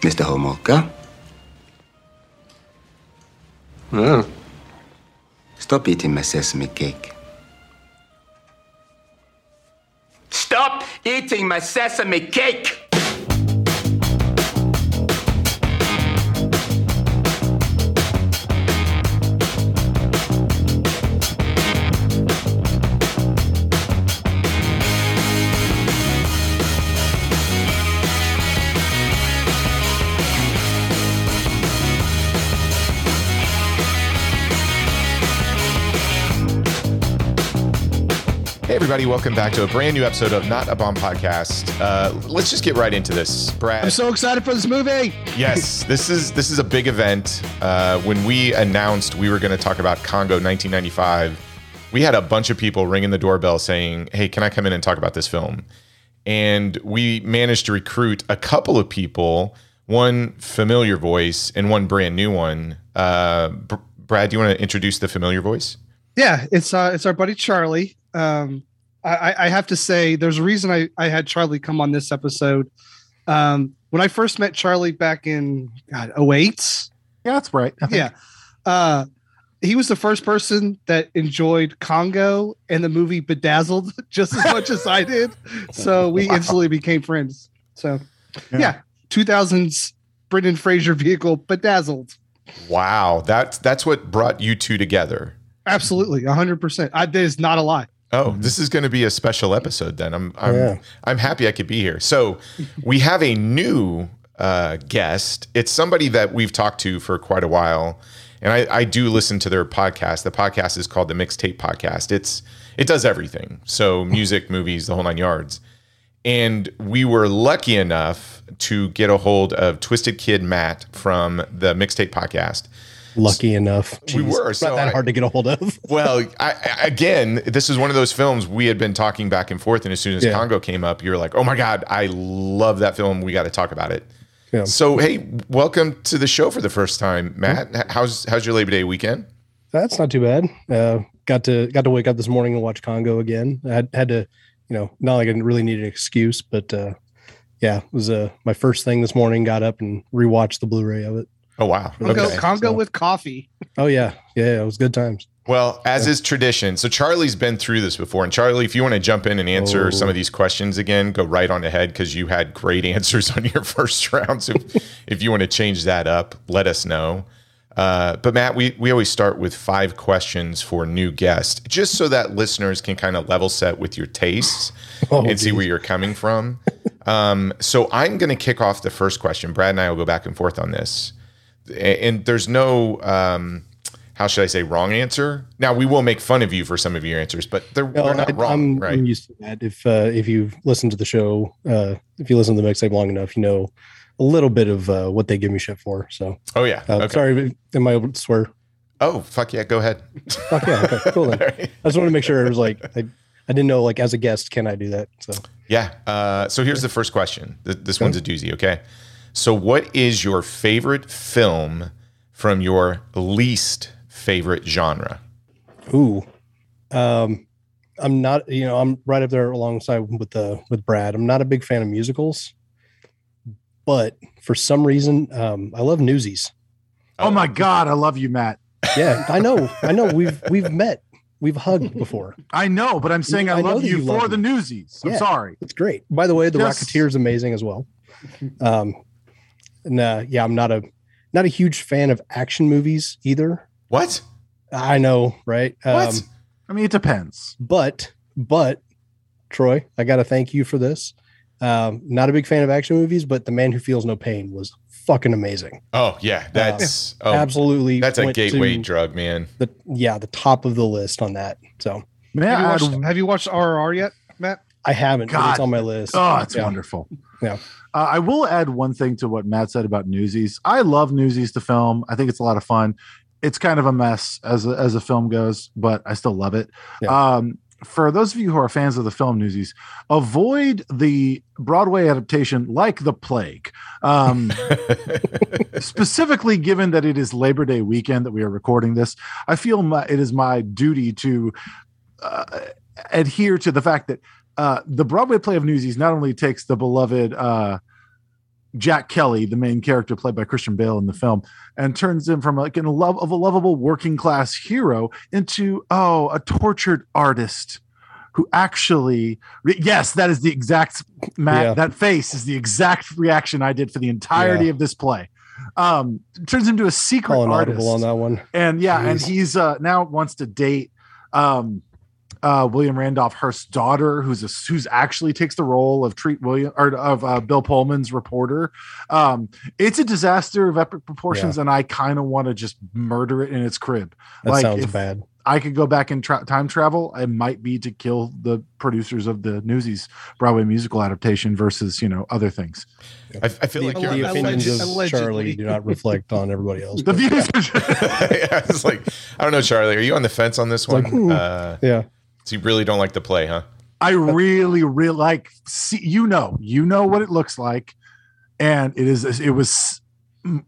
Mr. Homolka? Yeah. Stop eating my sesame cake. Stop eating my sesame cake! Everybody, welcome back to a brand new episode of Not a Bomb Podcast. Uh, let's just get right into this. Brad. I'm so excited for this movie. yes, this is this is a big event. Uh, when we announced we were going to talk about Congo 1995, we had a bunch of people ringing the doorbell saying, "Hey, can I come in and talk about this film?" And we managed to recruit a couple of people, one familiar voice and one brand new one. Uh, Br- Brad, do you want to introduce the familiar voice? Yeah, it's uh, it's our buddy Charlie. Um, I, I have to say, there's a reason I, I had Charlie come on this episode. Um, when I first met Charlie back in God, 08, Yeah, that's right. I think- yeah, uh, he was the first person that enjoyed Congo and the movie Bedazzled just as much as I did. So we instantly became friends. So Yeah. yeah, 2000s Brendan Fraser vehicle Bedazzled. Wow, that's that's what brought you two together. Absolutely, 100%. I, that is not a lie. Oh, this is going to be a special episode then. I'm I'm Yeah. I'm happy I could be here. So, we have a new uh, guest. It's somebody that we've talked to for quite a while, and I, I do listen to their podcast. The podcast is called the Mixtape Podcast. It's it does everything. So music, movies, the whole nine yards. And we were lucky enough to get a hold of Twisted Kid Matt from the Mixtape Podcast. Lucky enough. We were, so not that I- hard to get a hold of. Well, I, again, this is one of those films we had been talking back and forth, and as soon as Yeah. Congo came up, you're like, "Oh my god, I love that film. We got to talk about it." Yeah. So, hey, welcome to the show for the first time, Matt. H- How's how's your Labor Day weekend? That's not too bad. Uh, got to got to wake up this morning and watch Congo again. I had, had to, you know, not like I didn't really need an excuse, but uh, yeah, it was uh, my first thing this morning. Got up and rewatched the Blu-ray of it. Oh wow. Congo, Okay. Congo so- with coffee. Oh yeah, yeah, it was good times. Well, as is tradition, so Charlie's been through this before, and Charlie, if you want to jump in and answer Oh. some of these questions again, go right on ahead because you had great answers on your first round. So, if you want to change that up, let us know. Uh, but Matt, we we always start with five questions for new guests, just so that listeners can kind of level set with your tastes Oh, and see where you're coming from. um, so I'm going to kick off the first question. Brad and I will go back and forth on this, A- and there's no. Um, how should I say wrong answer? Now we will make fun of you for some of your answers, but they're, No, they're not I, wrong, I'm, right? I'm used to that. If uh, if you've listened to the show, uh, if you listen to the mixtape long enough, you know a little bit of uh, what they give me shit for. So oh yeah. uh, okay. sorry, am I able to swear? Oh fuck yeah, go ahead. Fuck yeah, okay, cool right. I just want to make sure it was like I, I didn't know like as a guest can I do that? So Yeah. Uh, so here's the first question. This one's a doozy. Okay. So what is your favorite film from your least favorite genre? ooh, um, I'm not you know I'm right up there alongside with the with Brad. I'm not a big fan of musicals, but for some reason um, I love Newsies. Oh my God, I love you, Matt. Yeah, I know, I know. We've we've met, we've hugged before. I know, but I'm saying I, I love that you, you for love the newsies. I'm Yeah. sorry. It's great. By the way, the Yes. Rocketeer is amazing as well. Um, and uh, yeah, I'm not a not a huge fan of action movies either. What? I know, right? Um, What? I mean, it depends. but but Troy, I got to thank you for this. Um, not a big fan of action movies, but The Man Who Feels No Pain was fucking amazing. Oh yeah, that's oh, Absolutely, that's a gateway drug, man. The yeah, the top of the list on that. So May Have you, watched, have you watched RRR yet, Matt? I haven't, but God. it's on my list. Oh, it's Yeah. wonderful. Yeah. Uh, I will add one thing to what Matt said about Newsies. I love Newsies to film. I think it's a lot of fun. It's kind of a mess as a, as a film goes, but I still love it. Yeah. Um, for those of you who are fans of the film Newsies, avoid the Broadway adaptation like the plague. Um, specifically given that it is Labor Day weekend that we are recording this, I feel my, it is my duty to uh, adhere to the fact that uh, the Broadway play of Newsies not only takes the beloved uh, Jack Kelly, the main character played by Christian Bale in the film, and turns him from like a love of a lovable working class hero into oh a tortured artist who actually yes that is the exact Matt Yeah. that face is the exact reaction I did for the entirety Yeah. of this play. Um, turns him to a secret artist on that one. and yeah, and he's uh now wants to date um uh William Randolph Hearst's daughter, who's a who's actually takes the role of treat William or of uh, Bill Pullman's reporter. Um, it's a disaster of epic proportions, and I kind of want to just murder it in its crib. That Like, sounds bad. I could go back and tra- time travel. It might be to kill the producers of the Newsies Broadway musical adaptation versus you know other things. I, I feel The, like the you're on the opinions fence. of Allegedly. Charlie do not reflect on everybody else. The views. yeah, it's like I don't know, Charlie. Are you on the fence on this one? like, hmm. uh, yeah. So you really don't like the play, huh? I really, really like. See, you know, you know what it looks like, and it is. It was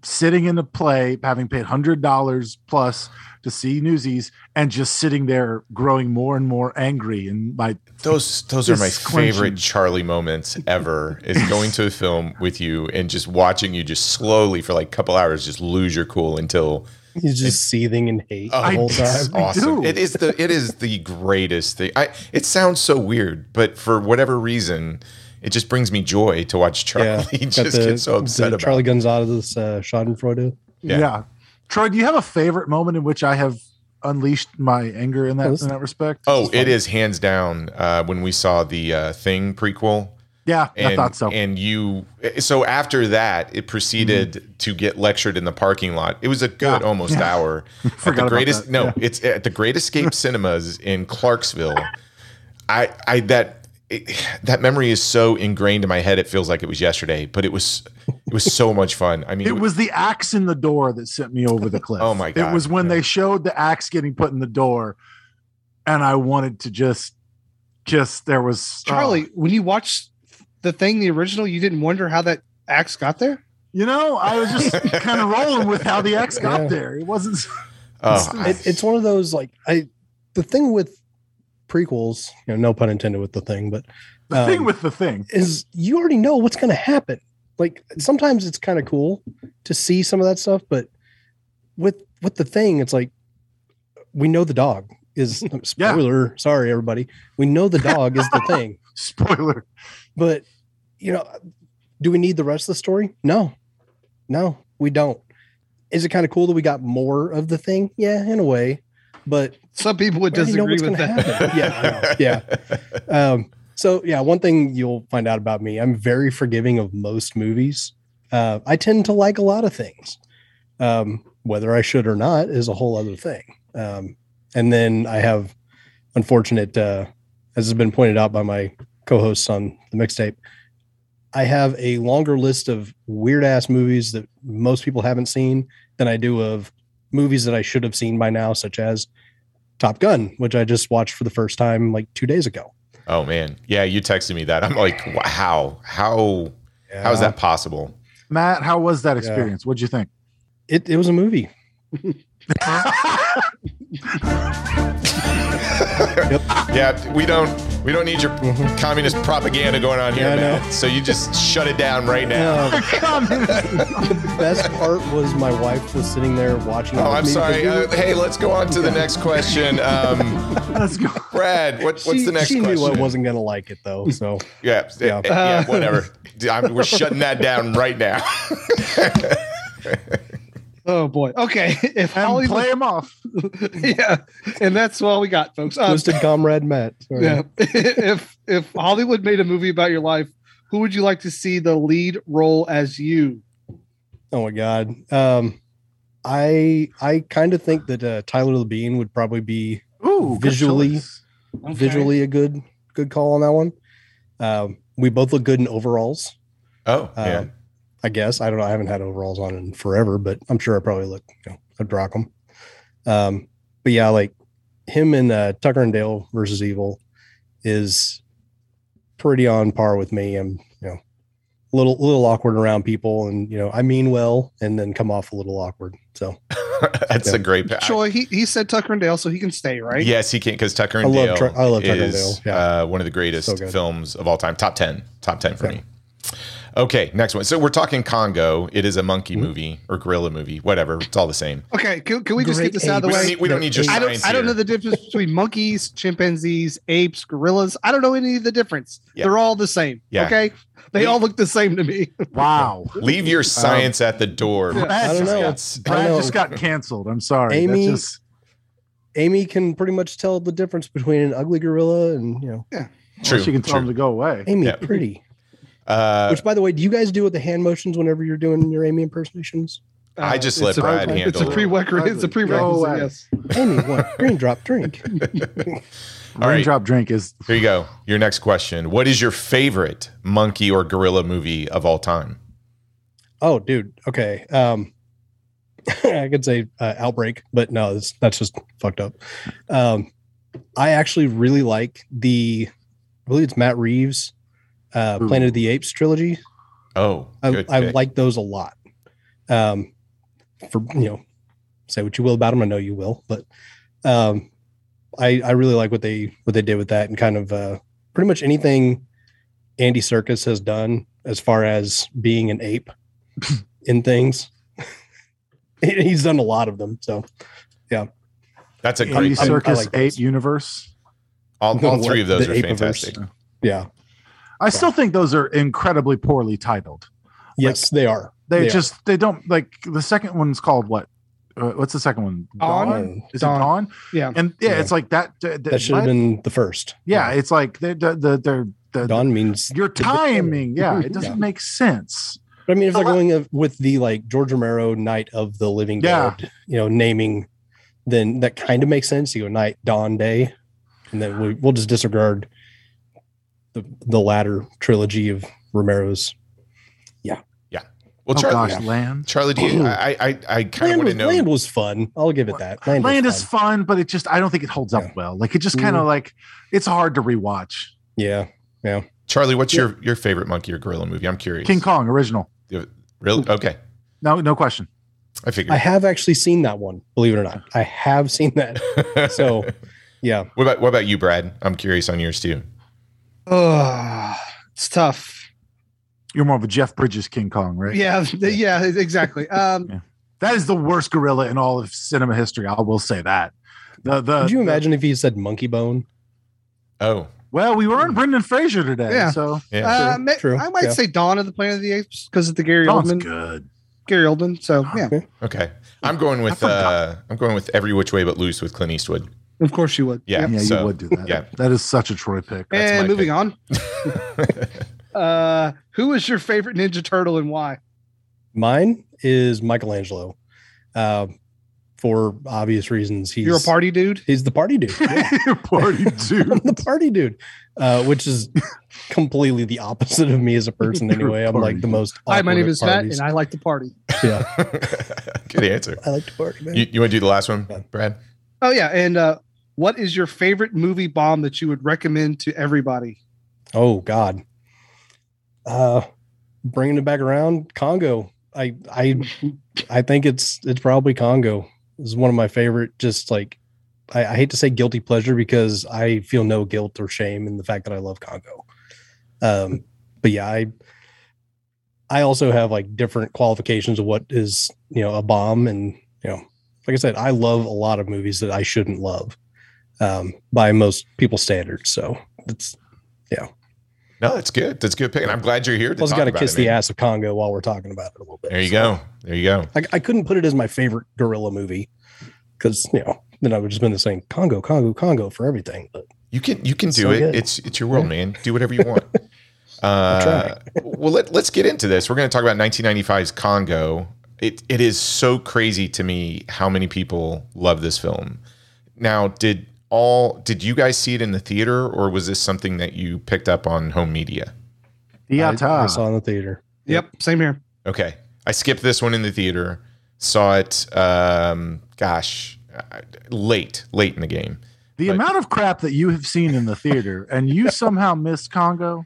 sitting in the play, having paid hundred dollars plus to see Newsies, and just sitting there, growing more and more angry. And my Those those are my clenching. favorite Charlie moments ever. is going to a film with you and just watching you just slowly for like a couple hours just lose your cool until He's just seething in hate Oh, the whole time. I awesome. It is the it is the greatest thing. I it sounds so weird, but for whatever reason, it just brings me joy to watch Charlie Yeah, just the- get so upset the about. Charlie it. Gonzalez uh, Schadenfreude. yeah. Yeah. Troy, do you have a favorite moment in which I have unleashed my anger in that in that respect? Oh, it is hands down. Uh, when we saw the uh, Thing prequel, yeah, and, I thought so. And you, so after that, it proceeded mm-hmm. to get lectured in the parking lot. It was a good Yeah. almost Yeah. hour. at Forgot the about greatest, that. no, Yeah. it's at the Great Escape Cinemas in Clarksville. I, I that. It, that memory is so ingrained in my head. It feels like it was yesterday, but it was, it was so much fun. I mean, It was the axe in the door that sent me over the cliff. Oh my god! It was when yeah. they showed the axe getting put in the door, and I wanted to just, just there was Charlie, oh. when you watched the thing, the original, you didn't wonder how that axe got there? you know, I was just kind of rolling with how the axe got Yeah. there. It wasn't. oh, I- It, it's one of those like I. The thing with prequels, you know, no pun intended with the thing, but The thing Um, with the thing. is you already know what's going to happen. Like sometimes it's kind of cool to see some of that stuff, but with with the thing, it's like we know the dog is Yeah. spoiler. Sorry, everybody. We know the dog is the thing, Spoiler. But you know, do we need the rest of the story? No, no, we don't. Is it kind of cool that we got more of the thing? Yeah, in a way, but Some people would disagree with that. happen. Yeah, yeah. Um, so yeah, one thing you'll find out about me, I'm very forgiving of most movies. Uh, I tend to like a lot of things. Um, whether I should or not is a whole other thing. Um, and then I have unfortunate, uh, as has been pointed out by my co-hosts on the mixtape, I have a longer list of weird ass movies that most people haven't seen than I do of movies that I should have seen by now, such as Top Gun, which I just watched for the first time like two days ago. oh man, yeah, you texted me that. I'm like, wow, how how is that possible? Matt, how was that experience? What'd you think? It, it was a movie. Yeah, we don't we don't need your communist propaganda going on here. Yeah, man. So you just shut it down right now. The best part was my wife was sitting there watching. it Oh, with I'm sorry. Uh, hey, let's go on to the next question. Um, Let's go. Brad, what, what's she, the next she question? knew I wasn't gonna like it though, so Yeah, yeah, Yeah. yeah, whatever. I'm, we're shutting that down right now. Oh boy. Okay. If And Hollywood, play him off. yeah, and that's all we got, folks. Um, twisted comrade Matt. Sorry. yeah. if if Hollywood made a movie about your life, who would you like to see the lead role as you? Oh my god. Um, I I kind of think that uh, Tyler Labine would probably be Ooh, Visually. Okay. visually a good good call on that one. Um, we both look good in overalls. Oh, yeah. Um, I guess I don't know. I haven't had overalls on in forever, but I'm sure I probably look. You know, I'd rock them. Um, but yeah, like him and uh, Tucker and Dale versus Evil is pretty on par with me. I'm you know a little little awkward around people, and you know I mean well, and then come off a little awkward. So That's yeah. a great. pa- Troy, he, he said Tucker and Dale, so he can stay, right? Yes, he can because Tucker and I love Dale. I love Tucker and is, Dale, yeah. uh, one of the greatest So films of all time. Top ten. Top ten for Yeah. me. Okay, next one. So we're talking Congo. It is a monkey Mm-hmm. movie or gorilla movie, whatever. It's all the same. Okay, can, can we just Great get this out of the We don't way? need, we don't need your I science don't. I don't here. know the difference between monkeys, chimpanzees, apes, gorillas. I don't know any of the difference. Yeah. They're all the same. Yeah. Okay, they We- all look the same to me. Wow. Leave your science at the door. Brad I don't just know. got- It's- I Brad know. just got canceled. I'm sorry. Amy- just- Amy can pretty much tell the difference between an ugly gorilla and you know Yeah. True. unless you can tell true. them to go away. Amy Yeah. pretty. Uh, Which, by the way, do you guys do with the hand motions whenever you're doing your Amy impersonations? I just Uh, let it's a- Brad It's a handle it. prerequisite. It's a Go prerequisite. away. Yes. Amy, what? Green drop drink. All right. Raindrop drink is here you go. Your next question. What is your favorite monkey or gorilla movie of all time? Oh, dude. Okay. Um, I could say uh, Outbreak, but no, that's that's just fucked up. Um, I actually really like the, I believe it's Matt Reeves, uh, Ooh. Planet of the Apes trilogy. Oh, I, I like those a lot. Um, for you know, say what you will about them. I know you will, but um, I I really like what they what they did with that and kind of uh, pretty much anything Andy Serkis has done as far as being an ape in things. He's done a lot of them. So yeah. That's a great Andy pick. I- I Circus like 8 universe. All, all three of those are fantastic. yeah, I still think those are incredibly poorly titled. yes, they are. They, They are. just they don't like the second one's called what? Uh, what's the second one? Dawn? Is Dawn. it Dawn? Yeah. And yeah, Yeah. it's like that. uh, That should have been the first. Yeah, it's like the the the, the, the Dawn means your timing. Yeah, it doesn't Yeah. make sense. But I mean, if they're going with the like George Romero Night of the Living Yeah. Dead, you know, naming, then that kind of makes sense. You go Night, Dawn, Day, and then we, we'll just disregard the the latter trilogy of Romero's. Yeah. Yeah. Well, oh Charlie, gosh, Land. Charlie, do you? I I, I kind of want to know. Land was fun. I'll give it that. Land, Land was is fun. fun, but it just I don't think it holds up Yeah. well. Like it just kind of mm-hmm. like it's hard to rewatch. Yeah, Yeah. Charlie, what's your your favorite monkey or gorilla movie? I'm curious. King Kong original. Really? Okay, No, no question. I figured. I have actually seen that one. Believe it or not, I have seen that. So, yeah, what about what about you, Brad? I'm curious on yours too. Oh, it's tough. You're more of a Jeff Bridges King Kong, right? Yeah. th- Yeah. Exactly. Um, That is the worst gorilla in all of cinema history. I will say that. The the could you the- imagine if he said monkey bone? Oh, well, we were on Brendan Fraser today, Yeah. so yeah. uh, True, true, I might yeah. say Dawn of the Planet of the Apes because of the Gary Dawn's Oldman. good. Gary Oldman. So yeah, okay. I'm going with uh I'm going with Every Which Way But Loose with Clint Eastwood. Of course you would. Yeah. Yep. Yeah, So, you would do that. yeah. that is such a Troy pick. That's And my moving pick. on. uh, who is your favorite Ninja Turtle and why? Mine is Michelangelo, uh, for obvious reasons. He's You're a party dude. He's the party dude. Yeah. Party I'm dude. the party dude, uh, which is completely the opposite of me as a person. Anyway, I'm like the most. Hi, my name is Matt, and I like to party. yeah, Good answer. I like to party, man. You, you want to do the last one, Yeah. Brad? Oh yeah, and uh, what is your favorite movie bomb that you would recommend to everybody? oh God, uh, bringing it back around, Congo. I I I think it's it's probably Congo. Is one of my favorite. Just like I, I hate to say guilty pleasure because I feel no guilt or shame in the fact that I love Congo. Um, but yeah, I I also have like different qualifications of what is you know a bomb, and you know, like I said, I love a lot of movies that I shouldn't love um, by most people's standards. So it's yeah. No, that's good. That's a good pick. And I'm glad you're here to talk got to kiss it, the man. ass of Congo while we're talking about it a little bit. There you So go. There you go. I, I couldn't put it as my favorite gorilla movie because you know then I would just been the same Congo, Congo, Congo for everything. But You can you can do So it. good. It's it's your world, man. Do whatever you want. uh, well, let, let's get into this. We're going to talk about 1995's Congo. It it is so crazy to me how many people love this film. Now, did all did you guys see it in the theater, or was this something that you picked up on home media? I, I saw it in the theater. Yep, same here. Okay, I skipped this one in the theater. Saw it. Um, gosh, uh, late late in the game. The But- amount of crap that you have seen in the theater, and you somehow missed Congo.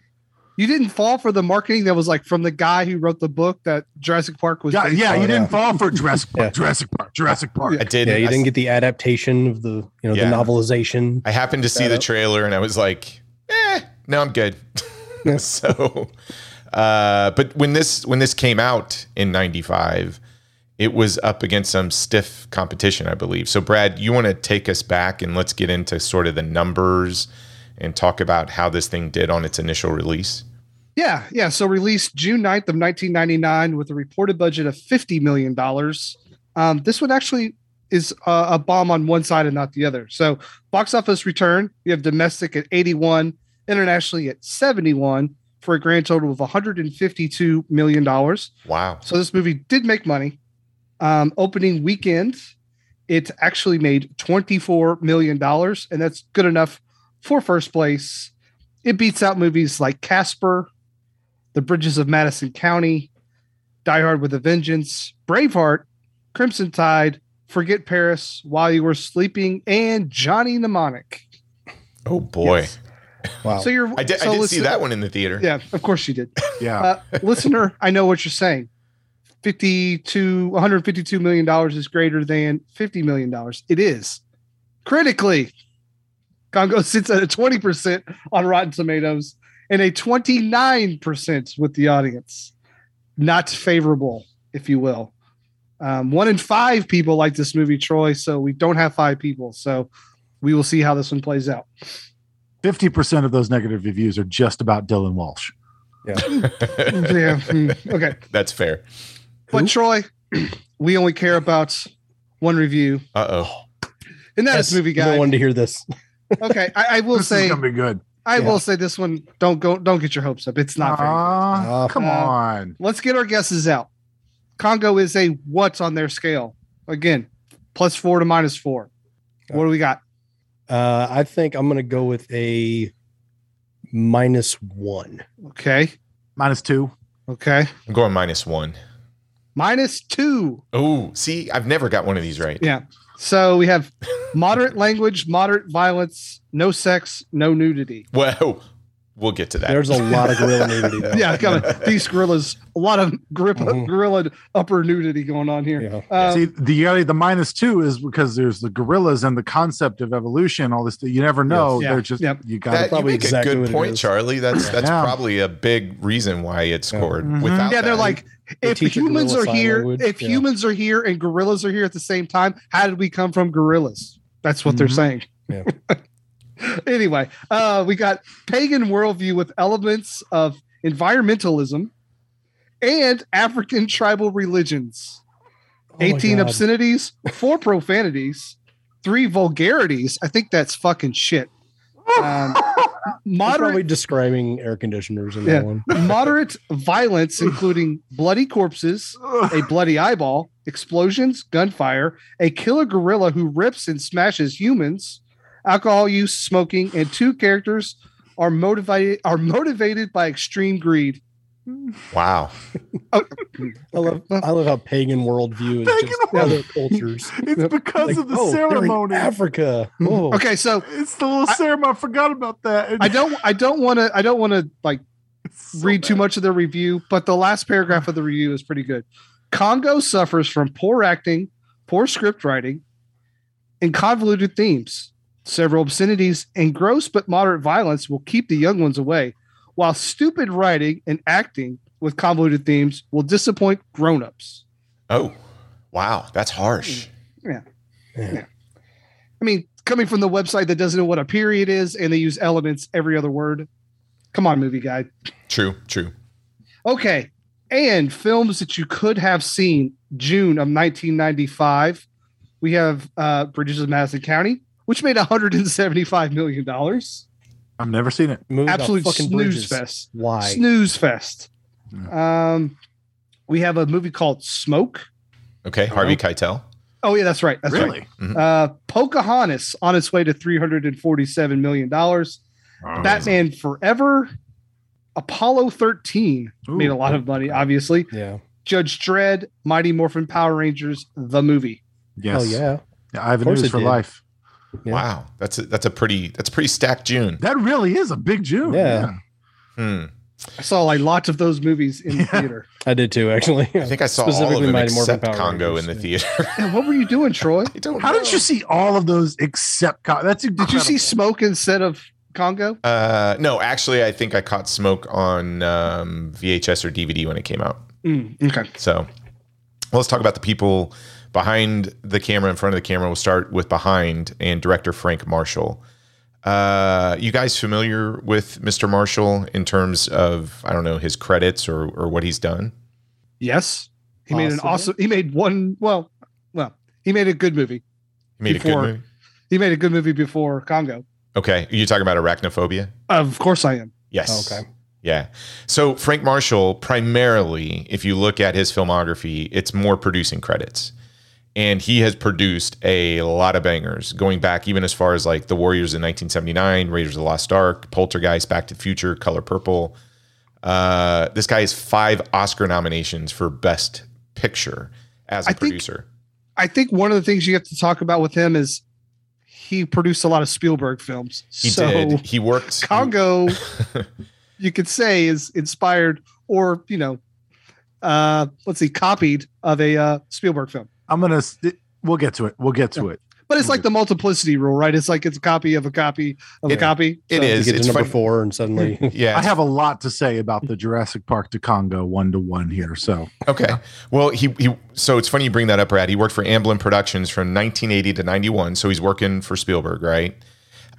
You didn't fall for the marketing that was like from the guy who wrote the book that Jurassic Park was. Yeah, yeah, on. you didn't fall for Jurassic Park. Yeah. Jurassic Park. Jurassic Park. I did. Yeah, you I, didn't get the adaptation of the you know Yeah. the novelization. I happened to see that the trailer and I was like, eh, no, I'm good. Yeah. so, Uh, but when this when this came out in '95, it was up against some stiff competition, I believe. So, Brad, you want to take us back and let's get into sort of the numbers and talk about how this thing did on its initial release. Yeah, yeah. So released June 9th of 1999 with a reported budget of $50 million. Um, this one actually is a, a bomb on one side and not the other. So box office return, you have domestic at 81, internationally at 71 for a grand total of 152 million dollars. Wow. So this movie did make money. Um, opening weekend, it actually made 24 million dollars, and that's good enough for first place. It beats out movies like Casper, The Bridges of Madison County, Die Hard with a Vengeance, Braveheart, Crimson Tide, Forget Paris, While You Were Sleeping, and Johnny Mnemonic. Oh boy. Yes. Wow. So you're I did, so I did see that one in the theater. Yeah, of course you did. Yeah. Uh, listener, I know what you're saying. 52 152 million dollars is greater than 50 million dollars. It is. Critically, Congo sits at a 20% on Rotten Tomatoes and a 29% with the audience. Not favorable, if you will. Um, one in five people like this movie, Troy. So we don't have five people. So we will see how this one plays out. 50% of those negative reviews are just about Dylan Walsh. yeah. hmm, Okay. That's fair. But Who? Troy, we only care about one review, Uh oh. and that is Yes, movie No guy. one to hear this. Okay, I, I will This say, is gonna be good. I yeah. will say this one. Don't go. Don't get your hopes up. It's not very. good. Uh, come uh, on. Let's get our guesses out. Congo is a what's on their scale? Again, plus four to minus four. What do we got? Uh, I think I'm going to go with a minus one. Okay. Minus two. Okay. I'm going minus one. Minus two. Oh, see, I've never got one of these right. Yeah. So we have moderate language, moderate violence, no sex, no nudity. Well, we'll get to that. There's a lot of gorilla nudity though. Yeah, kind of these gorillas, a lot of grip, Mhm. gorilla upper nudity going on here. Yeah. Um, See, the the minus two is because there's the gorillas and the concept of evolution. All this, you never know. Yes. They're just Yep. you got that, to you probably make a good point. Charlie. That's that's Yeah. probably a big reason why it scored. Mhm. Without yeah, they're that- like, They if humans are here, language, if yeah. humans are here and gorillas are here at the same time, how did we come from gorillas? That's what they're Mhm. saying. Yeah. anyway, uh, we got pagan worldview with elements of environmentalism and African tribal religions. Oh 18 obscenities, four profanities, three vulgarities. I think that's fucking shit. Um, moderate, describing air conditioners in Yeah. that one. moderate violence, including bloody corpses, a bloody eyeball, explosions, gunfire, a killer gorilla who rips and smashes humans, alcohol use, smoking, and two characters are motivated are motivated by extreme greed. wow. I love I love how pagan worldview is Pagan just other cultures. It's because Like, of the oh, they're in ceremony. Africa. Oh, Okay, so It's the little I- ceremony. I forgot about that. I don't I don't want to I don't want to like so read too much of the review, but the last paragraph of the review is pretty good. Congo suffers from poor acting, poor script writing, and convoluted themes. Several obscenities and gross but moderate violence will keep the young ones away, while stupid writing and acting with convoluted themes will disappoint grown-ups. Oh, wow. That's harsh. Yeah. Yeah. I mean, coming from the website that doesn't know what a period is and they use elements every other word. Come on, movie guide. True. True. Okay. And films that you could have seen June of 1995. We have uh, Bridges of Madison County, which made 175 million dollars. I've never seen it. Movie about Absolute fucking snooze bridges. fest. Why? Snooze fest. Um, we have a movie called Smoke. Okay. Harvey Keitel. Oh yeah, that's right. That's right. really? Uh, Pocahontas on its way to 347 million dollars. Batman Forever. Apollo 13 made a lot of money, obviously. Yeah. Judge Dredd, Mighty Morphin Power Rangers, the movie. Yes. Oh yeah. Yeah, I have course news for did. life. Yeah. Wow. That's a, that's a pretty that's a pretty stacked June. That really is a big June. Yeah. Hmm. I saw like lots of those movies in the Yeah. theater. I did too, actually. I think I saw all of Specifically them Mighty Morphin except Power Congo in the theater. Yeah, what were you doing, Troy? I don't How know. did you see all of those except co- that's Did you see Smoke instead of Congo? Uh, no, actually, I think I caught Smoke on um, VHS or DVD when it came out. Mm, okay. So well, let's talk about the people behind the camera, in front of the camera. We'll start with behind and director Frank Marshall. Uh, you guys familiar with Mr. Marshall in terms of I don't know his credits or or what he's done? Yes. He made an awesome. He made one. Well, well, he made a good movie. He made a Before- good movie. He made a good movie before Congo. Okay, are you talking about arachnophobia? Of course, I am. Yes. Okay. Yeah. So Frank Marshall, primarily, if you look at his filmography, it's more producing credits. And he has produced a lot of bangers, going back even as far as like The Warriors in 1979, Raiders of the Lost Ark, Poltergeist, Back to the Future, Color Purple. Uh, this guy has five Oscar nominations for Best Picture as a I think- producer. I think one of the things you have to talk about with him is he produced a lot of Spielberg films. He so did. He worked. Congo, you could say, is inspired or you know, uh, let's see, copied of a uh, Spielberg film. I'm gonna. st- We'll get to it. We'll get to it. But it's like the multiplicity rule, right? It's like it's a copy of a copy of a copy. It So- You is. get It's to number funny. four, and suddenly Yeah. I have a lot to say about the Jurassic Park to Congo one to one here. So Okay. Well, he he. So it's funny you bring that up, Brad. He worked for Amblin Productions from 1980 to 91, so he's working for Spielberg, right?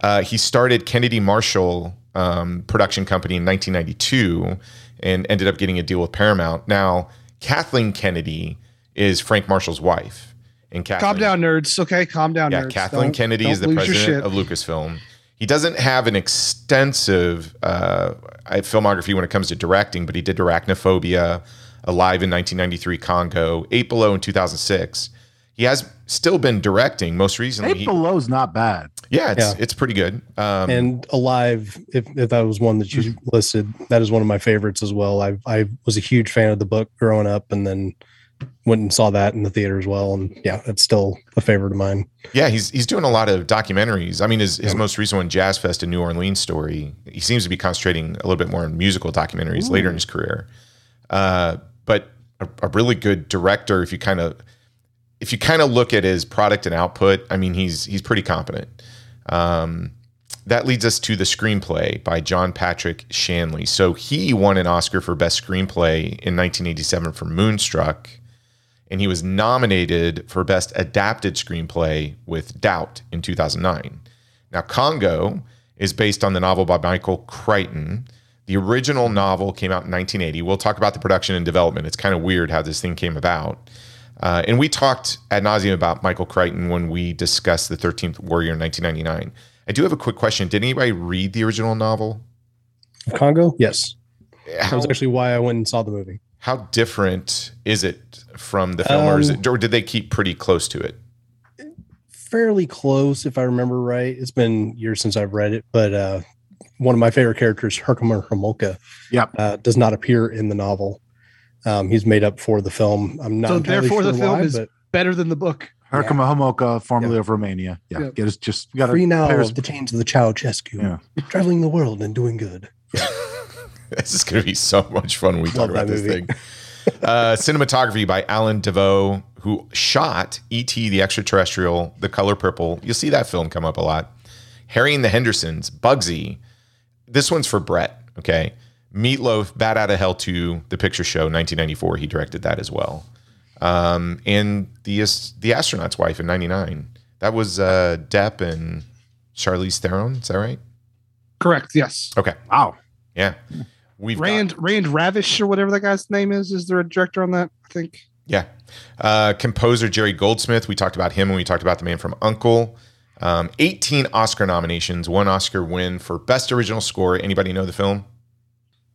Uh, he started Kennedy Marshall um, Production Company in 1992 and ended up getting a deal with Paramount. Now, Kathleen Kennedy is Frank Marshall's wife, and Kathleen, calm down, nerds. Okay, calm down, yeah, nerds. Kathleen Don't- Kennedy don't is the president of Lucasfilm. He doesn't have an extensive uh, filmography when it comes to directing, but he did Arachnophobia, Alive in 1993, Congo, Eight Below in 2006. He has still been directing. Most recently, eight he- below's not bad. yeah, it's Yeah. it's pretty good. Um, and alive if, if that was one that you listed that is one of my favorites as well i i was a huge fan of the book growing up and then went and saw that in the theater as well and yeah it's still a favorite of mine Yeah, he's he's doing a lot of documentaries. I mean, his, his most recent one, Jazz Fest in New Orleans story. He seems to be concentrating a little bit more on musical documentaries later in his career. Uh, but a, a really good director. If you kind of if you kind of look at his product and output, I mean, he's he's pretty competent. Um, that leads us to the screenplay by John Patrick Shanley. So he won an Oscar for best screenplay in 1987 for Moonstruck and he was nominated for Best Adapted Screenplay with Doubt in 2009. Now, Congo is based on the novel by Michael Crichton. The original novel came out in 1980. We'll talk about the production and development. It's kind of weird how this thing came about. Uh, and we talked ad nauseum about Michael Crichton when we discussed the 13th Warrior in 1999. I do have a quick question. Did anybody read the original novel? congo yes that was actually why i went and saw the movie how different is it from the film, or, is Um, it, or did they keep pretty close to it? fairly close if i remember right it's been years since i've read it but uh one of my favorite characters herkimer homolka Yep. uh, does not appear in the novel um, he's made up for the film i'm not So entirely therefore the film why, is but Better than the book. Herkimer Homolka, formerly of Romania. Yeah, Yeah. get us just got free now Paris- of the chains of the Ceausescu, Yeah. traveling the world and doing good. This is going to be so much fun when we talk about this movie. thing. Uh, cinematography by Allen Daviau, who shot E.T. the Extraterrestrial, The Color Purple. You'll see that film come up a lot. Harry and the Hendersons, Bugsy. This one's for Brett, okay? Meatloaf, Bat Out of Hell 2, The Picture Show, 1994. He directed that as well. Um, and the the astronaut's wife in 99. That was uh, Depp and Charlize Theron. Is that right? Correct. Yes. Okay. Wow. Yeah. We've got- Rand Rand Ravich or whatever that guy's name is. Is there a director on that? I think. Yeah. Uh, composer Jerry Goldsmith. We talked about him when we talked about the man from Uncle. Um, 18 Oscar nominations, one Oscar win for Best Original Score. Anybody know the film?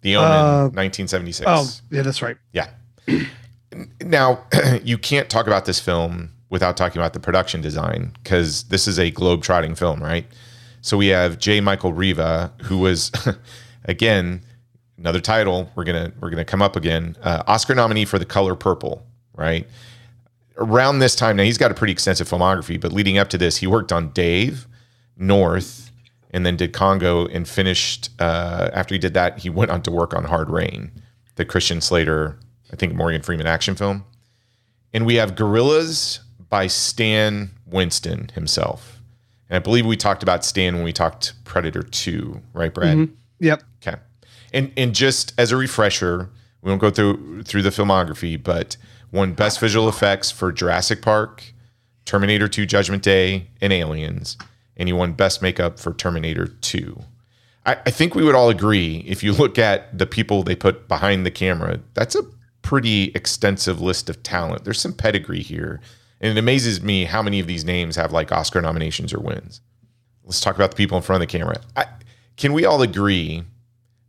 The Omen, Uh, 1976. Oh, yeah, that's right. Yeah. now, you can't talk about this film without talking about the production design because this is a globe-trotting film, right? So we have J. Michael Riva, who was, again, another title. We're gonna we're gonna come up again. Uh, Oscar nominee for The Color Purple, right? Around this time, now he's got a pretty extensive filmography, but leading up to this, he worked on Dave, North, and then did Congo and finished. Uh, after he did that, he went on to work on Hard Rain, the Christian Slater, I think Morgan Freeman action film. And we have Gorillas by Stan Winston himself. And I believe we talked about Stan when we talked Predator 2, right, Brad? Mhm. Yep. Okay. And and just as a refresher, we won't go through through the filmography, but won best visual effects for Jurassic Park, Terminator 2 Judgment Day, and Aliens. And he won best makeup for Terminator 2. I, I think we would all agree if you look at the people they put behind the camera, that's a pretty extensive list of talent. There's some pedigree here. And it amazes me how many of these names have like Oscar nominations or wins. Let's talk about the people in front of the camera. I, can we all agree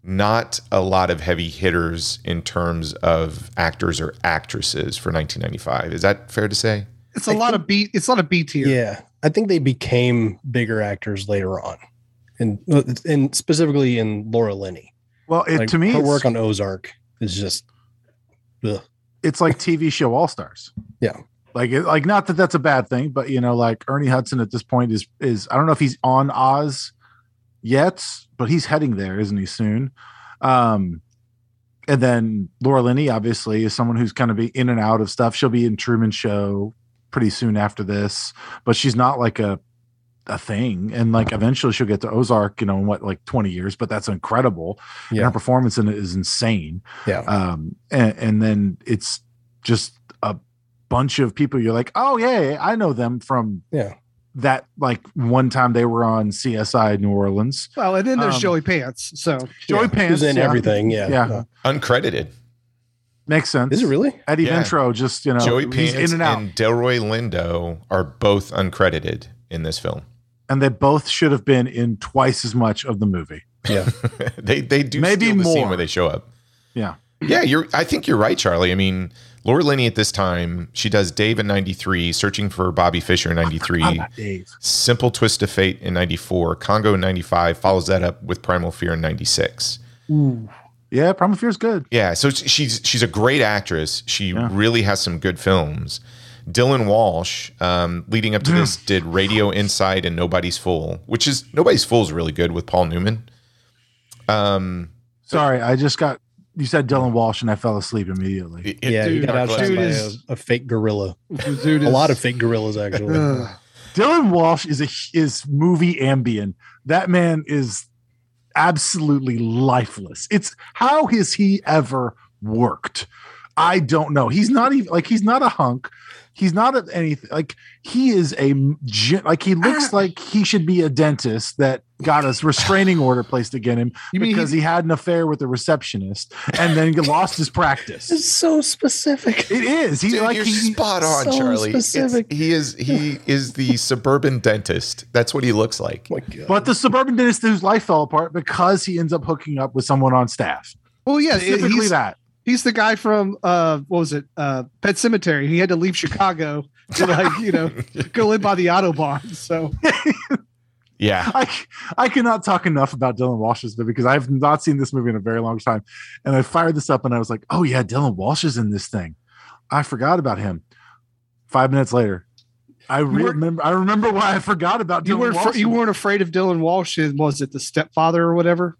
not a lot of heavy hitters in terms of actors or actresses for 1995? Is that fair to say? It's a lot of B. It's a lot of B tier. Yeah, I think they became bigger actors later on, and and specifically in Laura Linney. Well, it, Like, to me, her work on Ozark is just, ugh. it's like TV show All Stars. Yeah. Like, like not that that's a bad thing, but you know, like Ernie Hudson at this point is is I don't know if he's on Oz yet, but he's heading there, isn't he? Soon. Um, and then Laura Linney, obviously, is someone who's kind of be in and out of stuff. She'll be in Truman Show pretty soon after this, but she's not like a a thing. And like eventually she'll get to Ozark, you know, in what like 20 years, but that's incredible. And her performance in it is insane. yeah, Um, and, and then it's just a bunch of people you're like, oh yeah, I know them from yeah. That like one time they were on CSI New Orleans. Well, and then there's Um, Joey Pants. So Joey yeah. Pants Who's in yeah, everything. Yeah, Yeah. Uncredited. Makes sense. Is it really? Eddie Yeah. Ventro just, you know, Joey he's Pants in and out. and Delroy Lindo are both uncredited in this film. And they both should have been in twice as much of the movie. Yeah, they they do Maybe steal the scene more. where they show up. Yeah. Yeah, you're. I think you're right, Charlie. I mean, Laura Linney at this time, she does Dave in '93, Searching for Bobby Fischer in '93, Ah, Simple Twist of Fate in '94, Congo in '95, follows that up with Primal Fear in '96. Ooh. Yeah, Primal Fear is good. Yeah, so she's she's a great actress. She Yeah. really has some good films. Dylan Walsh, um, leading up to this, did Radio Inside and Nobody's Fool, which is Nobody's Fool is really good with Paul Newman. Um, Sorry, I just got you said Dylan Walsh and I fell asleep immediately. it- it- yeah. You dude, got outshined dude by is- a, a fake gorilla. dude A lot of fake gorillas, actually. Ugh. Dylan Walsh is a is movie ambient. That man is absolutely lifeless. It's how has he ever worked? I don't know. He's not even like he's not a hunk. He's not a, anything like he is a like he looks ah. like he should be a dentist that got a restraining order placed against him You because he- he had an affair with a receptionist and then he lost his practice. It's so specific. It is. He Dude, like you're he, spot on, so Charlie. Specific. he is he is the suburban dentist. That's what he looks like. Oh my God. but the suburban dentist whose life fell apart because he ends up hooking up with someone on staff. Well, yeah, Specifically he's, that. he's the guy from uh, what was it? Uh, Pet Sematary. He had to leave Chicago to like you know go live by the autobahn. So Yeah. I I cannot talk enough about Dylan Walsh's movie because I've not seen this movie in a very long time. And I fired this up and I was like, oh yeah, Dylan Walsh is in this thing. I forgot about him. Five minutes later. I were- remember I remember why I forgot about Dylan you weren't Walsh. you weren't afraid of Dylan Walsh. in- Was it the stepfather or whatever?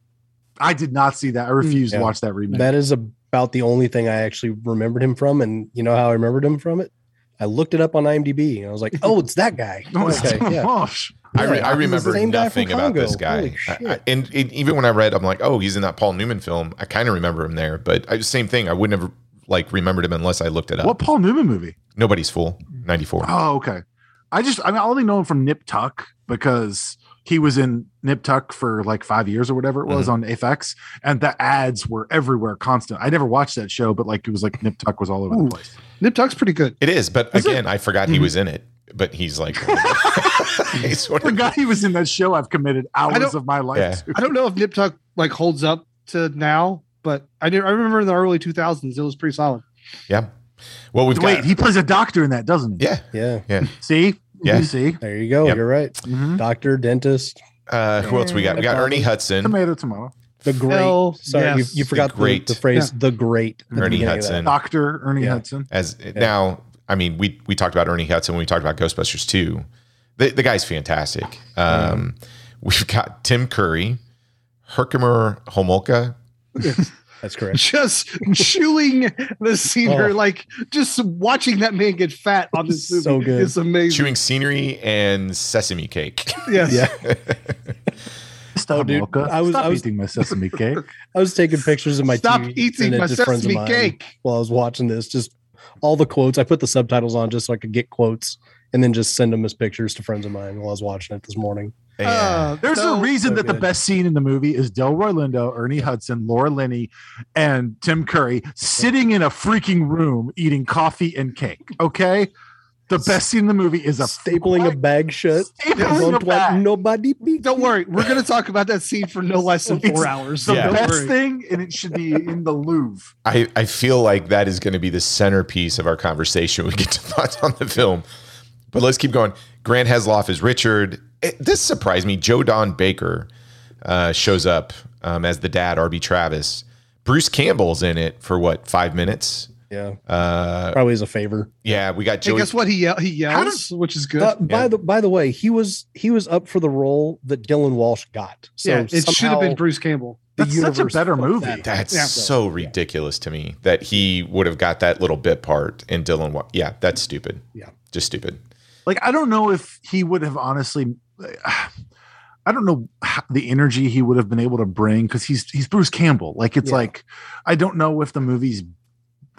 I did not see that. I refused Yeah. to watch that remake. That is about the only thing I actually remembered him from. And you know how I remembered him from it? I looked it up on IMDb and I was like, oh, it's that guy. Oh, it's okay, Dylan yeah. Walsh. I, re- I the remember same guy nothing about this guy. I- I- and it, even when I read, I'm like, oh, he's in that Paul Newman film. I kind of remember him there, but I, same thing. I wouldn't have like remembered him unless I looked it up. What Paul Newman movie? Nobody's Fool, 94. Oh, okay. I just I, mean, I only know him from Nip Tuck because he was in Nip Tuck for like five years or whatever it was on FX, and the ads were everywhere, constant. I never watched that show, but like it was like Nip Tuck was all over Ooh. the place. Nip Tuck's pretty good. It is, but Is it? again, I forgot he Mhm. was in it. But he's like, he's sort I of, forgot he was in that show. I've committed hours of my life. Yeah. to. I don't know if Nip Tuck like holds up to now, but I did, I remember in the early 2000s it was pretty solid. yeah. Well, we've Wait, got, he plays a doctor in that, doesn't he? yeah, Yeah. yeah. See, Yeah. you see. There you go. Yep. You're right. Mhm. Doctor, dentist, Uh, who else we got? We got Ernie Hudson. Tomato, tomato. the great. Hell, sorry, yes. you, you forgot The the, great. the phrase the great. at the Ernie beginning of that. Hudson. Doctor Ernie Yeah. Hudson. As now, I mean, we we talked about Ernie Hudson when we talked about Ghostbusters 2. The, the guy's fantastic. Um, We've got Tim Curry, Herkimer Homolka, That's correct. just chewing the scenery, Oh. like just watching that man get fat on this movie So good. is amazing. Chewing scenery and sesame cake. yes. Yeah. Stop, Oh, dude, I was- Stop I was- eating my sesame cake. I was taking pictures of my Stop TV, eating my to friends of sesame cake. while I was watching this. Just all the quotes. I put the subtitles on just so I could get quotes and then just send them as pictures to friends of mine while I was watching it this morning. Yeah. Uh, There's so- a reason so that the best scene in the movie is Delroy Lindo, Ernie Hudson, Laura Linney, and Tim Curry sitting in a freaking room eating coffee and cake. Okay, the best scene in the movie is a Stapling a bag shut. Stapling a Don't let bag. nobody beat Don't worry, we're going to talk about that scene for no less than four It's hours. the Yeah. Don't best worry. thing, and it should be in the Louvre. I, I feel like that is going to be the centerpiece of our conversation. when We get to thoughts on the film, but let's keep going. Grant Heslov is Richard. It- this surprised me. Joe Don Baker uh, shows up um, as the dad, R.B. Travis. Bruce Campbell's in it for what five minutes? Yeah, Uh, probably as a favor. yeah, we got Hey, guess what? He yell, he How yells, which is good. Uh, by Yeah. the by the way, he was he was up for the role that Dylan Walsh got. So yeah, it should have been Bruce Campbell. That's such a better movie. that. That's Yeah. so ridiculous to me that he would have got that little bit part in Dylan. Wa- Yeah, that's stupid. Yeah. just stupid. Like I don't know if he would have honestly. I don't know how- the energy he would have been able to bring because he's he's Bruce Campbell. Like it's Yeah. like I don't know if the movie's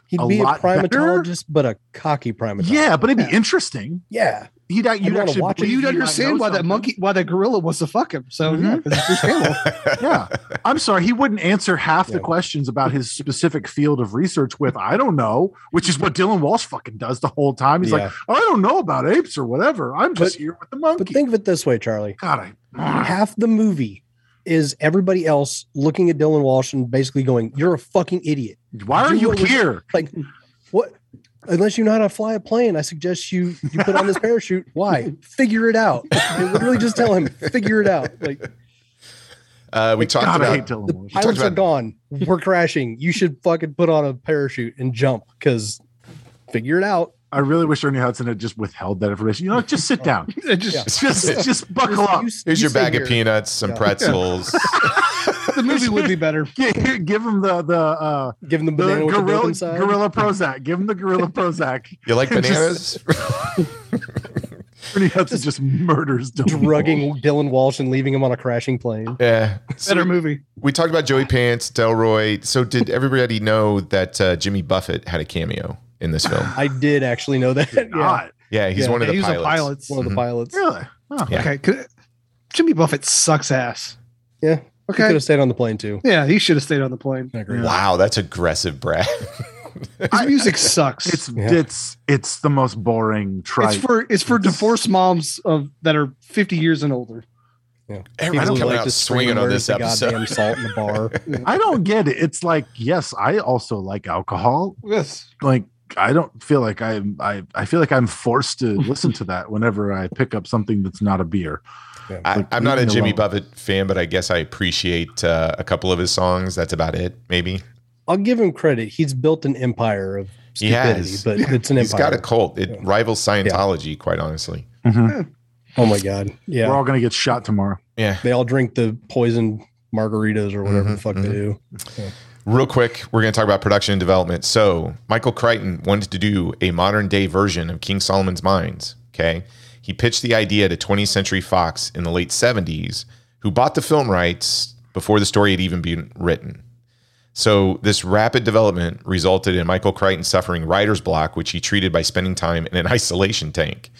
He'd a be a lot better. primatologist, but a cocky primatologist. yeah, but it'd be Yeah. interesting. yeah. You'd, uh, you'd wanna actually watch it. You'd understand know why that monkey, why that gorilla wants to fuck him. So yeah, mm-hmm. 'cause it's Bruce Campbell. Yeah, I'm sorry, he wouldn't answer half the questions about his specific field of research with "I don't know," which is what Dylan Walsh fucking does the whole time. He's Yeah. like, "I don't know about apes or whatever. I'm just But- here with the monkey." But think of it this way, Charlie. God, I, mm. Half the movie is everybody else looking at Dylan Walsh and basically going, "You're a fucking idiot." Why are Do you here? Like, what? Unless you know how to fly a plane, I suggest you you put on this parachute. Why? Figure it out. They literally just tell him, figure it out. Like Uh, we talked God, about Dylan the Walsh. pilots are gone. We're crashing. You should fucking put on a parachute and jump because figure it out. I really wish Ernie Hudson had just withheld that information. You know, just sit down. It just just, just buckle up. You- here's you your bag here. of peanuts, some Yeah. pretzels. the movie would be better. Give, give him the the uh, Give him the the banana with the gorilla inside. gorilla Prozac. Give him the gorilla Prozac. You like Just- bananas? Ernie Hudson just murders Dylan Walsh. drugging Dylan Walsh and leaving him on a crashing plane. yeah. So Better movie. we talked about Joey Pants, Delroy. So did everybody know that uh, Jimmy Buffett had a cameo in this film? I did actually know that. yeah, God, Yeah, he's Yeah. one of Yeah, the he was a pilots. pilot. one of the Mhm. pilots. really? Oh. Yeah. Okay, Jimmy Buffett sucks ass. Yeah. He could Okay. have stayed on the plane too. Yeah, he should have stayed on the plane. I agree. Wow, that's aggressive, Brad. His music sucks. It's Yeah. it's it's the most boring trite. it's for it's for divorced moms of that are 50 years and older. Yeah. Everyone's People who coming like out to swinging on this episode. Goddamn salt in the bar. I don't get it. It's like yes, I also like alcohol. Yes. Like I don't feel like I'm I I feel like I'm forced to listen to that whenever I pick up something that's not a beer. I, Like, I'm not a Jimmy alone. Buffett fan, but I guess I appreciate uh, a couple of his songs. That's about it, maybe. I'll give him credit. He's built an empire of He stupidity, has. but it's an He's empire. got a cult. It Yeah. rivals Scientology, quite honestly. oh my god. Yeah. We're all gonna get shot tomorrow. Yeah. they all drink the poison margaritas or whatever the Mhm, fuck they do. Real quick, we're going to talk about production and development. So, Michael Crichton wanted to do a modern day version of King Solomon's Mines. Okay. He pitched the idea to 20th Century Fox in the late 70s, who bought the film rights before the story had even been written. So, this rapid development resulted in Michael Crichton suffering writer's block, which he treated by spending time in an isolation tank.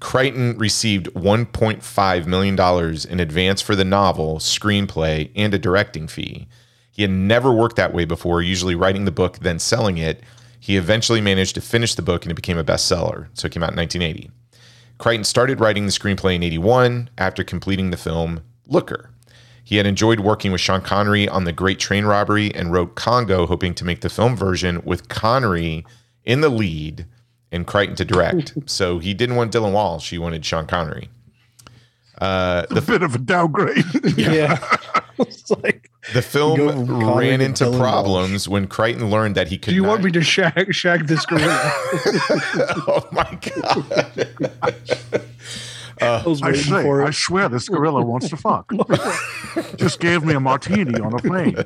Crichton received $1.5 million in advance for the novel, screenplay, and a directing fee. He had never worked that way before, usually writing the book, then selling it. He eventually managed to finish the book and it became a bestseller. So it came out in 1980. Crichton started writing the screenplay in 81 after completing the film Looker. He had enjoyed working with Sean Connery on The Great Train Robbery and wrote Congo, hoping to make the film version with Connery in the lead and Crichton to direct. so he didn't want Dylan Walsh, he wanted Sean Connery. Uh, a bit of a downgrade. Yeah. it's like The film Go from Connery ran to into Dylan problems when Crichton learned that he could Do you not. want me to shag shag this gorilla? oh my god! I was I say, for I swear this gorilla wants to fuck. Just gave me a martini on a plane.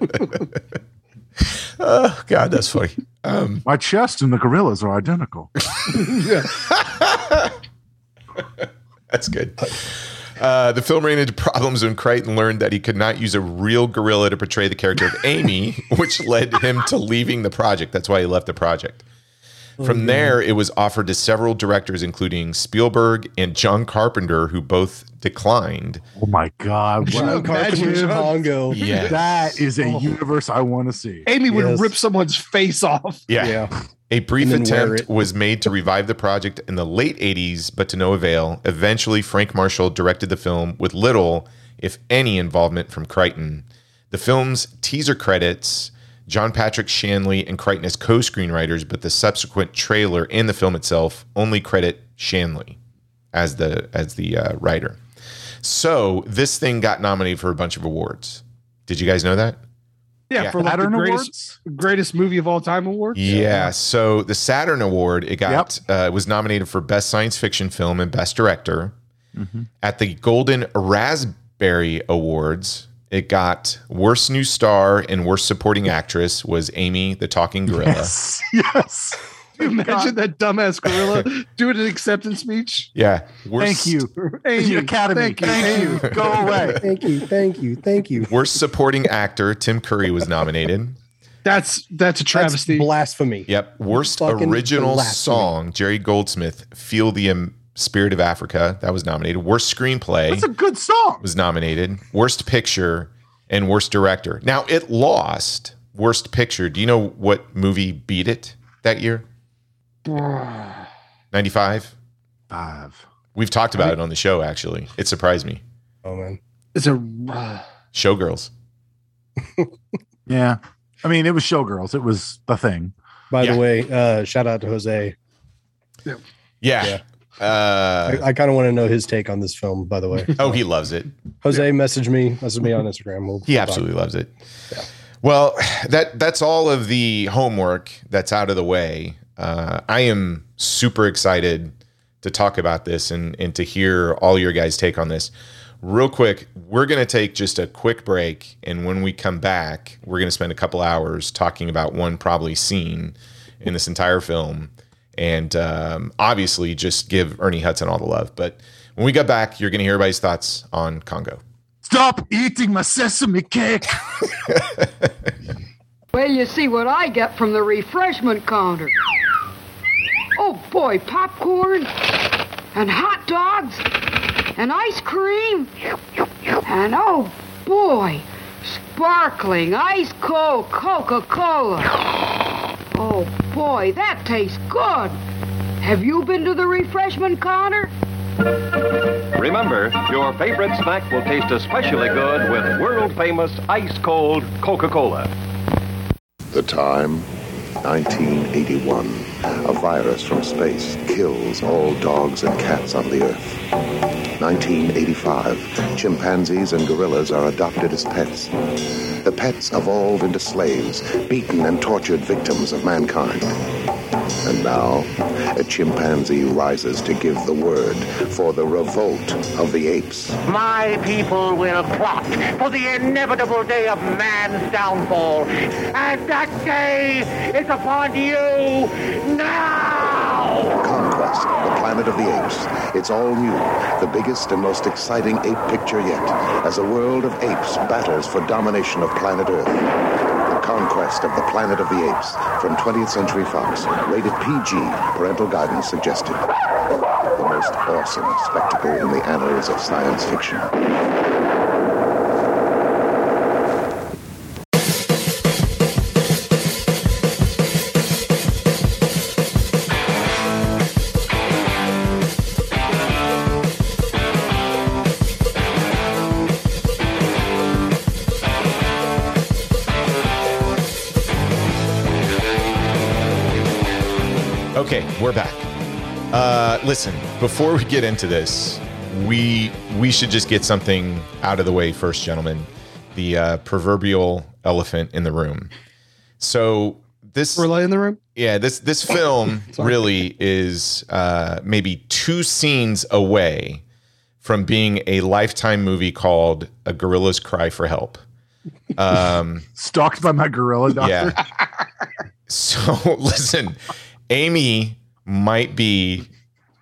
Oh God, that's funny. Um, My chest and the gorillas are identical. That's good. Uh, the film ran into problems when Crichton learned that he could not use a real gorilla to portray the character of Amy, which led him to leaving the project. That's why he left the project. From mm-hmm. there, it was offered to several directors, including Spielberg and John Carpenter, who both declined. Oh my god! John Wow. Carpenter's Imagine- Congo. Yeah. That is a Oh. universe I want to see. Amy would Yes. rip someone's face off. Yeah. Yeah. A brief And then wear attempt was made to revive the project in the late 80s, but to no avail. Eventually, Frank Marshall directed the film with little, if any, involvement from Crichton. The film's teaser credits John Patrick Shanley and Crichton as co screenwriters, but the subsequent trailer and the film itself only credit Shanley as the as the uh, writer. So this thing got nominated for a bunch of awards. Did you guys know that? Yeah, Yeah. for like the Saturn greatest Awards. greatest movie of all time award. Yeah. So the Saturn Award, it got uh, was nominated for Best Science Fiction Film and Best Director. Mm-hmm. At the Golden Raspberry Awards, it got Worst New Star and Worst Supporting Actress was Amy the Talking Gorilla. Yes, yes. Can you imagine that dumbass gorilla doing an acceptance speech? Yeah. Worst, Thank you, Amy, the Academy. Thank you. Thank you. Go away. Thank you. Thank you. Thank you. Worst Supporting Actor Tim Curry was nominated. That's that's a That's travesty. blasphemy. Yep. Worst Fucking Original blasphemy. Song Jerry Goldsmith Feel the um, Spirit of Africa that was nominated. Worst Screenplay. That's a good song. was nominated, Worst Picture, and Worst Director. Now it lost Worst Picture. Do you know what movie beat it that year? 95? Five. We've talked about it on the show, actually. It surprised me. Oh man. It's a uh, Showgirls. Yeah. I mean, it was Showgirls. It was the thing. By Yeah. the way, uh, shout out to Jose. Yeah. Yeah. Uh, I, I kind of want to know his take on this film. By the way, oh, he loves it. Jose message me. message me on Instagram. We'll He talk. absolutely loves it. Well, that that's all of the homework that's out of the way. Uh, I am super excited to talk about this and and to hear all your guys' take on this. Real quick, we're going to take just a quick break, and when we come back, we're going to spend a couple hours talking about one probably scene in this entire film, and um, obviously just give Ernie Hudson all the love. But when we get back, you're going to hear everybody's thoughts on Congo. Stop eating my sesame cake. Well, you see what I get from the refreshment counter. Oh boy, popcorn and hot dogs and ice cream and oh boy, sparkling ice cold Coca-Cola. Oh boy, that tastes good. Have you been to the refreshment counter? Remember, your favorite snack will taste especially good with world famous ice cold Coca Cola. The time, 1981. A virus from space kills all dogs and cats on the Earth. 1985. Chimpanzees and gorillas are adopted as pets. The pets evolve into slaves, beaten and tortured victims of mankind. And now, a chimpanzee rises to give the word for the revolt of the apes. My people will plot for the inevitable day of man's downfall. And that day is upon you now! Conquest, the planet of the apes. It's all new, the biggest and most exciting ape picture yet, as a world of apes battles for domination of planet Earth. The conquest of the planet of the apes from 20th Century Fox, rated PG, parental guidance suggested. The most awesome spectacle in the annals of science fiction. We're back. Uh, listen, before we get into this, we we should just get something out of the way first, gentlemen. The uh, proverbial elephant in the room. So this, Relay in the room. yeah, this this film really is uh, maybe two scenes away from being a lifetime movie called A Gorilla's Cry for Help. Um, Stalked by my gorilla doctor. yeah. So listen, Amy might be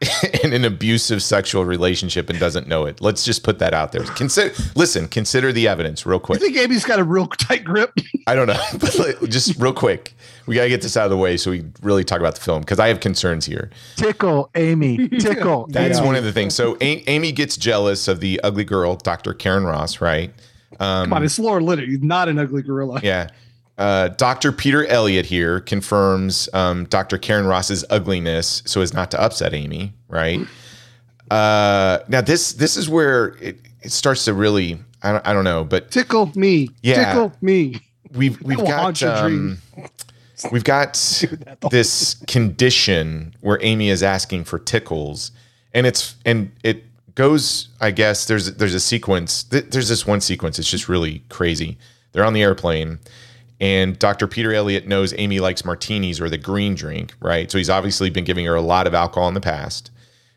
in an abusive sexual relationship and doesn't know it. Let's just put that out there. Consider listen, consider the evidence real quick. I think Amy's got a real tight grip. I don't know, but just real quick. We got to get this out of the way so we really talk about the film because I have concerns here. Tickle, Amy. Tickle. That's Amy. one of the things. So A- Amy gets jealous of the ugly girl, Dr. Karen Ross, right? Um, Come on, it's Laura Linney. He's not an ugly gorilla. Yeah. Uh, Dr. Peter Elliott here confirms um, Dr. Karen Ross's ugliness so as not to upset Amy, right? Uh, now this this is where it, it starts to really I don't, I don't know, but Tickle me. Yeah. Tickle me. we've we've got um, we've got this condition where Amy is asking for tickles, and it's and it goes. I guess there's there's a sequence. th- There's this one sequence. It's just really crazy. They're on the airplane, and Dr. Peter Elliott knows Amy likes martinis or the green drink, right? So he's obviously been giving her a lot of alcohol in the past.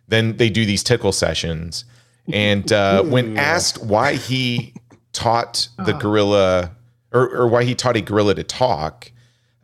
Then they do these tickle sessions, and uh, when asked why he taught the gorilla or, or why he taught a gorilla to talk,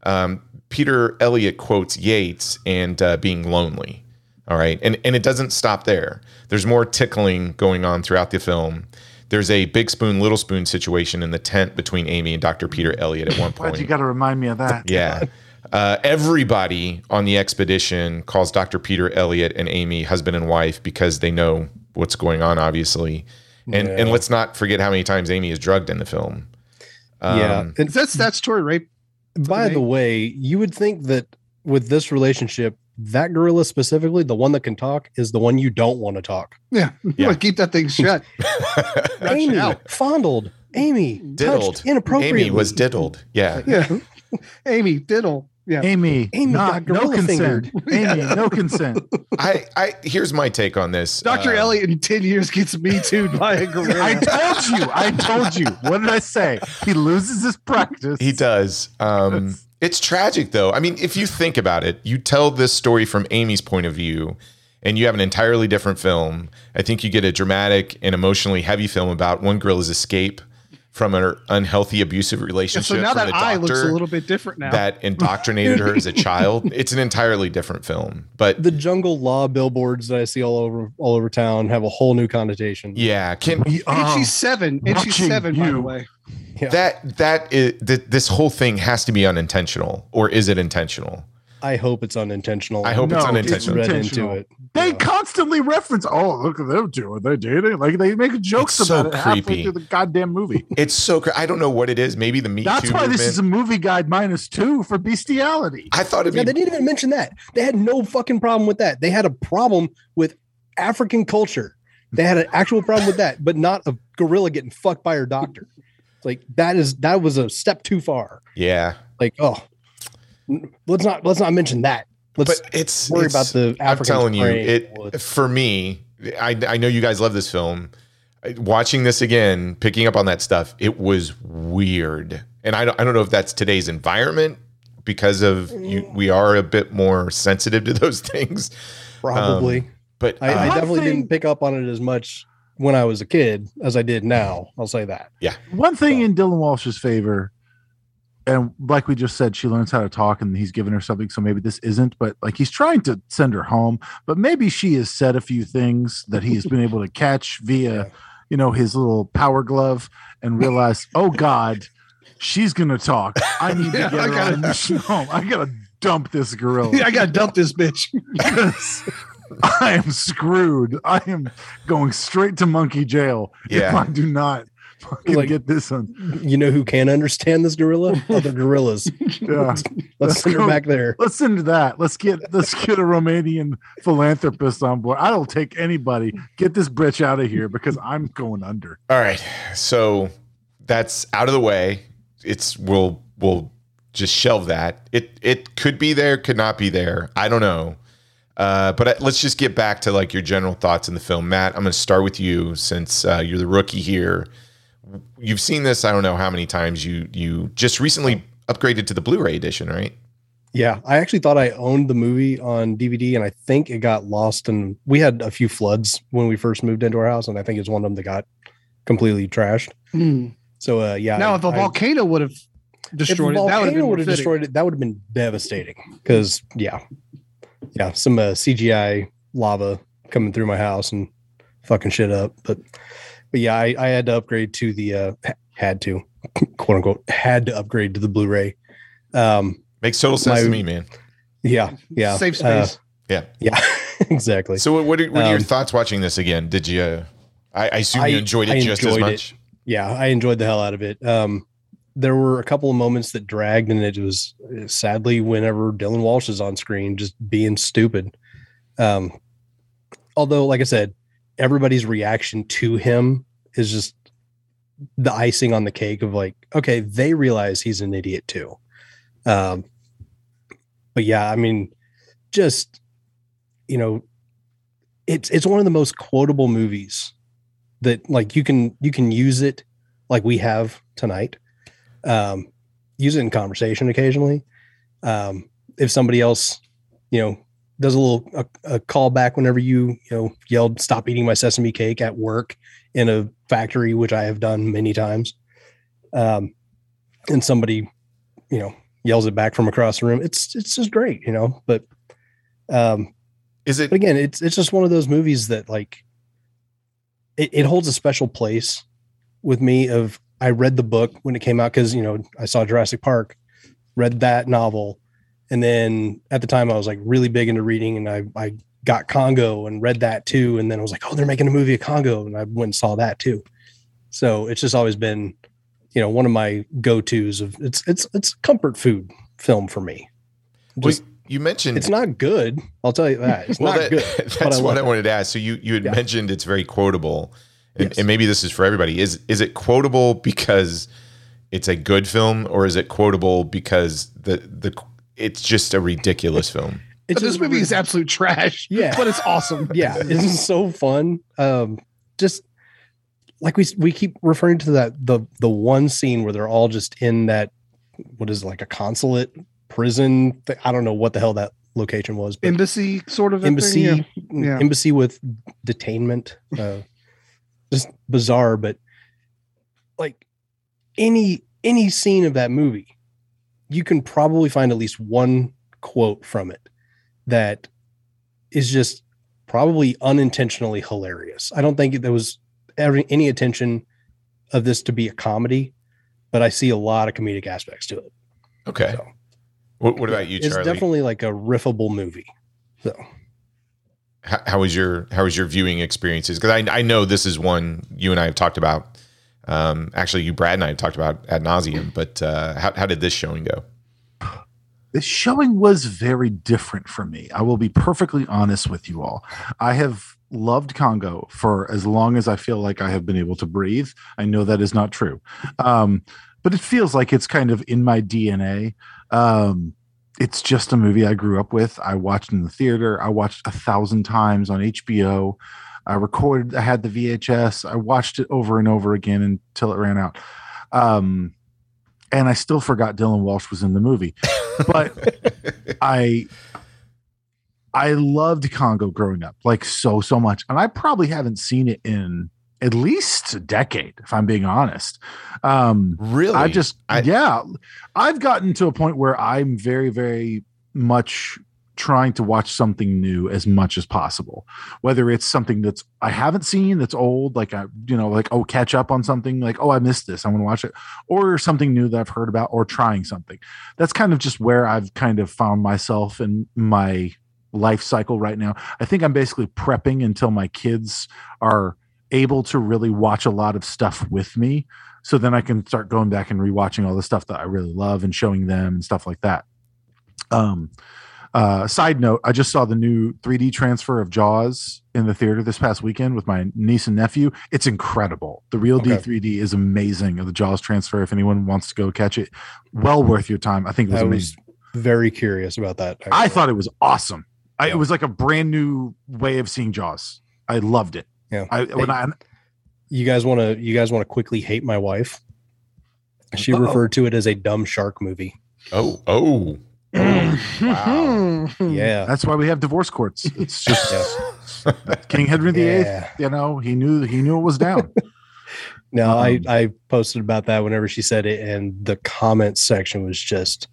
um, Peter Elliott quotes Yates and uh, being lonely. All right, and and it doesn't stop there. There's more tickling going on throughout the film. There's a big spoon, little spoon situation in the tent between Amy and Dr. Peter Elliot at one Why'd point. you got to remind me of that? Yeah. Uh, everybody on the expedition calls Dr. Peter Elliot and Amy husband and wife because they know what's going on, obviously. And and let's not forget how many times Amy is drugged in the film. yeah. Um, And Is that statutory rape? by the way, you would think that with this relationship, that gorilla specifically, the one that can talk, is the one you don't want to talk. Yeah. Yeah. want keep that thing shut. Amy fondled. Amy diddled. touched inappropriately. Amy was diddled. Yeah. Yeah. Amy, diddle. Yeah. Amy, Amy not, no gorilla consent. Amy, no consent. I, I here's my take on this. Dr. Um, Elliot in 10 years gets me too by a gorilla. I told you. I told you. What did I say? He loses his practice. He does. Um, it's tragic, though. I mean, if you think about it, you tell this story from Amy's point of view, and you have an entirely different film. I think you get a dramatic and emotionally heavy film about one gorilla's escape from an unhealthy, abusive Yeah, relationship. so now from that the eye looks a little bit different now. that indoctrinated her as a child. It's an entirely different film. But the jungle law billboards that I see all over all over town have a whole new connotation. yeah, can We and she's seven. And she's watching seven, by the you. way. that that is th- this whole thing has to be unintentional, or is it intentional? I hope it's unintentional. I hope it's No, unintentional. read intentional. into it. They Yeah. constantly reference, "Oh, look at them two. Are they dating?" Like they make jokes It's so about it halfway creepy. through the goddamn movie. It's so cra- I don't know what it is. Maybe the Me That's Too why this is a movie guide minus two for bestiality. I thought it'd Yeah, be they didn't even mention that. They had no fucking problem with that. They had a problem with African culture. They had an actual problem with that, but not a gorilla getting fucked by her doctor. Like that is that was a step too far. yeah. Like, oh, n- let's not let's not mention that. Let's But it's worry it's- about the I'm telling you, it with- for me. I I know you guys love this film. Watching this again, picking up on that stuff, it was weird, and I don't I don't know if that's today's environment because of you. We are a bit more sensitive to those things, probably. Um, but I, I uh, One definitely thing- didn't pick up on it as much when I was a kid as I did now. I'll say that. Yeah. One thing in Dylan Walsh's favor, and like we just said, she learns how to talk, and he's given her something. So maybe this isn't, but like he's trying to send her home. But maybe she has said a few things that he has been able to catch via, you know, his little power glove, and realize, oh God, she's gonna talk. I need to get I her gotta- on mission home. I gotta dump this gorilla. I got to dump this bitch. I am screwed. I am going straight to monkey jail if I do not fucking Like- get this on. You know who can understand this gorilla? Other gorillas. Yeah. Let's Let's send her back there. Let's send that. Let's get let's get a Romanian philanthropist on board. I don't take anybody. Get this bitch out of here because I'm going under. All right. So that's out of the way. It's we'll we'll just shelve that. It it could be there, could not be there. I don't know. Uh, but let's just get back to like your general thoughts in the film, Matt. I'm going to start with you since uh, you're the rookie here. You've seen this. I don't know how many times. You you just recently upgraded to the Blu-ray edition, right? Yeah, I actually thought I owned the movie on DVD, and I think it got lost. And we had a few floods when we first moved into our house, and I think it's one of them that got completely trashed. Hmm. So uh, yeah. now, I- if a I- volcano would have destroyed the it, that would have volcano been would have destroyed it, that would have been devastating. Because yeah, yeah, some uh, CGI lava coming through my house and fucking shit up. But but yeah, I, I had to upgrade to the uh, had to quote unquote had to upgrade to the Blu-ray. Um, Makes total sense My- to me, man. yeah, yeah, Safe uh, space. Yeah. yeah, exactly. So, what, what are, what are your Um, thoughts watching this again? Did you? Uh, I, I assume you I- enjoyed it I just as enjoyed it. much. yeah, I enjoyed the hell out of it. Um, there were a couple of moments that dragged, and it was sadly whenever Dylan Walsh is on screen, just being stupid. Um, although, like I said, everybody's reaction to him is just the icing on the cake of like, okay, they realize he's an idiot too. Um, but yeah, I mean, just you know, it's it's one of the most quotable movies that like you can you can use it like we have tonight um use it in conversation occasionally um if somebody else you know does a little a, a call back whenever you you know yelled stop eating my sesame cake at work in a factory which i have done many times um and somebody you know yells it back from across the room it's it's just great you know but um Is it? but again, it's it's just one of those movies that like it, it holds a special place with me. Of I read the book when it came out because you know I saw Jurassic Park, read that novel, and then at the time I was like really big into reading, and I I got Congo and read that too, and then I was like, oh, they're making a movie of Congo, and I went and saw that too. So it's just always been, you know, one of my go tos of it's it's it's comfort food film for me. Well, you mentioned it's not good. I'll tell you that. It's well, not that- good. that's I what I wanted to ask. So you you had Yeah. mentioned it's very quotable, and, Yes. and maybe this is for everybody. Is is it quotable because it's a good film, or is it quotable because the the it's just a ridiculous film? It's But this movie re- is absolute trash. Yeah. but it's awesome. yeah, it's so fun. Um, just like we we keep referring to that the the one scene where they're all just in that what is it, like a consulate prison. Th- I don't know what the hell that location was, but Embassy sort of embassy Thing, yeah. Yeah. embassy with detainment. Uh, just bizarre, but like any any scene of that movie, you can probably find at least one quote from it that is just probably unintentionally hilarious. I don't think there was every, any intention of this to be a comedy, but I see a lot of comedic aspects to it. Okay. So, What, what about you, it's definitely like a riffable movie. So how, how was your how was your viewing experiences? Because I I know this is one you and I have talked about. Um, actually, you Brad and I talked about ad nauseum. But uh, how how did this showing go? This showing was very different for me. I will be perfectly honest with you all. I have loved Congo for as long as I feel like I have been able to breathe. I know that is not true. Um, but it feels like it's kind of in my DNA. Um, it's just a movie I grew up with. I watched in the theater. I watched a thousand times on HBO. I recorded, I had the VHS. I watched it over and over again until it ran out. Um, and I still forgot Dylan Walsh was in the movie. But I I loved Congo growing up, like so so much, and I probably haven't seen it in at least a decade, if I'm being honest. Um, Really? I just I- yeah, I've gotten to a point where I'm very very much trying to watch something new as much as possible. Whether it's something that's i haven't seen that's old like i you know like oh catch up on something like oh i missed this i want to watch it or something new that i've heard about or trying something. That's kind of just where i've kind of found myself in my life cycle right now. I think i'm basically prepping until my kids are able to really watch a lot of stuff with me so then i can start going back and rewatching all the stuff that i really love and showing them and stuff like that. Um uh, side note, I just saw the new 3D transfer of Jaws in the theater this past weekend with my niece and nephew. It's incredible. The RealD 3D is amazing. The Jaws transfer, if anyone wants to go catch it, well worth your time. I think it was I amazing. was very curious about that. I thought it was awesome. I, Yeah. It was like a brand new way of seeing Jaws. I loved it. Yeah. I, when I, you guys want to you guys want to quickly hate my wife. She Uh-oh. referred to it as a dumb shark movie. Oh oh. Wow. Yeah. that's why we have divorce courts. It's just King Henry VIII. Yeah. You know, he knew he knew it was down. No, I Um, I posted about that whenever she said it, and the comment section was just,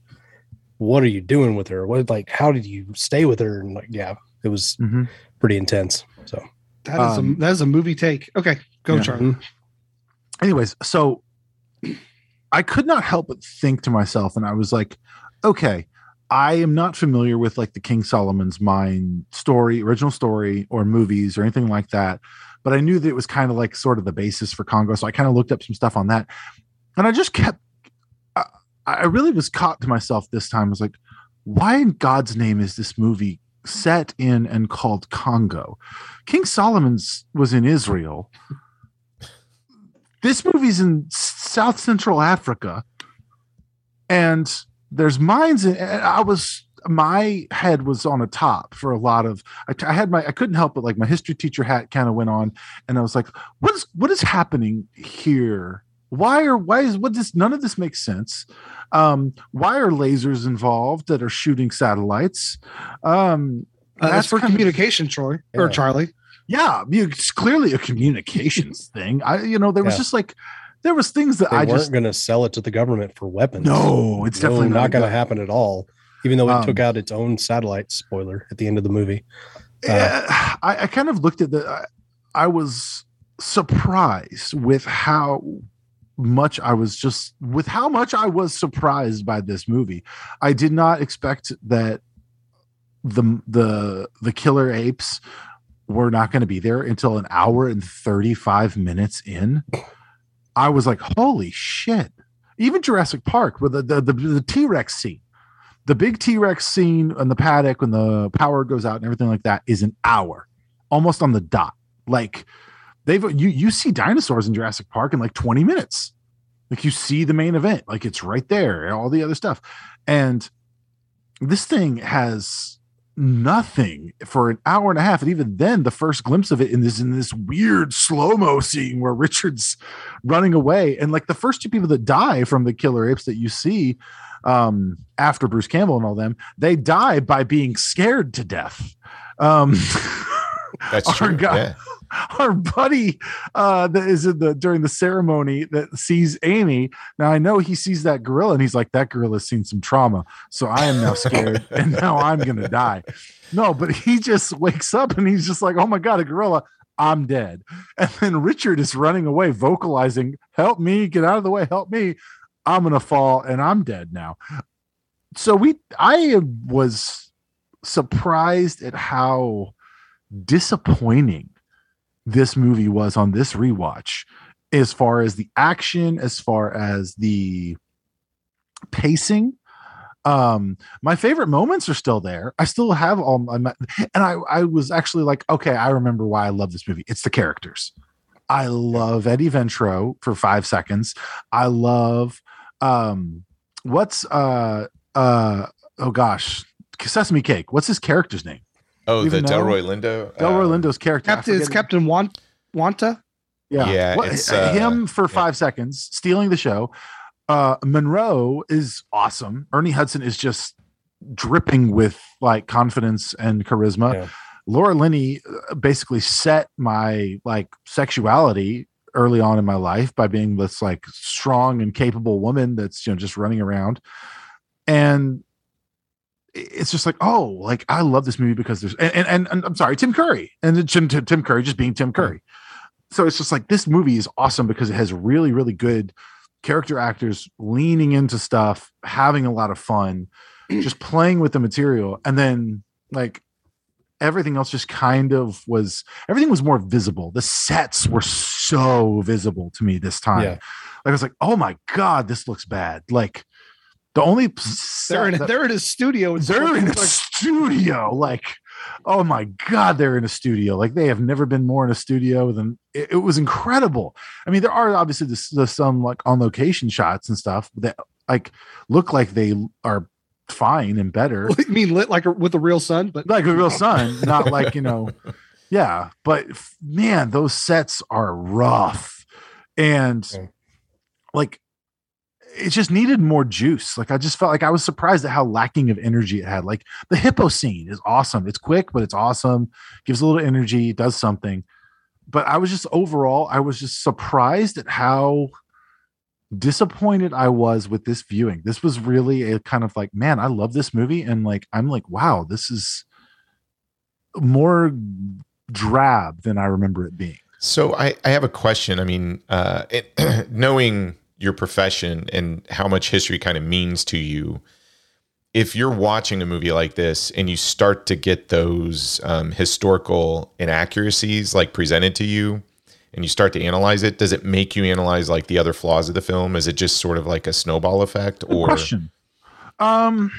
"What are you doing with her? What like how did you stay with her?" And like, yeah, it was Mhm. pretty intense. So That is Um, a that is a movie take. Okay, go Yeah. Charlie. anyways, so I could not help but think to myself, and I was like, okay, I am not familiar with like the King Solomon's Mine story, original story, or movies or anything like that. But I knew that it was kind of like sort of the basis for Congo. So I kind of looked up some stuff on that. And I just kept, I, I really was caught to myself this time. I was like, why in God's name is this movie set in and called Congo? King Solomon's was in Israel this movie's in South Central Africa, and there's mines. In, and I was my head was on a top for a lot of. I, I had my I couldn't help but like my history teacher hat kind of went on, and I was like, what is what is happening here? Why are why is what this none of this makes sense? Um, why are lasers involved that are shooting satellites? Um, Uh, that's for kind of- communication, Troy or Yeah. Charlie. yeah, it's clearly a communications thing. I, you know, there was Yeah. just like, there was things that they I weren't just going to sell it to the government for weapons. no, it's No, definitely not going to happen at all. Even though it Um, took out its own satellite spoiler at the end of the movie. Uh, I, I kind of looked at the. I, I was surprised with how much I was just with how much I was surprised by this movie. I did not expect that the the the killer apes were not going to be there until an hour and 35 minutes in. I was like, holy shit. Even Jurassic Park, where the the, the, the T-Rex scene, the big T-Rex scene in the paddock when the power goes out and everything like that is an hour, almost on the dot. Like they've you you see dinosaurs in Jurassic Park in like 20 minutes. Like you see the main event, like it's right there, all the other stuff. And this thing has nothing for an hour and a half. And even then, the first glimpse of it in this in this weird slow-mo scene where Richard's running away. And like the first two people that die from the killer apes that you see um after Bruce Campbell and all them, they die by being scared to death. Um That's Our true. guy- Yeah. our buddy uh that is in the during the ceremony that sees Amy. Now I know he sees that gorilla and he's like, that gorilla's seen some trauma. So I am now scared and now I'm gonna die. No, but he just wakes up and he's just like, oh my god, a gorilla. I'm dead. And then Richard is running away, vocalizing, help me, get out of the way, help me. I'm gonna fall and I'm dead now. So we I was surprised at how disappointing this movie was on this rewatch. As far as the action as far as the pacing um my favorite moments are still there. I still have all my and i i was actually like okay i remember why i love this movie. It's the characters. I love eddie ventro for five seconds. I love um what's uh uh oh gosh sesame cake. What's his character's name Oh, Even the Delroy Lindo. delroy uh, lindo's character Captain is Captain Want Wanta. yeah, Yeah, What- it's, uh, him for yeah. five seconds, stealing the show. Uh, Monroe is awesome. Ernie Hudson is just dripping with like confidence and charisma. Yeah. Laura Linney uh, basically set my like sexuality early on in my life by being this like strong and capable woman that's you know just running around, and it's just like oh like I love this movie because there's and and, and, I'm sorry Tim Curry and Tim Tim, Tim Curry just being Tim Curry. So it's just like this movie is awesome because it has really really good character actors leaning into stuff having a lot of fun just playing with the material and then like everything else just kind of was everything was more visible. The sets were so visible to me this time. Yeah. like i was like oh my god this looks bad. Like the only They're in that- they're in a studio. It's they're in a like- studio like oh my god they're in a studio like they have never been more in a studio than it, it was incredible i mean there are obviously the, the some like on location shots and stuff that like look like they are fine and better I mean, lit like a, with a real sun, but like a real sun not like you know yeah but man those sets are rough and Yeah. like it just needed more juice like i just felt like i was surprised at how lacking of energy it had like the hippo scene is awesome it's quick but it's awesome gives a little energy does something but I was just overall, I was just surprised at how disappointed I was with this viewing. This was really a kind of like, man, I love this movie, and like I'm like, wow, this is more drab than I remember it being. So I, I have a question. I mean, uh, it, knowing your profession and how much history kind of means to you, if you're watching a movie like this and you start to get those um, historical inaccuracies like presented to you, and you start to analyze it, does it make you analyze like the other flaws of the film? Is it just sort of like a snowball effect? Good or question. Um,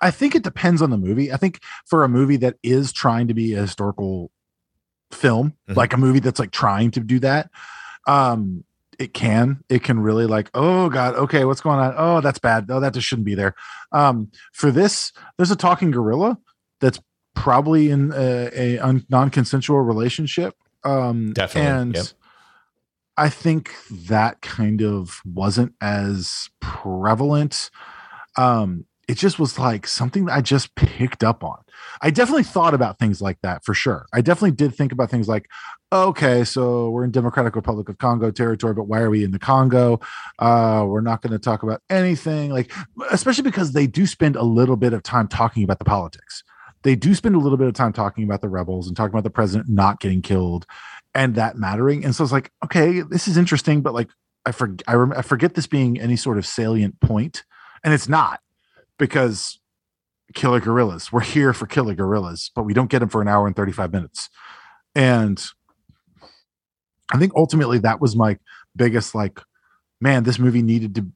I think it depends on the movie. I think for a movie that is trying to be a historical film, Mhm. like a movie that's like trying to do that, um, it can it can really like oh god okay what's going on? Oh that's bad. Oh that just shouldn't be there. Um for this there's a talking gorilla that's probably in a, a un- non-consensual relationship um Definitely, and yep. i think that kind of wasn't as prevalent. Um it just was like something that i just picked up on. I definitely thought about things like that for sure. I definitely did think about things like okay so we're in democratic republic of congo territory but why are we in the congo? Uh we're not going to talk about anything like especially because they do spend a little bit of time talking about the politics. They do spend a little bit of time talking about the rebels and talking about the president not getting killed and that mattering and so it's like okay this is interesting but like i forget I, rem- I forget this being any sort of salient point and it's not because killer gorillas we're here for killer gorillas but we don't get them for an hour and 35 minutes. And i think ultimately that was my biggest like man this movie needed to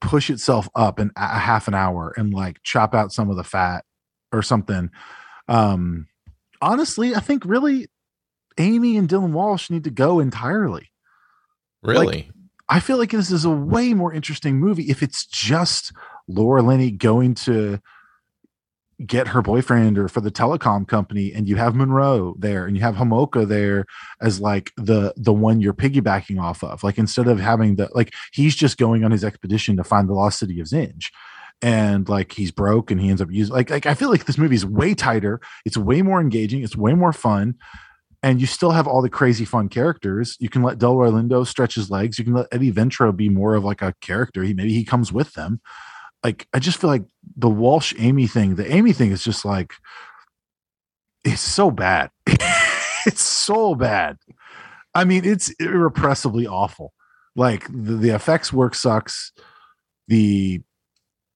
push itself up in a half an hour and like chop out some of the fat or something. Um honestly i think really amy and dylan walsh need to go entirely. Really? I feel like this is a way more interesting movie if it's just Laura Linney going to get her boyfriend or for the telecom company and you have Monroe there and you have Homolka there as like the the one you're piggybacking off of like instead of having the like he's just going on his expedition to find the lost city of Zinj and like he's broke and he ends up using like like I feel like this movie is way tighter it's way more engaging it's way more fun and you still have all the crazy fun characters. You can let Delroy Lindo stretch his legs. You can let Eddie Ventro be more of like a character. He maybe he comes with them. Like I just feel like the Walsh Amy thing, the Amy thing is just like it's so bad. it's so bad. I mean, it's irrepressibly awful. Like the, the effects work sucks. The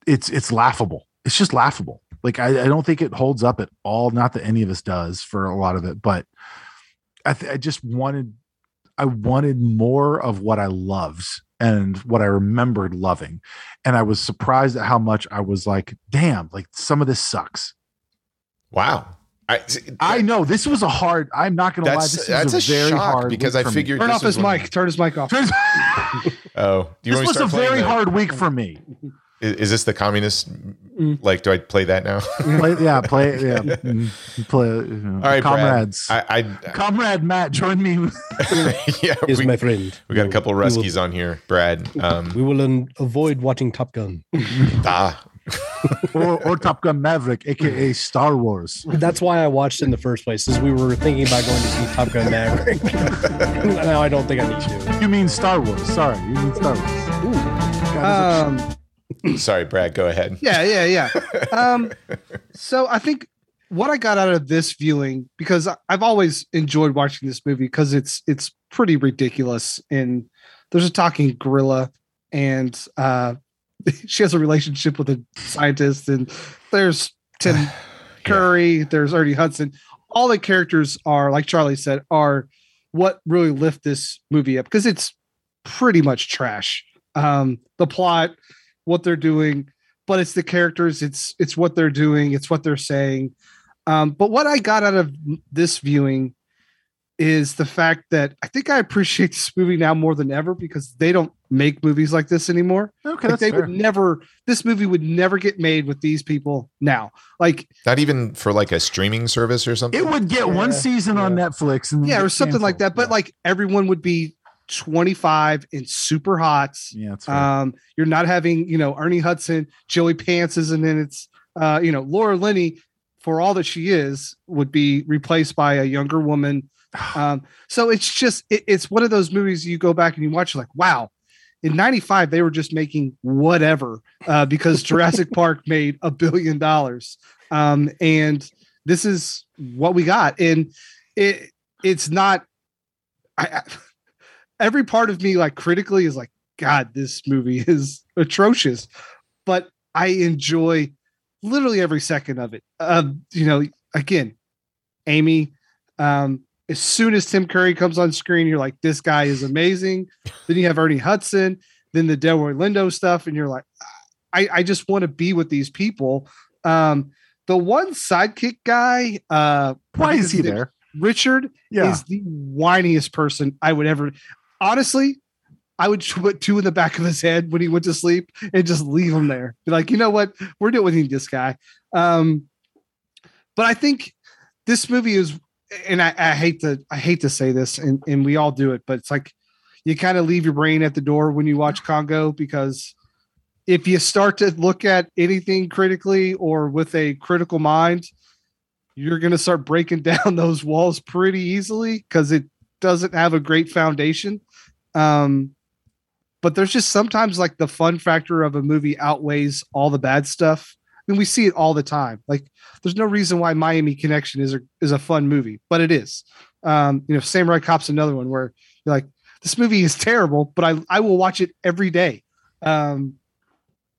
it's it's laughable. It's just laughable. Like I, I don't think it holds up at all. Not that any of us does for a lot of it, but I, th- I just wanted I wanted more of what I loved and what I remembered loving. And I was surprised at how much I was like, damn, like some of this sucks. Wow. I, I know this was a hard, I'm not gonna lie, That's- this that's was a a very shock hard because week I figured Turn off his mic. Turn his mic off. Oh, do you this want me to was a start very the- hard week for me. Is, is this the communist? Like, do I play that now? Play, yeah, play, yeah, mm, play. You know, All right, comrades. Brad. I, Comrade Matt, join me. Yeah, Is we, my friend. we got a couple of We will- on here, Brad. Um, We will um, avoid watching Top Gun. ah, or, or Top Gun Maverick, aka Star Wars. That's why I watched it in the first place, is we were thinking about going to see Top Gun Maverick. now I don't think I need to. You mean Star Wars? Sorry, you mean Star Wars. God, Um, sorry, Brad. Go ahead. yeah, yeah, yeah. Um, so I think what I got out of this viewing because I've always enjoyed watching this movie because it's it's pretty ridiculous and there's a talking gorilla and uh, she has a relationship with a scientist and there's Tim Curry, there's Ernie Hudson. All the characters are like Charlie said are what really lift this movie up because it's pretty much trash. Um, the plot, what they're doing, but it's the characters, it's it's what they're doing, it's what they're saying. Um, but what I got out of this viewing is the fact that I think I appreciate this movie now more than ever because they don't make movies like this anymore. Okay, Like that's they fair. would never this movie would never get made with these people now. Like Not even for like a streaming service or something. It would get one Yeah, season on Netflix and yeah, or something like that. canceled. But like everyone would be 25 and super hot. yeah, that's. Um, you're not having, you know, Ernie Hudson, Joey Pants isn't in it. Uh, you know, Laura Linney, for all that she is, would be replaced by a younger woman Um, so it's just it, it's one of those movies you go back and you watch, like, wow. In '95, they were just making whatever uh, because Jurassic Park made a billion dollars, um, and this is what we got. And it it's not. I every part of me, like critically, is like, God, this movie is atrocious, but I enjoy literally every second of it. Um, you know, again, Amy. Um, as soon as Tim Curry comes on screen, you're like, this guy is amazing. then you have Ernie Hudson, then the Delroy Lindo stuff, and you're like, I, I just want to be with these people. Um, the one sidekick guy, uh, Why is he there? Richard Yeah. is the whiniest person I would ever. Honestly, I would put two in the back of his head when he went to sleep and just leave him there. Be like, you know what? We're doing with this guy. Um, but I think this movie is, and I, I hate to, I hate to say this, and, and we all do it, but it's like you kind of leave your brain at the door when you watch Congo because if you start to look at anything critically or with a critical mind, you're going to start breaking down those walls pretty easily because it doesn't have a great foundation. Um, but there's just sometimes like the fun factor of a movie outweighs all the bad stuff. I mean, we see it all the time. Like, there's no reason why Miami Connection is a is a fun movie, but it is. Um, you know, Samurai Cop's another one where you're like, this movie is terrible, but I I will watch it every day. Um,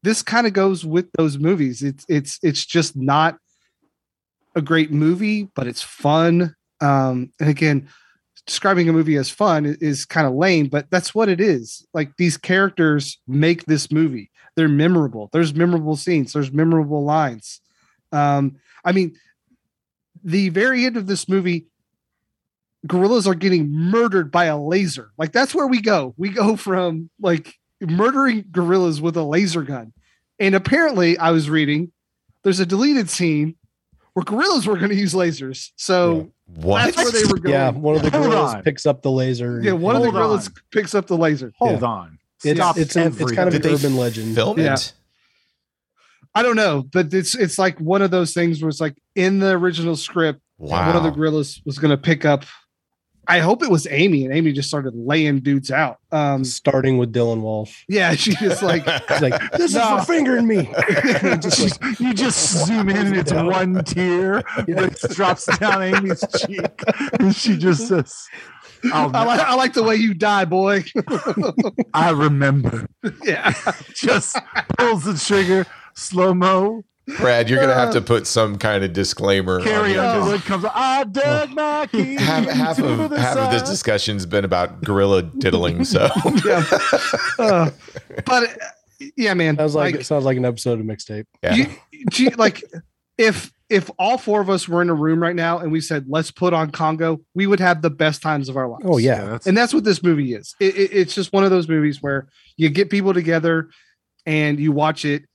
this kind of goes with those movies. It's it's it's just not a great movie, but it's fun. Um, and again, describing a movie as fun is, kind of lame, but that's what it is. Like these characters make this movie. They're memorable. There's memorable scenes. There's memorable lines. Um, I mean, the very end of this movie, gorillas are getting murdered by a laser. Like that's where we go. We go from like murdering gorillas with a laser gun. And apparently, I was reading there's a deleted scene where gorillas were going to use lasers. So What? that's where they were going. Yeah, one of the gorillas picks up the laser. Yeah, one of the gorillas on. picks up the laser. Hold Yeah. on. It's Stop it's, a, it's kind of Did an urban legend. Film Yeah. it? I don't know, but it's it's like one of those things where it's like in the original script, Wow. one of the gorillas was going to pick up. I hope it was Amy, and Amy just started laying dudes out. Um, Starting with Dylan Walsh. yeah, she just like He's like, this No. is for fingering me. Just like, you just zoom in and it's one tear that drops down Amy's cheek, and she just says, I like I like the way you die, boy. I remember. yeah, Just pulls the trigger, slow mo. Brad, you're gonna have to put some kind of disclaimer. Carry on Carrie here, 'cause comes. I dug my key. Half, half of the half of this discussion's been about gorilla diddling. So yeah. Uh, but uh, yeah, man, sounds like, it sounds like an episode of mixtape. yeah. you, like if if all four of us were in a room right now and we said let's put on Congo, we would have the best times of our lives. Oh yeah, that's, and that's what this movie is. It, it- it's just one of those movies where you get people together and you watch it.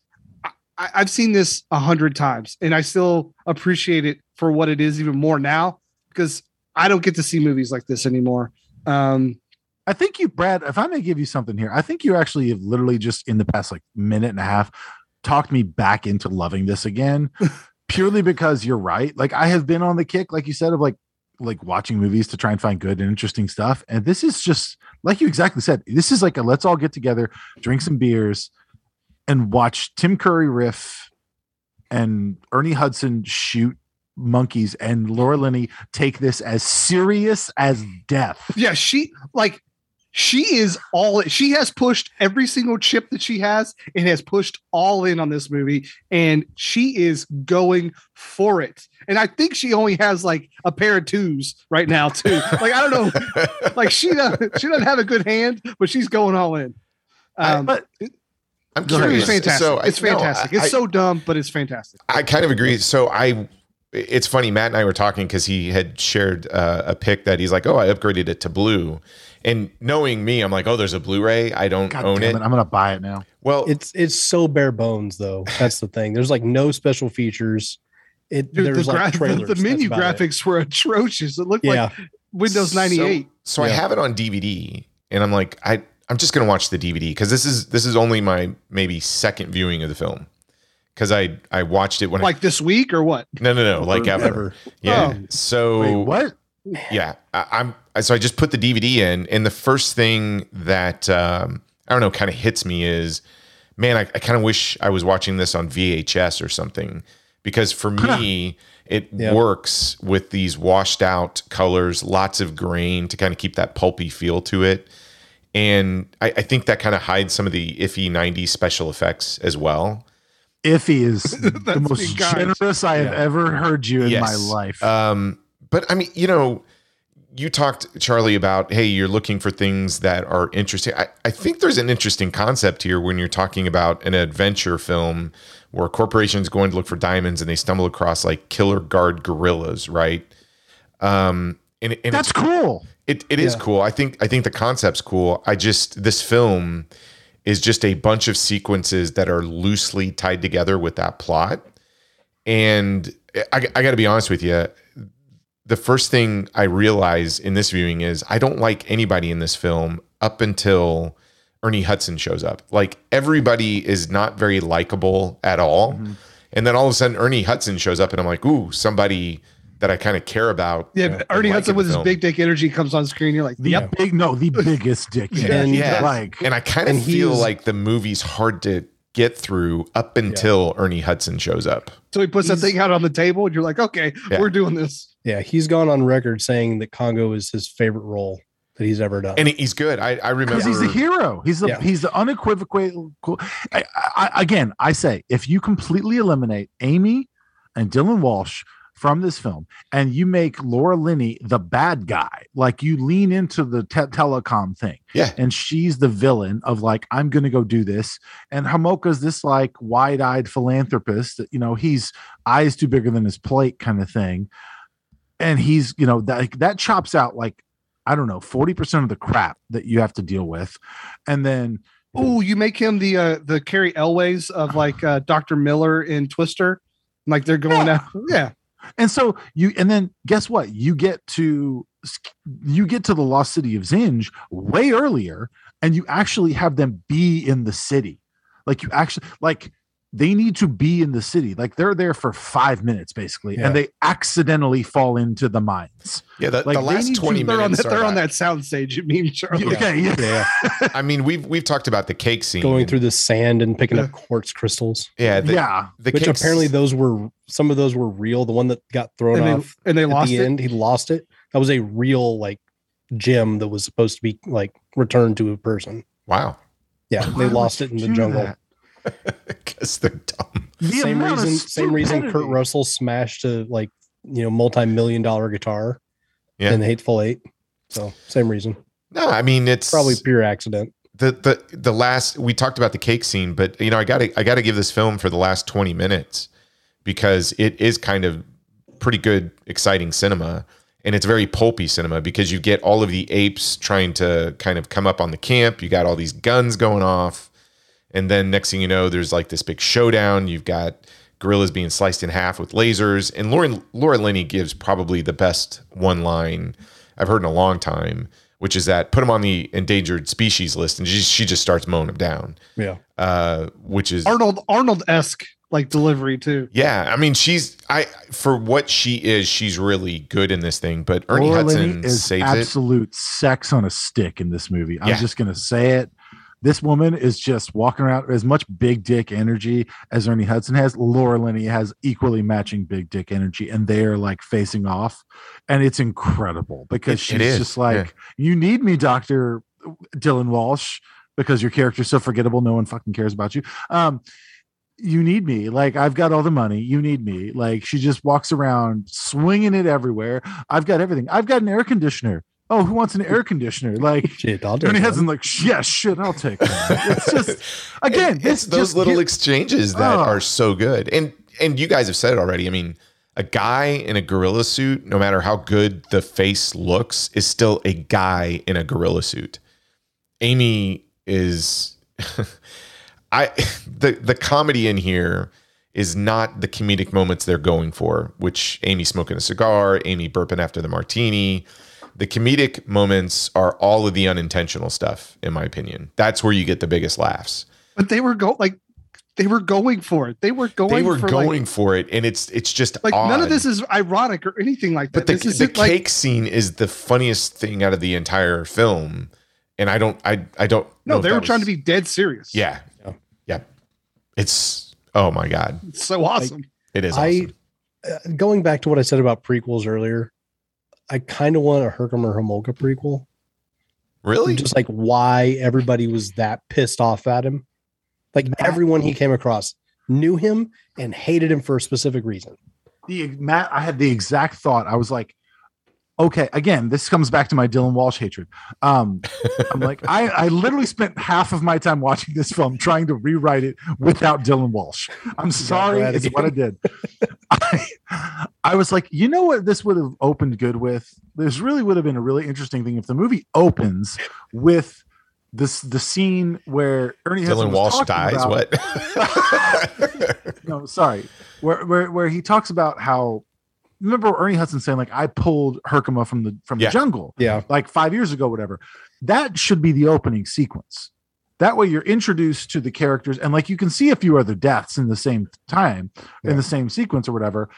I, I've seen this a hundred times, and I still appreciate it for what it is even more now because I don't get to see movies like this anymore. Um, I think you, Brad, if I may give you something here, I think you actually have literally just in the past like minute and a half talked me back into loving this again, purely because you're right. Like I have been on the kick, like you said, of like like watching movies to try and find good and interesting stuff. And this is just like you exactly said, this is like a let's all get together, drink some beers, and watch Tim Curry riff and Ernie Hudson shoot monkeys and Laura Linney take this as serious as death. yeah, she like she is all she has pushed every single chip that she has and has pushed all in on this movie and she is going for it. And i think she only has like a pair of twos right now too. Like i don't know like she doesn't she doesn't have a good hand but she's going all in. Um but I'm the movie's curious. fantastic So I- it's no, fantastic I- it's I- so dumb but it's fantastic I kind of agree. So I, it's funny. Matt and I were talking because he had shared uh, a pic that he's like, "Oh, I upgraded it to blue," and knowing me, I'm like, "Oh, there's a Blu-ray. I don't God own it." it, I'm gonna buy it now. Well, It's it's so bare bones though. That's the thing. There's like no special features. It Dude, there's the, like gra- trailers. the, the menu That's about it. graphics were atrocious it looked Yeah. like windows 98 So, so I have it on DVD, and I'm like, I I'm just gonna watch the DVD because this is this is only my maybe second viewing of the film because I I watched it when I, like this week or what no no no like ever Ever. yeah Oh. so Wait, what? yeah, I, I'm. So I just put the DVD in, and the first thing that um, I don't know kind of hits me is, man, I, I kind of wish I was watching this on VHS or something because for me it Yeah. works with these washed out colors, lots of grain to kind of keep that pulpy feel to it. And I, I think that kind of hides some of the iffy 90s special effects as well. Iffy is the most generous I have Yeah. ever heard you in my life. Um, but I mean, you know, you talked, Charlie, about hey, you're looking for things that are interesting. I, I think there's an interesting concept here when you're talking about an adventure film where a corporation's going to look for diamonds and they stumble across like killer guard gorillas, right? Um, and, and That's it's, cool. It, it is Yeah. cool. I think I think the concept's cool. I just this film is just a bunch of sequences that are loosely tied together with that plot. And I, I got to be honest with you. The first thing I realize in this viewing is I don't like anybody in this film up until Ernie Hudson shows up. Like everybody is not very likable at all. Mm-hmm. And then all of a sudden Ernie Hudson shows up and I'm like, ooh, somebody that I kind of care about. Yeah, and Ernie like Hudson in with his film. big dick energy comes on screen. You're like, The yep. big, no, the biggest dick. And- Yeah. like And I kind of feel like the movie's hard to get through up until Ernie Hudson shows up. So he puts that thing out on the table, and you're like, okay, Yeah. we're doing this. Yeah, he's gone on record saying that Congo is his favorite role that he's ever done. And he's good. I, I remember because he's a hero. He's the Yeah. he's the unequivocal. Cool. I, I, again, I say if you completely eliminate Amy and Dylan Walsh from this film, and you make Laura Linney the bad guy, like you lean into the te- telecom thing, Yeah. and she's the villain of like I'm going to go do this, and Homolka's this like wide-eyed philanthropist that you know he's eyes too bigger than his plate kind of thing, and he's you know that that chops out like I don't know, 40% of the crap that you have to deal with. And then Oh, you make him the uh the Cary Elwes of like uh Dr. Miller in Twister. Like they're going Yeah. out. Yeah. And so you and then guess what? You get to you get to the lost city of Zinj way earlier and you actually have them be in the city. Like you actually like they need to be in the city. Like they're there for 5 minutes basically Yeah. and they accidentally fall into the mines. yeah, the, like, the last need to- 20 They're on minutes that they're are on that- that sound stage, you mean Charlie. Okay, yeah. yeah, I mean, we've we've talked about the cake scene. going through the sand and picking up quartz crystals, yeah, the, yeah. the which cake apparently those were some of those were real. The one that got thrown And they, off and they at lost the it. end, he lost it. That was a real like gem that was supposed to be like returned to a person. wow, Yeah, Why they lost it in the jungle. that? Because they're dumb. The Same reason, same reason Kurt. Russell smashed a like you know multi-million dollar guitar Yeah. in the Hateful Eight. So same reason, No, I mean it's probably pure accident. the the the last we talked about the cake scene, but you know I got to I got to give this film for the last 20 minutes because it is kind of pretty good exciting cinema and it's very pulpy cinema because you get all of the apes trying to kind of come up on the camp, you got all these guns going off and then next thing you know there's like this big showdown, you've got gorillas being sliced in half with lasers and Laura Laura Linney gives probably the best one line I've heard in a long time, which is that put them on the endangered species list, and she, she just starts mowing them down. Yeah, Uh, which is Arnold Arnold esque like delivery too. yeah. I mean, she's I for what she is, she's really good in this thing. But Ernie Laura Hudson Linney is saves it. absolute sex on a stick in this movie. I'm Yeah. just gonna say it. This woman is just walking around as much big dick energy as Ernie Hudson has. Laura Linney has equally matching big dick energy, and they are like facing off, and it's incredible because It- it she's is, just like, "You need me, Doctor Dylan Walsh, because your character's so forgettable. No one fucking cares about you." Um, you need me. Like I've got all the money. You need me. Like she just walks around swinging it everywhere. I've got everything. I've got an air conditioner. Oh, who wants an air conditioner? Like shit. I'll Ernie. Hudson, like yes, shit, I'll take that. It's just again, It- it's those little exchanges that Oh. are so good. And and you guys have said it already. I mean, a guy in a gorilla suit, no matter how good the face looks, is still a guy in a gorilla suit. Amy is I the the comedy in here is not the comedic moments they're going for, which Amy smoking a cigar, Amy burping after the martini. The comedic moments are all of the unintentional stuff, in my opinion. That's where you get the biggest laughs. But they were go like They were going for it. They were going. they were for going like, for it, and it's it's just like none of this is ironic or anything like that. But the, this the isn't like cake scene is the funniest thing out of the entire film, and I don't I I don't no. if They that were trying was- to be dead serious. yeah yeah. It's oh my god, It's so awesome. it is. I awesome. uh, going back to what I said about prequels earlier. I kind of want a Herkimer Homolka prequel. Really? Just like why everybody was that pissed off at him. Like everyone he came across knew him and hated him for a specific reason. the Matt, I had the exact thought. I was like, okay, again, this comes back to my Dylan Walsh hatred. Um, I'm like, I, I literally spent half of my time watching this film trying to rewrite it without Dylan Walsh. I'm sorry, it's what I did. I, I was like, you know what, this would have opened good with. This really would have been a really interesting thing if the movie opens with this the scene where Ernie Dylan Walsh dies. about- What? no, sorry. Where, where where he talks about how remember Ernie Hudson saying like I pulled Herkimer from the from Yeah. the jungle Yeah. like five years ago, whatever. That should be the opening sequence. That way you're introduced to the characters and like you can see a few other deaths in the same time Yeah. in the same sequence or whatever.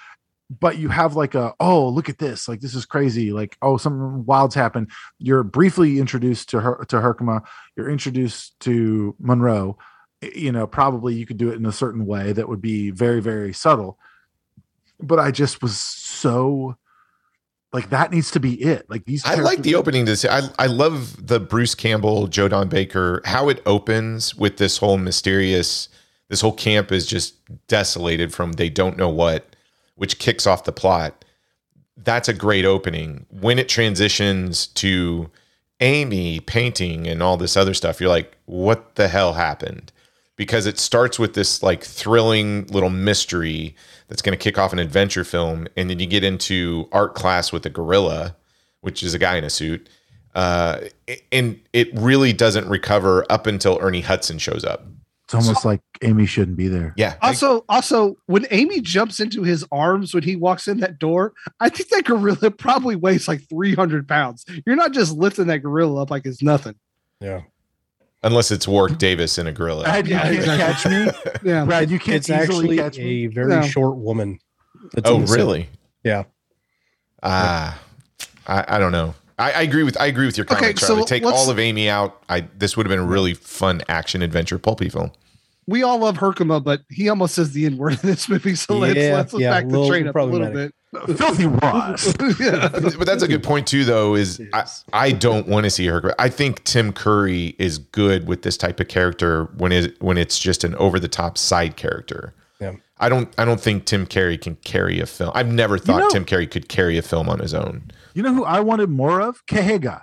But you have like a oh look at this like this is crazy like oh something wild's happened. You're briefly introduced to her to Herkimer. You're introduced to Monroe you know probably you could do it in a certain way that would be very very subtle but i just was so like that needs to be it like these I like the opening to this. I I love the Bruce Campbell, Joe Don Baker, how it opens with this whole mysterious. This whole camp is just desolated from they don't know what, which kicks off the plot. That's a great opening. When it transitions to Amy painting and all this other stuff, you're like, what the hell happened? Because it starts with this like thrilling little mystery that's going to kick off an adventure film, and then you get into art class with a gorilla, which is a guy in a suit, uh, and it really doesn't recover up until Ernie Hudson shows up. it's almost like amy shouldn't be there Yeah, I- Also, also, when Amy jumps into his arms when he walks in that door, I think that gorilla probably weighs like 300 pounds. You're not just lifting that gorilla up like it's nothing. Yeah. Unless it's Warwick Davis in a gorilla. Brad, you can't catch me Yeah. brad you can't It's actually catch me a very No. short woman. that's Oh, the scene. really? Yeah. Ah, I, I don't know. I, I agree with I agree with your Okay, comment, so Charlie. Take all of Amy out. I this would have been a really fun action adventure pulpy film. We all love Herkimer, but he almost says the N word in this movie. So let's let's yeah, back the little train up a little bit. filthy ross yeah. But, but that's a good point too, though. Is I, I don't want to see her. I think Tim Curry is good with this type of character when it when it's just an over the top side character. Yeah. I don't I don't think Tim Curry can carry a film. I've never thought know- Tim Curry could carry a film on his own. You know who I wanted more of? Kahega.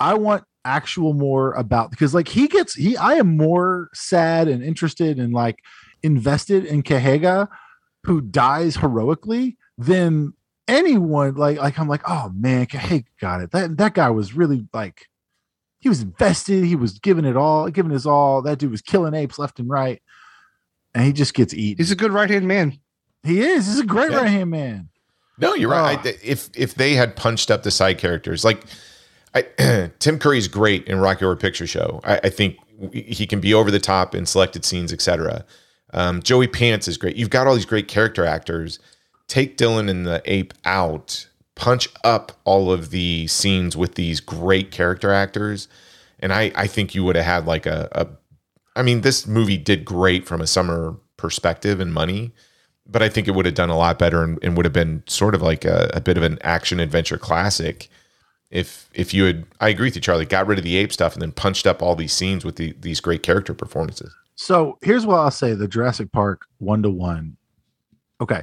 I want actual more about because like he gets he I am more sad and interested and like invested in Kahega who dies heroically than anyone like like I'm like oh man Kahega got it that that guy was really like he was invested he was giving it all giving his all that dude was killing apes left and right and he just gets eaten He's a good right hand man. he is he's a great Yeah. right hand man No, you're right. Oh. I, if if they had punched up the side characters, like I, Tim Curry's great in Rocky Horror Picture Show. I, I think he can be over the top in selected scenes, etc. Um, Joey Pants is great. You've got all these great character actors. Take Dylan and the ape out. Punch up all of the scenes with these great character actors, and I I think you would have had like a, a I mean, this movie did great from a summer perspective and money, but I think it would have done a lot better and, and would have been sort of like a, a bit of an action adventure classic if if you had. I agree with you, Charlie. Got rid of the ape stuff and then punched up all these scenes with the, these great character performances. So here's what I'll say: the Jurassic Park one to one. Okay,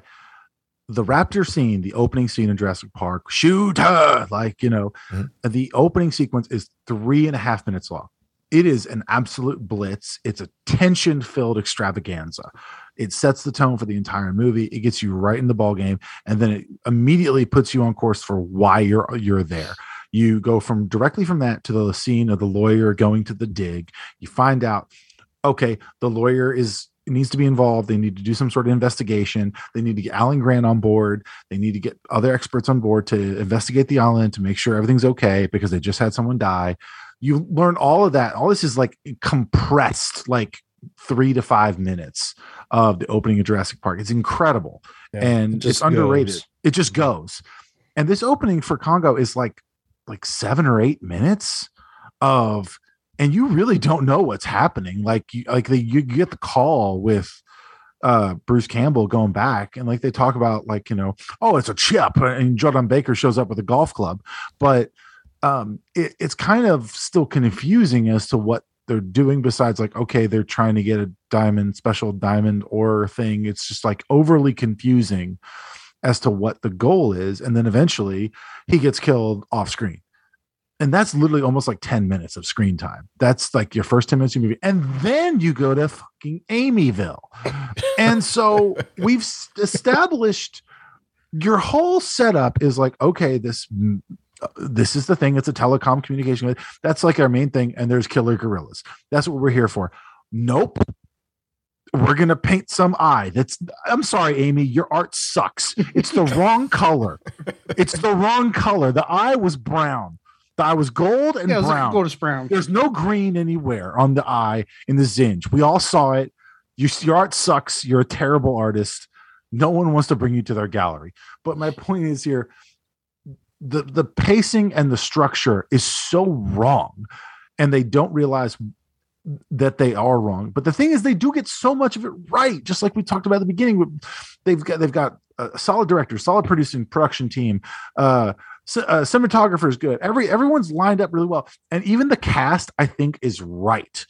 the raptor scene, the opening scene in Jurassic Park, shoot her, like you know, Mhm. the opening sequence is three and a half minutes long. It is an absolute blitz. It's a tension-filled extravaganza. It sets the tone for the entire movie. It gets you right in the ball game, and then it immediately puts you on course for why you're you're there. You go from directly from that to the scene of the lawyer going to the dig. You find out okay, the lawyer is needs to be involved. They need to do some sort of investigation. They need to get Alan Grant on board. They need to get other experts on board to investigate the island to make sure everything's okay because they just had someone die. You learn all of that. All this is like compressed, like three to five minutes of the opening of Jurassic Park. It's incredible Yeah, it and it's just underrated. goes. It just mm-hmm. goes. And this opening for Congo is like like seven or eight minutes of, and you really don't know what's happening. Like you, like the, you get the call with uh Bruce Campbell going back and like they talk about like you know oh it's a chip and Joe Don Baker shows up with a golf club but um it, it's kind of still confusing as to what they're doing besides like okay they're trying to get a diamond special diamond or thing it's just like overly confusing as to what the goal is and then eventually he gets killed off screen and that's literally almost like 10 minutes of screen time. That's like your first 10 minutes of movie. And then you go to fucking amyville and so we've established your whole setup is like okay this uh, this is the thing. It's a telecom communication that's like our main thing and there's killer gorillas. That's what we're here for. Nope. We're gonna paint some eye that's i'm sorry amy your art sucks. It's the wrong color. It's the wrong color. The eye was brown the eye was gold and Yeah, was like brown Goldust Brown. there's no green anywhere on the eye in the Zinj. We all saw it. You, your art sucks. You're a terrible artist. No one wants to bring you to their gallery. But my point is here the, the pacing and the structure is so wrong, and they don't realize that they are wrong. But the thing is, they do get so much of it right, just like we talked about at the beginning. They've got they've got a solid director, solid producing production team. Uh, uh, cinematographer is good. Every everyone's lined up really well, and even the cast I think is right.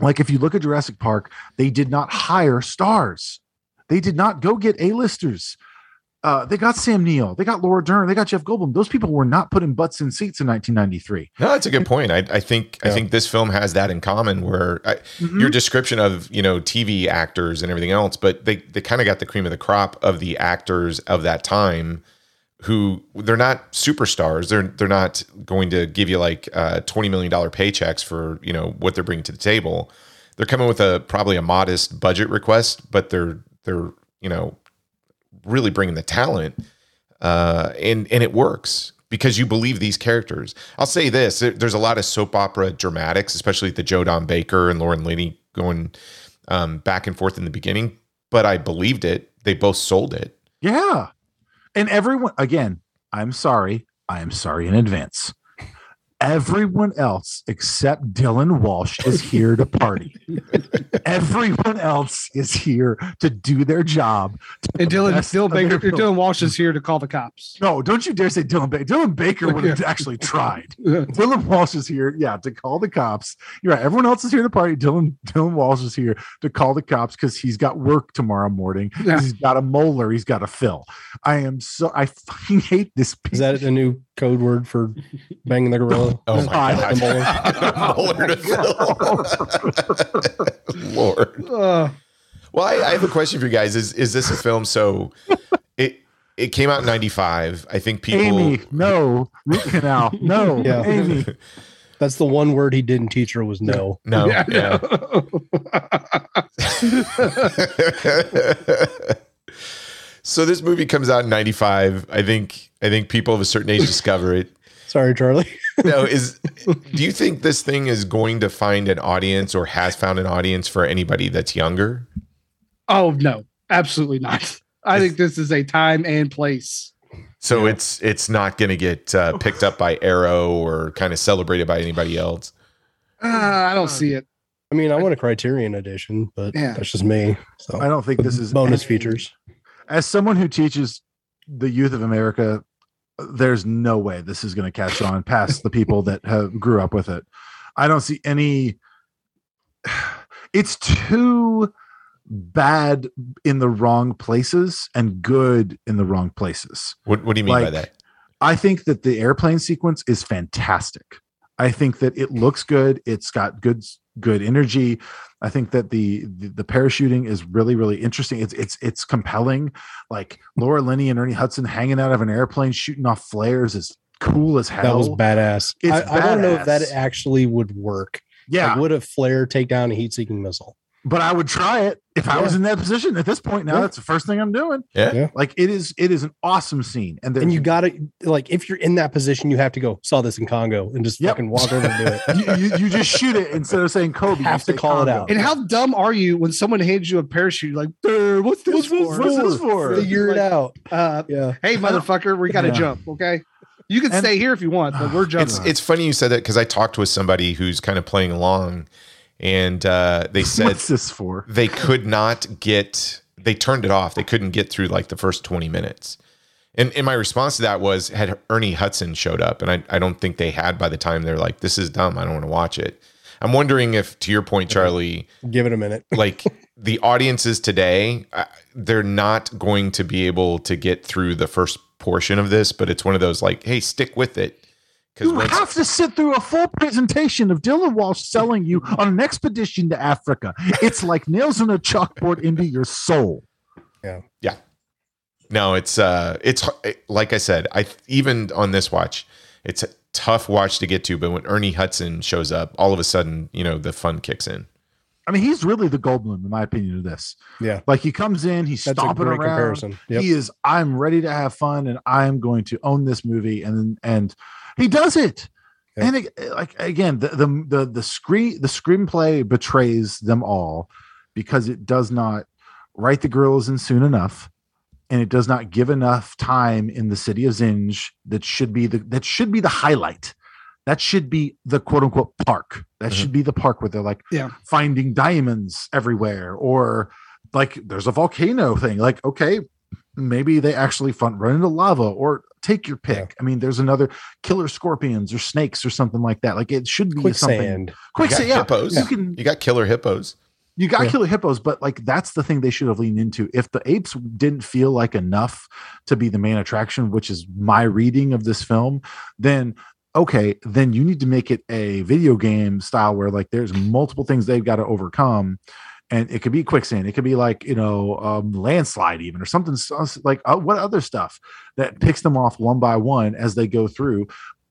Like if you look at Jurassic Park, they did not hire stars. They did not go get A-listers. Uh, they got Sam Neill, they got Laura Dern, they got Jeff Goldblum. Those people were not putting butts in seats in 1993. No, that's a good point. I, I think I think this film has that in common. Where I, Mhm. your description of you know TV actors and everything else, but they they kind of got the cream of the crop of the actors of that time, who they're not superstars. They're they're not going to give you like uh, twenty million dollar paychecks for you know what they're bringing to the table. They're coming with a probably a modest budget request, but they're they're you know really bringing the talent uh, and and it works because you believe these characters. I'll say this: there's a lot of soap opera dramatics, especially the Joe Don Baker and Laura Linney going um, back and forth in the beginning. But I believed it. They both sold it. Yeah. And everyone, again, I'm sorry. I am sorry in advance. Everyone else except Dylan Walsh is here to party. Everyone else is here to do their job. And Dylan, best Dylan of their Baker. Dylan Walsh is here to call the cops. No, don't you dare say Dylan Baker. Dylan Baker would have actually tried. Dylan Walsh is here, yeah, to call the cops. You're right. Everyone else is here to party. Dylan Dylan Walsh is here to call the cops because he's got work tomorrow morning. Yeah. He's got a molar. He's got a fill. I am so I fucking hate this. Is that a new code word for banging the gorilla? Oh my God. god! Molar to fill. Lord. Uh, Well, I, I have a question for you guys. Is is this a film? So it it came out in '95. I think people. Amy, no root canal, no, Yeah. Amy. That's the one word he didn't teach her was no. No. yeah, yeah. So this movie comes out in 95 i think i think people of a certain age discover it Sorry, Charlie. no is do you think this thing is going to find an audience or has found an audience for anybody that's younger oh no, absolutely not. I think this is a time and place. so it's it's not going to get uh, picked up by arrow or kind of celebrated by anybody else Uh, I don't see it. I mean, I want a Criterion edition, but Yeah. that's just me. So I don't think this is bonus any- features. As someone who teaches the youth of America, there's no way this is going to catch on past the people that have grew up with it. I don't see any. It's too bad in the wrong places and good in the wrong places. what, what do you mean by that I think that the airplane sequence is fantastic. I think that it looks good. It's got good good energy. I think that the, the the parachuting is really really interesting. It's it's it's compelling. Like Laura Linney and Ernie Hudson hanging out of an airplane shooting off flares is cool as hell. That was badass. I, I want to know if that actually would work. Yeah, Like, would a flare take down a heat-seeking missile? But I would try it if I was in that position at this point. Now Yeah. that's the first thing I'm doing. Yeah. Yeah. Like it is, it is an awesome scene, and, And you got to like if you're in that position, you have to go saw this in Congo and just Yep. fucking walk over and do it. you, you, you just shoot it instead of saying Kobe. Have you to say call it out. And how dumb are you when someone hands you a parachute? Like, what's this What's this for? What's this for? Figure it out. Uh, Yeah. hey, motherfucker, we got to Yeah. jump. Okay, you can And- stay here if you want, but we're jumping. It's it's funny you said that because I talked with somebody who's kind of playing along, and uh, they said What's this for? they could not get they turned it off. They couldn't get through like the first 20 minutes. And, and my response to that was had Ernie Hudson showed up, and I, I don't think they had by the time they're like, this is dumb. I don't want to watch it. I'm wondering if, to your point, Charlie, Give it a minute. like the audiences today, uh, they're not going to be able to get through the first portion of this, but it's one of those like, hey, stick with it. Because You have to sit through a full presentation of Dylan Walsh selling you on an expedition to Africa. It's like nails on a chalkboard into your soul. Yeah. Yeah. No, it's uh it's like I said, I even on this watch, it's a tough watch to get to, but when Ernie Hudson shows up, all of a sudden, you know, the fun kicks in. I mean, he's really the Goldblum, in my opinion, of this. Yeah. Like he comes in, he's That's a stomping great around. comparison. Yep. He is, I'm ready to have fun and I'm going to own this movie. And and he does it. And it, like again, the, the the the screen the screenplay betrays them all because it does not write the girls in soon enough and it does not give enough time in the city of Zinj that should be the that should be the highlight. That should be the quote unquote park. That Mhm. should be the park where they're like Yeah. finding diamonds everywhere, or like there's a volcano thing. Like, okay, maybe they actually fun run into lava or take your pick. I mean, there's another killer scorpions or snakes or something like that. Like it should be something Quicksand. quicksand. You got Yeah, hippos. you can You got killer hippos. you got Yeah. killer hippos, but like that's the thing they should have leaned into. If the apes didn't feel like enough to be the main attraction, which is my reading of this film, then okay, then you need to make it a video game style where like there's multiple things they've got to overcome. And it could be quicksand. It could be like you know um, landslide, even or something like uh, what other stuff that picks them off one by one as they go through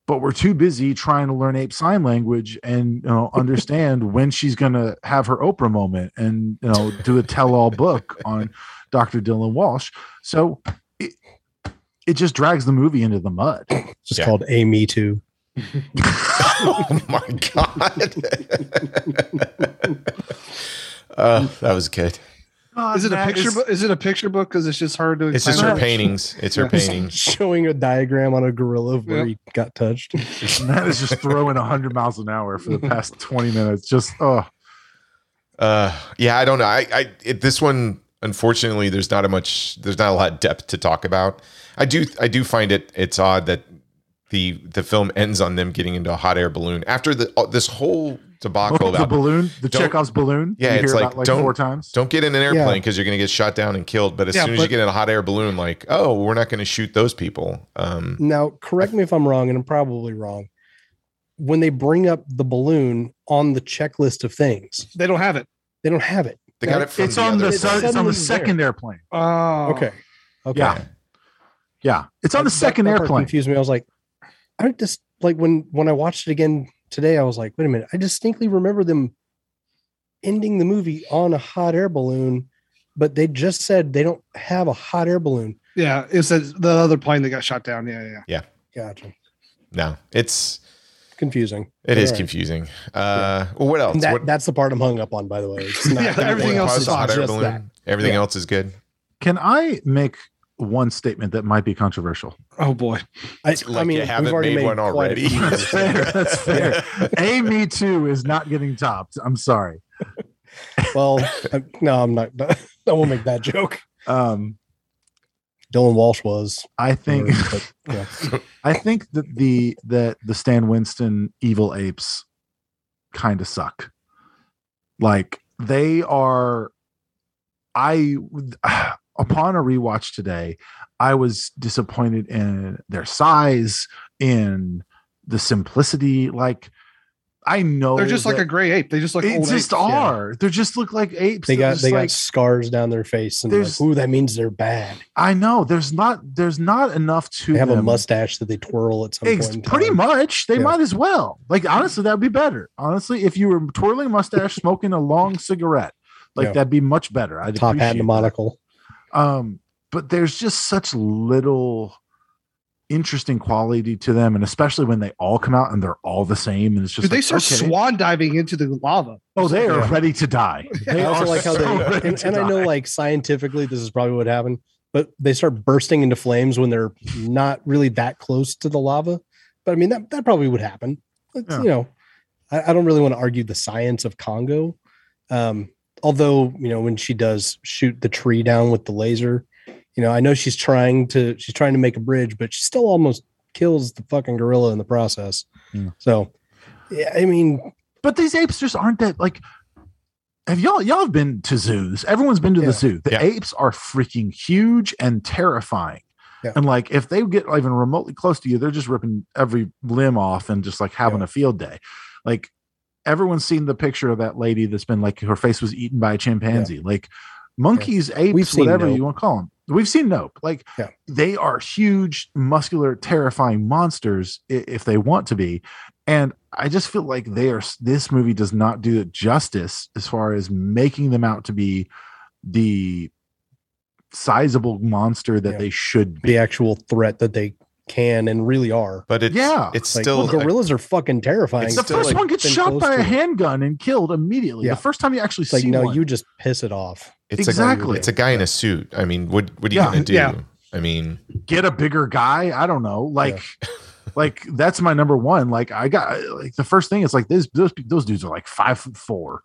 but we're too busy trying to learn ape sign language and you know understand when she's going to have her Oprah moment and you know do a tell-all book on Dr. Dylan Walsh. So it, it just drags the movie into the mud. It's just Yeah. called A Me Too. oh my god. uh, that was good. is it a picture is- book? Is it a picture book? Because it's just hard to. It's just explain. her paintings. It's her paintings. Showing a diagram on a gorilla of where Yep. he got touched. Matt is just throwing 100 miles an hour for the past 20 minutes. Just oh, Uh, yeah, I don't know. I, I, it, this one, unfortunately, there's not a much, there's not a lot of depth to talk about. I do, I do find it, it's odd that the the film ends on them getting into a hot air balloon after the uh, this whole debacle oh, the balloon, the don't- Chekhov's balloon. Yeah, it's like, about like don't- four times. don't get in an airplane Yeah. because you're going to get shot down and killed. But as Yeah, soon as you get in a hot air balloon, like, oh, we're not going to shoot those people. Um, Now, correct me if I'm wrong, and I'm probably wrong. When they bring up the balloon on the checklist of things, They don't have it. they don't have it. they got it from It's the on the other It's it's on the suddenly second airplane. Oh, Okay. Okay. Yeah. Yeah, it's on the second that part airplane. Confused me. I was like, I just like when when I watched it again today. I was like, wait a minute. I distinctly remember them ending the movie on a hot air balloon, but they just said they don't have a hot air balloon. Yeah, it says the other plane that got shot down. Yeah, yeah. Yeah. Gotcha. No, it's, Confusing. it is All right. confusing. Uh, well, what else? That, what, that's the part I'm hung up on, by the way. It's not Yeah, everything else is hot air balloon. that. Everything Yeah. else is good. Can I make one statement that might be controversial? Oh boy. I, Like I mean, you haven't we've already made made one quite a already. That's fair. That's fair. A Me Too is not getting topped. I'm sorry. well, I- no, I'm not. I won't make that joke. Um, Dylan Walsh was. I think but, yeah. I think that the that the Stan Winston evil apes kind of suck. Like they are I upon a rewatch today, I was disappointed in their size, in the simplicity. Like I know They're just like a gray ape. They just look like they old just apes. are. They just look like apes. They got just they got scars down their face, and like, ooh, that means they're bad. I know there's not there's not enough to They have a mustache that they twirl at some Ex- point. pretty time. much. They Yeah. might as well. Like honestly, that'd be better. Honestly, if you were twirling a mustache, smoking a long cigarette, Like Yeah. that'd be much better. I'd Top hat and appreciate a that. monocle. Um, but there's just such little interesting quality to them, and especially when they all come out and they're all the same, and it's just Dude, they start okay. swan diving into the lava. Oh, they are Yeah. ready to die. They I also like how so they and, and I know like scientifically this is probably what happened, but they start bursting into flames when they're not really that close to the lava. But I mean that that probably would happen. It's, Yeah. You know, I, I don't really want to argue the science of Congo. Um, although you know when she does shoot the tree down with the laser, you know I know she's trying to she's trying to make a bridge, but she still almost kills the fucking gorilla in the process. Yeah. So yeah, I mean but these apes just aren't that like have y'all y'all have been to zoos everyone's been to Yeah. the zoo the Yeah. apes are freaking huge and terrifying Yeah. and like if they get even remotely close to you they're just ripping every limb off and just like having Yeah. a field day like everyone's seen the picture of that lady that's been like her face was eaten by a chimpanzee. Like monkeys apes whatever Nope. you want to call them we've seen nope. Like Yeah. they are huge muscular terrifying monsters if they want to be. And i just feel like they are this movie does not do it justice as far as making them out to be the sizable monster that Yeah. they should be. The actual threat that they can and really are. But it's Yeah. it's Like, still well, gorillas are fucking terrifying. It's the still first like one gets shot by to a handgun and killed immediately Yeah. the first time you actually It's like, see no, one. you just piss it off. it's Exactly. A, it's a guy in a suit. I mean, what what are you Yeah, gonna do? yeah. I mean, get a bigger guy. I don't know. Like, like that's my number one. Like I got like the first thing is like this those those dudes are like five foot four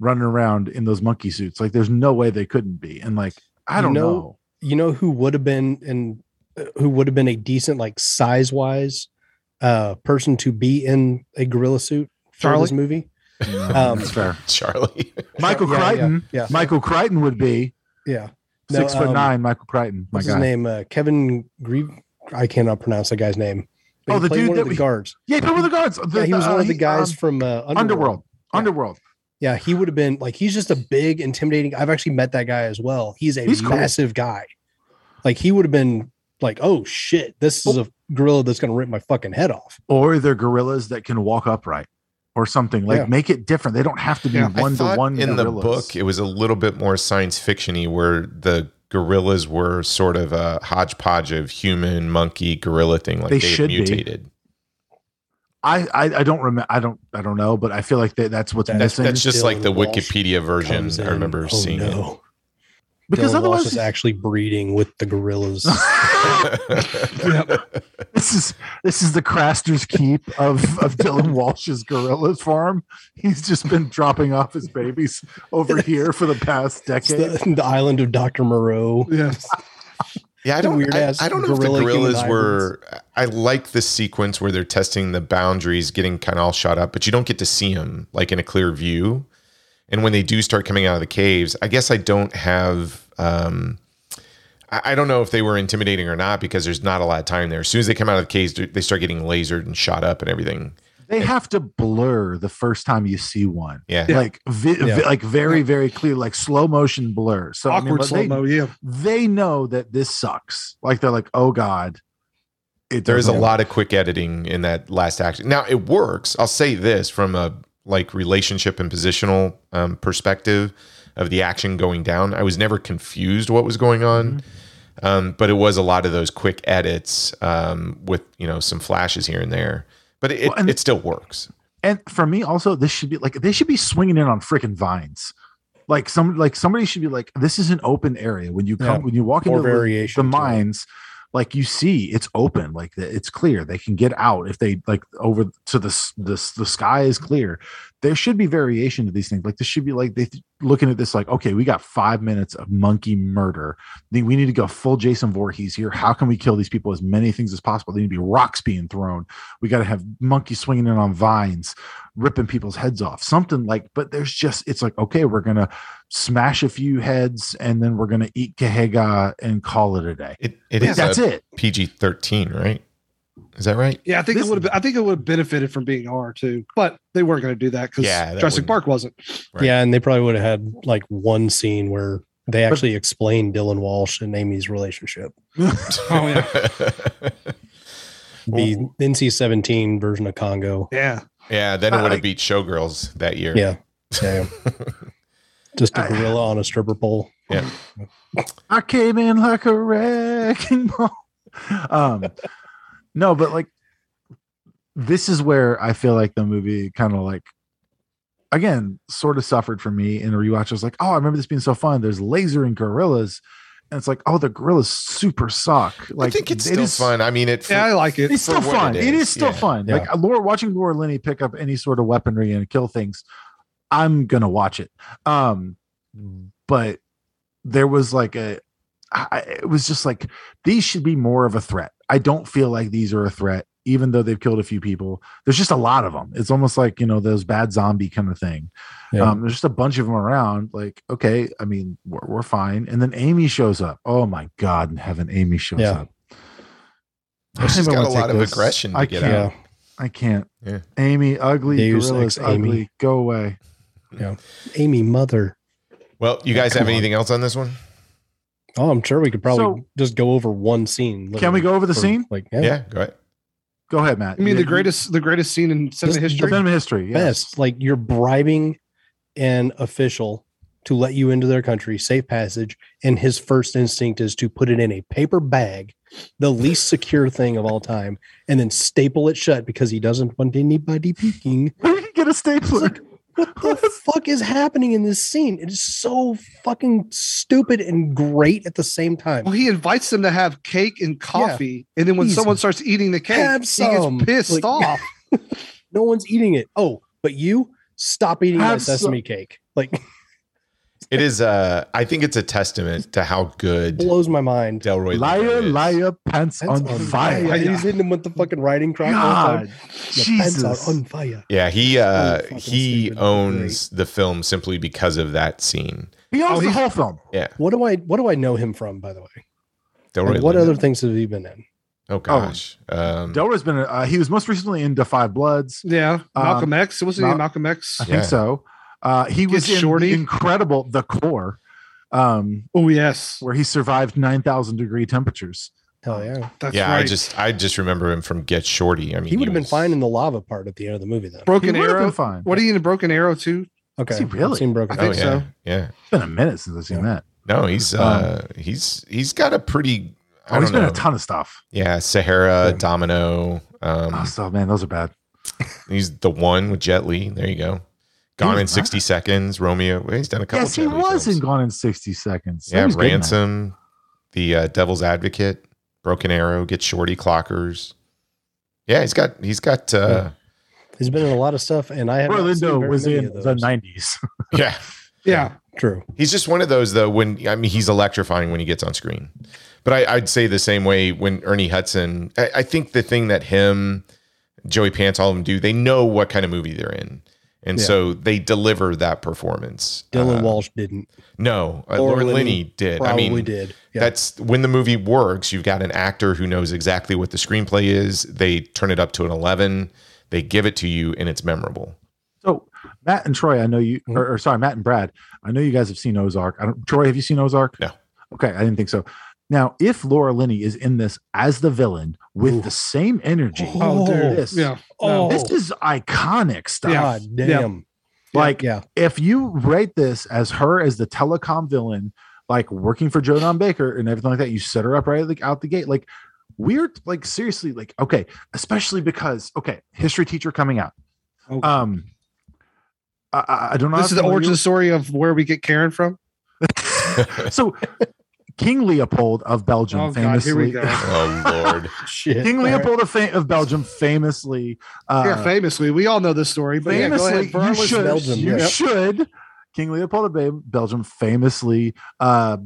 running around in those monkey suits. Like there's no way they couldn't be. And like I don't know- know. You know who would have been and who would have been a decent like size wise uh person to be in a gorilla suit for this movie? No, Um, that's fair. Charlie. Michael Yeah, yeah, Crichton. yeah. Michael Crichton would be Yeah. No, six foot um, nine. Michael Crichton. My What's guy. his name? Uh, Kevin Grieve. I cannot pronounce the guy's name. But Oh, he the dude one that of the we- guards. Yeah, but with the guards. The- Yeah, he was uh, one of the guys um, from uh, Underworld. Underworld. Yeah. Underworld. Yeah, he would have been like he's just a big, intimidating. I've actually met that guy as well. He's a He's cool. massive guy. Like he would have been like, oh shit, this is a gorilla that's gonna rip my fucking head off. Or they're gorillas that can walk upright or something. Like Yeah. make it different. They don't have to be Yeah. One to one. in the book it was a little bit more science fictiony, where the gorillas were sort of a hodgepodge of human, monkey, gorilla thing. Like They they, had should be. mutated. I, I I don't remember. I don't I don't know, but I feel like that, that's what's That- missing. that's just like the Walsh Wikipedia version. Comes I in. remember Oh, seeing it. No. because Dylan Walsh is actually breeding with the gorillas. this is this is the Craster's keep of of Dylan Walsh's gorillas farm. He's just been dropping off his babies over here for the past It's decade. the, the island of Dr. Moreau. Yes. Yeah, I don't. weird I, ass I don't know if the gorillas were. I like the sequence where they're testing the boundaries, getting kind of all shot up, but you don't get to see them like in a clear view. And when they do start coming out of the caves, I guess I don't have. Um, I, I don't know if they were intimidating or not because there's not a lot of time there. As soon as they come out of the caves, they start getting lasered and shot up and everything. They have to blur the first time you see one. Yeah. Like vi- Yeah. vi- like very very clear like slow motion blur. So I mean, Awkward slow they, mo. Yeah. they know that this sucks. Like they're like, "Oh god." It There's a lot of quick editing in that last action. Now it works. I'll say this from a like relationship and positional um, perspective of the action going down. I was never confused what was going on, um, but it was a lot of those quick edits um, with you know some flashes here and there. But it, Well, and- it still works. And for me, also, this should be like they should be swinging in on freaking vines. Like some, like somebody should be like, this is an open area. When you come, Yeah. when you walk More into the- variation the to it. Like you see, it's open. Like it's clear. They can get out if they like over to the s- the sky is clear. There should be variation to these things. Like this should be like they th- looking at this like, okay, we got five minutes of monkey murder. We need to go full Jason Voorhees here. How can we kill these people as many things as possible? They need to be rocks being thrown. We got to have monkeys swinging in on vines, ripping people's heads off. Something like, but there's just, it's like, okay, we're to smash a few heads and then we're going to eat Kahega and call it a day. It it Yeah, is that's a it. PG thirteen, right? Is that right? Yeah, I think This- it would have. I think it would have benefited from being R too, but they weren't going to do that because Yeah, that Jurassic Park wasn't. Right. Yeah, and they probably would have had like one scene where they actually explained Dylan Walsh and Amy's relationship. Oh yeah, The NC seventeen version of Congo. yeah. yeah, then it would have beat Showgirls that year. Yeah. Yeah. Just a gorilla on a stripper pole. Yeah. I came in like a wrecking ball. Um, no, but like this is where I feel like the movie kind of like again sort of suffered for me in a rewatch. I was like, oh, I remember this being so fun. There's laser and gorillas, and it's like, oh, the gorillas super suck. Like I think it's it still is- fun. I mean, it. Yeah, I like it. It's still fun. it it is, is still yeah. fun. Yeah. Like Laura watching Laura Linney pick up any sort of weaponry and kill things, I'm gonna watch it. Um, but there was like a, I, it was just like these should be more of a threat. I don't feel like these are a threat, even though they've killed a few people. There's just a lot of them. It's almost like you know those bad zombie kind of thing. Yeah. Um, there's just a bunch of them around. Like, okay, I mean, we're, we're fine. And then Amy shows up. Oh my God in heaven, Amy shows Yeah. up. I She's don't got a lot of this. aggression to I get can't. out. I can't. Yeah. Amy, ugly. Deus Gorillas, ex Amy. ugly. Go away. Amy Mother. Well, you guys come have on. anything else on this one? Oh, I'm sure we could probably So- just go over one scene. Can we go over the for, scene? Like, Yeah, yeah, go ahead. Go ahead, Matt. I mean, You- the greatest, the greatest scene in cinema Just- history. cinema history. Yes. best. Like you're bribing an official to let you into their country, safe passage, and his first instinct is to put it in a paper bag, the least secure thing of all time, and then staple it shut because he doesn't want anybody peeking. We can get a stapler. What the fuck is happening in this scene? It is so fucking stupid and great at the same time. Well, he invites them to have cake and coffee, and then when Please. someone starts eating the cake, Have he gets pissed Like- off. No one's eating it. Oh, but you stop eating Have some- sesame cake. Like It is. Uh, I think it's a testament to how good blows my mind. Delroy Liar, is. liar, pants Pants on, fire. And He's hitting him with the fucking riding crop. all the time. God, The pants are on fire. Yeah, he uh, fucking he stupid. owns the film simply because of that scene. He owns Oh, the whole film. Yeah, What do I what do I know him from, by the way? Delroy. Like, what Lindo. other things have he been in? Oh gosh. Um, Delroy's been. Uh, he was most recently in Da 5 Bloods. Yeah, Malcolm Um, X. Wasn't he Malcolm X? I Yeah. think so. Uh, he was in Shorty. incredible The Core, um, Oh yes, where he survived nine thousand degree temperatures. Hell yeah. that's yeah, I right. just I just remember him from Get Shorty. I mean, He would have been was- fine in the lava part at the end of the movie then. Broken He Arrow. been fine. What are you in a Broken Arrow too? Okay. Is he really? I've seen Broken I Oh think yeah, so. yeah. It's been a minute since I've seen that. No, he's uh he's he's got a pretty. I Oh, he's don't been a ton of stuff. Yeah, Sahara, Yeah. Domino. Um, Oh, so man, those are bad. he's the one with Jet Li. There you go. Gone was in not- sixty seconds. Romeo. well, He's done a couple. Yes, he Jet Li was in. Gone in sixty seconds. He Yeah, was good in that. Ransom, the uh, Devil's Advocate, Broken Arrow, Get Shorty, Clockers. Yeah, he's got he's got uh He's been in a lot of stuff, and I have Roy not seen was many in the those. nineties. yeah. Yeah, True. He's just one of those though. When I mean, he's electrifying when he gets on screen. But I, I'd say the same way when Ernie Hudson. I, I think the thing that him, Joey Pants, all of them do, they know what kind of movie they're in, and Yeah. so they deliver that performance. Dylan Uh, Walsh didn't. no, uh, Or Laura Linney Linney did. I Probably mean, did. Yeah. that's when the movie works. You've got an actor who knows exactly what the screenplay is. They turn it up to an eleven. They give it to you, and it's memorable. So Matt and Troy, I know you, Mhm. or, or sorry, Matt and Brad, I know you guys have seen Ozark. I don't, Troy, have you seen Ozark? No. Okay, I didn't think so. Now, if Laura Linney is in this as the villain with Ooh. the same energy, Oh, dude. this, yeah. oh, this is iconic stuff. God damn. Like, Yeah. if you rate this as her as the telecom villain, like working for Joe Don Baker and everything like that, you set her up right like, out the gate. Like, weird, like, seriously, like, okay, especially because, okay, history teacher coming out. Oh. Um, I- I, I don't know. this is the familiar origin story of where we get Karen from. so King Leopold of Belgium Oh, God, here we famously go. oh Lord. Shit. King All right. Leopold of, fa- of Belgium famously uh, yeah, famously, we all know this story. But yeah, go famously ahead. You listeners. should Belgium, you yeah. should King Leopold of Belgium famously uh,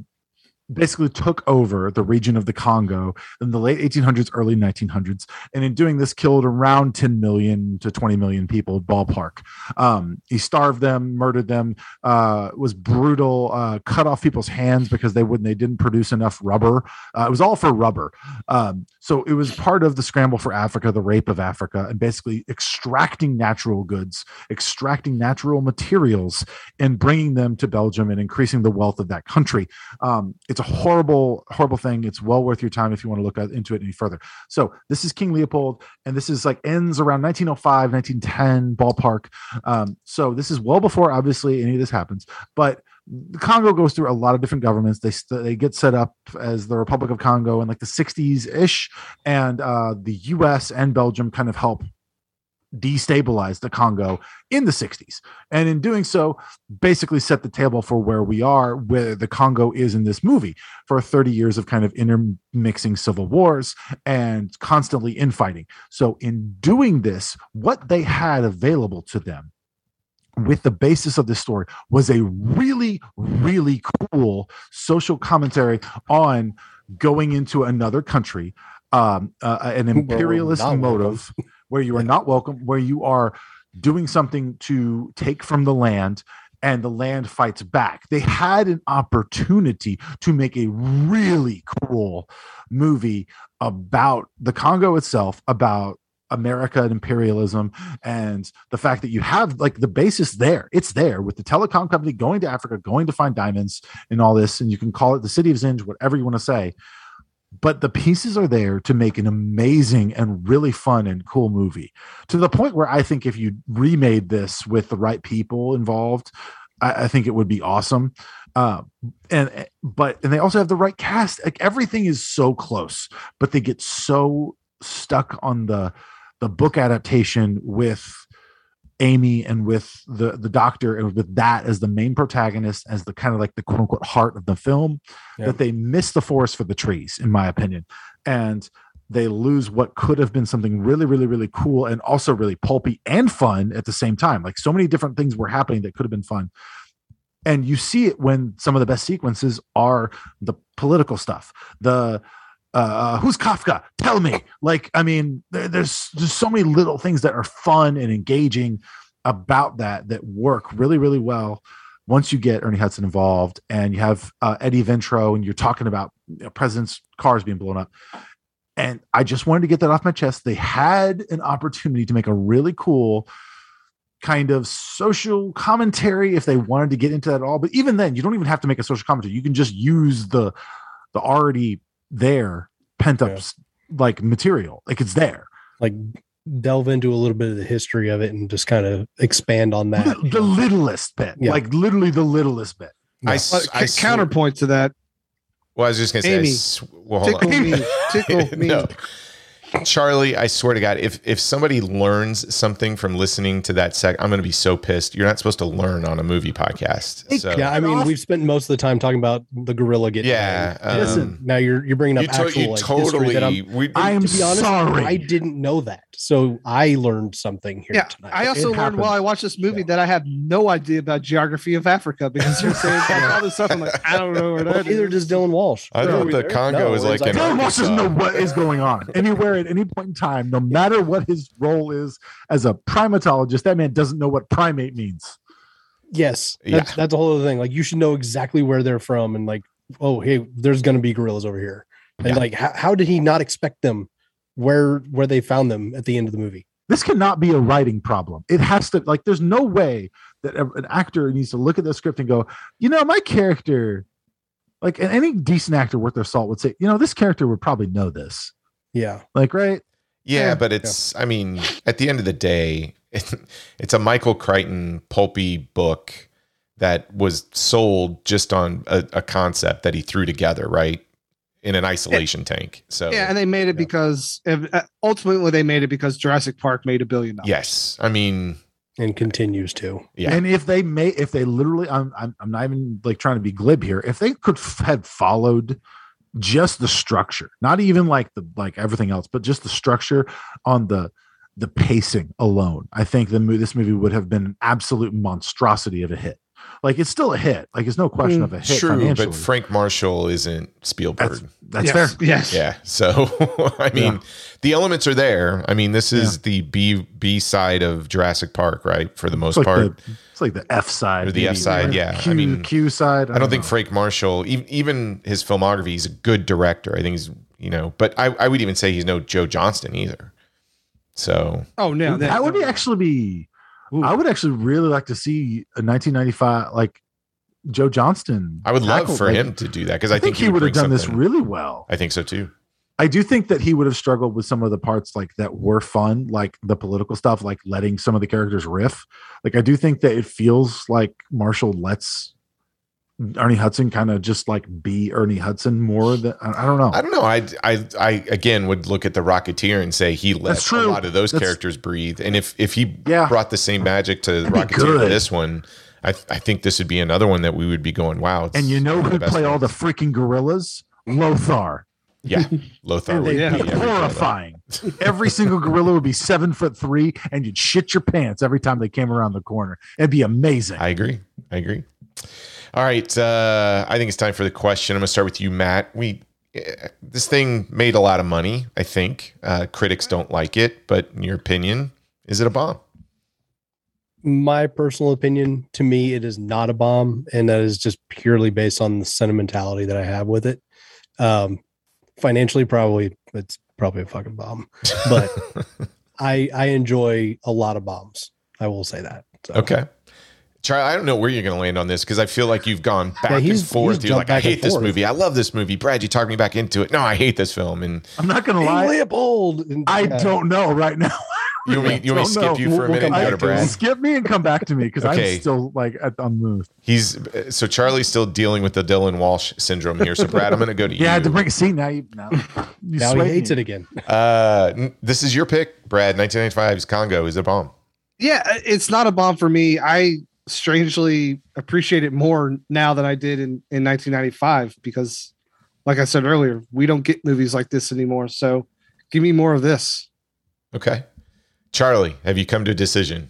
basically took over the region of the Congo in the late 1800s, early 1900s, and in doing this, killed around 10 million to 20 million people, ballpark. Um, he starved them, murdered them, uh, was brutal, uh, cut off people's hands because they wouldn't, they didn't produce enough rubber. Uh, it was all for rubber. Um, so it was part of the scramble for Africa, the rape of Africa, and basically extracting natural goods, extracting natural materials, and bringing them to Belgium and increasing the wealth of that country. Um, it's a horrible, horrible thing. It's well worth your time if you want to look at, into it any further. So this is King Leopold, and this is like ends around 1905, 1910 ballpark. Um, so this is well before obviously any of this happens, but the Congo goes through a lot of different governments. They st- they get set up as the Republic of Congo in like the 60s ish, and uh, the U.S. and Belgium kind of help destabilize the Congo in the 60s, and in doing so, basically set the table for where we are, where the Congo is in this movie for 30 years of kind of intermixing civil wars and constantly infighting. So, in doing this, what they had available to them with the basis of this story was a really, really cool social commentary on going into another country, um, uh, an imperialist not motive where you are not welcome, where you are doing something to take from the land and the land fights back. They had an opportunity to make a really cool movie about the Congo itself, about America and imperialism, and the fact that you have like the basis there. It's there with the telecom company going to Africa, going to find diamonds and all this. And you can call it the city of Zinj, whatever you want to say. But the pieces are there to make an amazing and really fun and cool movie to the point where I think if you remade this with the right people involved, I, I think it would be awesome. Uh, and but and they also have the right cast. Like everything is so close, but they get so stuck on the the book adaptation with Amy and with the the doctor and with that as the main protagonist as the kind of like the quote unquote heart of the film Yeah. that they miss the forest for the trees in my opinion. And they lose what could have been something really really really cool and also really pulpy and fun at the same time. Like so many different things were happening that could have been fun. And you see it when some of the best sequences are the political stuff the uh who's kafka? Tell me. Like i mean there, there's just so many little things that are fun and engaging about that that work really really well once you get ernie hudson involved and you have uh, eddie ventro and you're talking about you know, president's cars being blown up. And i just wanted to get that off my chest. They had an opportunity to make a really cool kind of social commentary if they wanted to get into that at all. But even then you don't even have to make a social commentary. You can just use the the already there pent up Yeah. like material like it's there Like delve into a little bit of the history of it and just kind of expand on that. the, the littlest bit Yeah. like literally the littlest bit I, Yeah. s- I ca- sw- counterpoint to that. Well, I was just gonna say. I Amy, s- well, hold Tickle on. me, tickle me. no. Charlie, I swear to God, if if somebody learns something from listening to that sec, I'm going to be so pissed. You're not supposed to learn on a movie podcast. So, yeah, I mean, we've spent most of the time talking about the gorilla getting. yeah. banged. Listen, Um, now you're you're bringing up you, to- actual you like, totally. that I'm. we, I am to be honest, sorry. I didn't know that, so I learned something here Yeah, tonight. I also It learned happens. while I watched this movie Yeah. that I have no idea about geography of Africa because you're saying about all this stuff. I'm like, I don't know where that neither is. does Dylan Walsh. I Are thought we the there? Congo No, was it's like an Dylan Walsh doesn't know what is going on anywhere at any point in time, no matter what his role is as a primatologist. That man doesn't know what primate means. Yes, Yeah. that's that's a whole other thing. Like you should know exactly where they're from, and like, oh, hey, there's going to be gorillas over here, and Yeah. like, how, how did he not expect them where where they found them at the end of the movie? This cannot be a writing problem. It has to like. There's no way that an actor needs to look at the script and go, you know, my character, like, any decent actor worth their salt would say, you know, this character would probably know this. Yeah, Like, right? Yeah, Yeah. but it's. I mean, at the end of the day, it, it's a Michael Crichton pulpy book that was sold just on a, a concept that he threw together, right, in an isolation tank. So Yeah, and they made it because uh, ultimately they made it because Jurassic Park made a billion dollars. yes, I mean, and continues to. yeah, And if they may, if they literally, I'm, I'm, I'm not even like trying to be glib here. If they could f- had followed just the structure, not even like the like everything else, but just the structure on the the pacing alone, I think the this movie would have been an absolute monstrosity of a hit. Like it's still a hit. Like it's no question Mm, of a hit true. financially. But Frank Marshall isn't Spielberg. That's, that's yes, fair. Yes. Yeah. So I mean, Yeah. the elements are there. I mean, this is the B B side of Jurassic Park, right? For the most It's like, part. the, it's like the F side. Or the F side, right? yeah. I Q, mean, Q side. I don't think. Frank Marshall, even, even his filmography, he's a good director. I think he's, you know, but I, I would even say he's no Joe Johnston either. So Oh no, that, would be actually be. I would actually really like to see a 1995 like Joe Johnston. I would love tackle, for like- him to do that because I, I, think, he would would have done this really well. I think so too. I do think that he would have struggled with some of the parts like that were fun, like the political stuff, like letting some of the characters riff. Like I do think that it feels like Marshall lets Ernie Hudson kind of just like be Ernie Hudson more than I I don't know. I don't know. I, I, I again would look at the Rocketeer and say he let a lot of those That's- characters breathe. And if if he Yeah. brought the same magic to That'd Rocketeer to this one, I, I think this would be another one that we would be going, wow. and you know one of who'd best play all the freaking gorillas? Lothar. yeah, Lothar would Yeah. be every bit of that. Horrifying. Every single gorilla would be seven foot three, and you'd shit your pants every time they came around the corner. It'd be amazing. I agree. I agree. All right. Uh, I think it's time for the question. I'm going to start with you, Matt. We eh, this thing made a lot of money. I think uh, critics don't like it, but in your opinion, is it a bomb? my personal opinion to me it is not a bomb and that is just purely based on the sentimentality that i have with it um financially probably it's probably a fucking bomb but i i enjoy a lot of bombs i will say that so. Okay. Charlie, I don't know where you're going to land on this because I feel like you've gone back and he's- forth. he's You're like, I hate this forth. movie. I love this movie. Brad, you talked me back into it. No, I hate this film. And I'm not gonna lie. leopold And- I yeah. don't know right now. you want me, you want me to skip know. you for a We'll- we'll minute and go to Brad? Skip me and come back to me because Okay. I'm still like at, on the move. He's so Charlie's still dealing with the Dylan Walsh syndrome here. So Brad, I'm going to go to you. Yeah, I had to bring a seat now. You, now, you now he swayed hates me. it again Uh, this is your pick, Brad. 1995's Congo is a bomb. Yeah, it's not a bomb for me. I strangely appreciate it more now than I did in, in 1995 because, like I said earlier, we don't get movies like this anymore. So give me more of this. Okay. Charlie, have you come to a decision?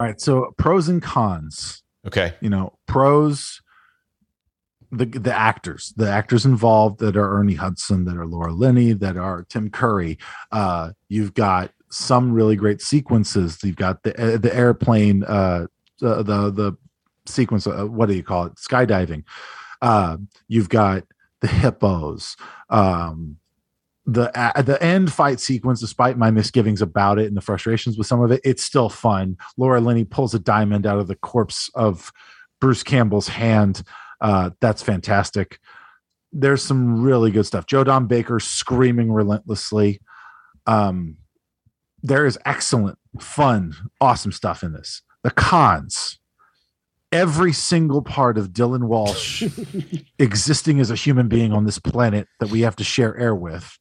All right, so pros and cons. Okay. You know, pros. The the actors, the actors involved that are Ernie Hudson, that are Laura Linney, that are Tim Curry. Uh, you've got some really great sequences. You've got the uh, the airplane, uh, the the the sequence. Uh, what do you call it? Skydiving. Uh, you've got the hippos. Um, the uh, the end fight sequence, despite my misgivings about it and the frustrations with some of it, it's still fun. Laura Linney pulls a diamond out of the corpse of Bruce Campbell's hand. Uh, that's fantastic. There's some really good stuff. Joe Don Baker screaming relentlessly. Um, there is excellent, fun, awesome stuff in this. The cons. Every single part of Dylan Walsh existing as a human being on this planet that we have to share air with.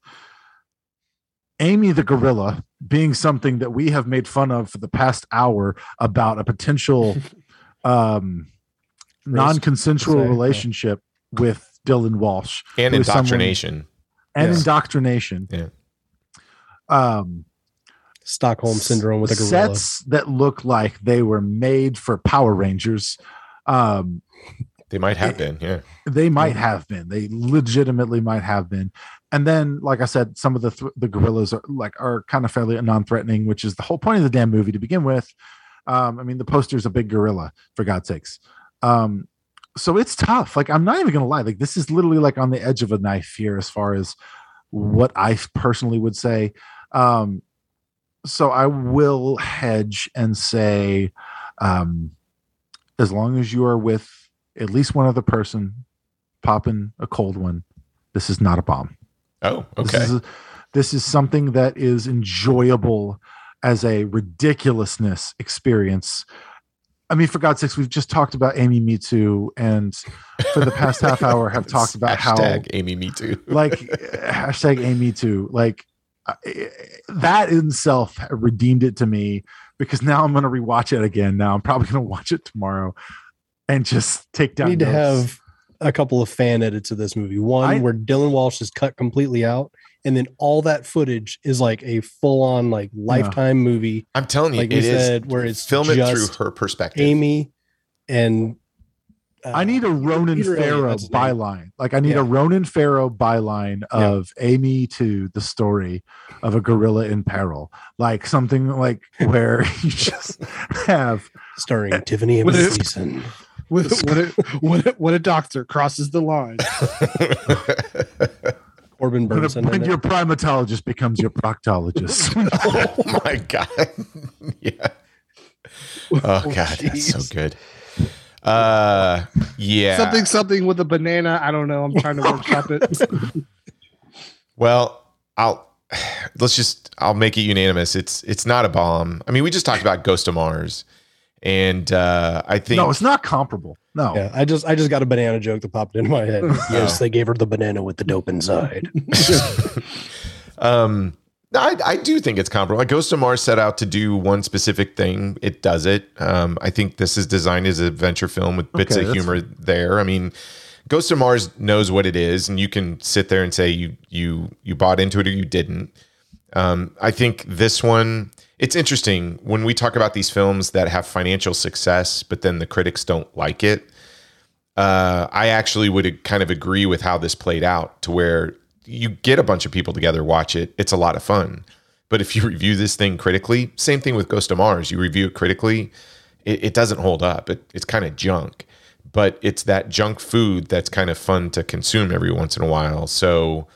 Amy the gorilla being something that we have made fun of for the past hour about a potential um, Risk, non-consensual say, yeah. relationship with Dylan Walsh And who is someone- indoctrination. and Yes. indoctrination. Yeah. Um, stockholm syndrome with a gorilla sets that look like they were made for Power Rangers. Um, They might have been. Yeah. they might have been. They legitimately might have been. And then, like I said, some of the th- the gorillas are like are kind of fairly non-threatening, which is the whole point of the damn movie to begin with. Um, I mean, the poster's a big gorilla, for God's sakes. Um, so it's tough. Like, I'm not even gonna lie. Like, this is literally like on the edge of a knife here, as far as what I personally would say. Um, so I will hedge and say, um, as long as you are with at least one other person popping a cold one, this is not a bomb. Oh, This okay. is, this is something that is enjoyable as a ridiculousness experience. I mean, for God's sakes, we've just talked about Amy Me Too, and for the past half hour have talked about how Amy Me Too. like hashtag Amy Too. Like that in itself redeemed it to me because now I'm going to rewatch it again. Now I'm probably going to watch it tomorrow and just take We down. need to have a couple of fan edits of this movie. One I- where Dylan Walsh is cut completely out, and then all that footage is like a full on like lifetime movie. I'm telling you, Like it we is. said, where it's film it through her perspective. Amy and uh, I need a Ronan Peter Farrow that's his name. byline. Like I need Yeah. a Ronan Farrow byline Yeah. of Amy to the story of a gorilla in peril. Like something like where you just have starring Tiffany With Amber it- Thiessen. When, when, a, when, a, when a doctor crosses the line. Corbin when, Bernsen. when in it. your primatologist becomes your proctologist. oh my god. yeah. Oh god, that's so good. Uh yeah. Something, something with a banana. I don't know. I'm trying to workshop it. Well, I'll let's just I'll make it unanimous. It's it's not a bomb. I mean, we just talked about Ghost of Mars, And uh, I think No, it's not comparable. No. Yeah, I just I just got a banana joke that popped into my head. yes, they gave her the banana with the dope inside. Um, I, I do think it's comparable. Like Ghost of Mars set out to do one specific thing. It does it. Um, I think this is designed as an adventure film with bits Okay, of humor there. I mean, Ghost of Mars knows what it is, and you can sit there and say you you you bought into it or you didn't. Um, I think this one. It's interesting when we talk about these films that have financial success, but then the critics don't like it. Uh, I actually would kind of agree with how this played out to where you get a bunch of people together, watch it. It's a lot of fun. But if you review this thing critically, same thing with Ghost of Mars. You review it critically, it, it doesn't hold up. It, it's kind of junk. But it's that junk food that's kind of fun to consume every once in a while. So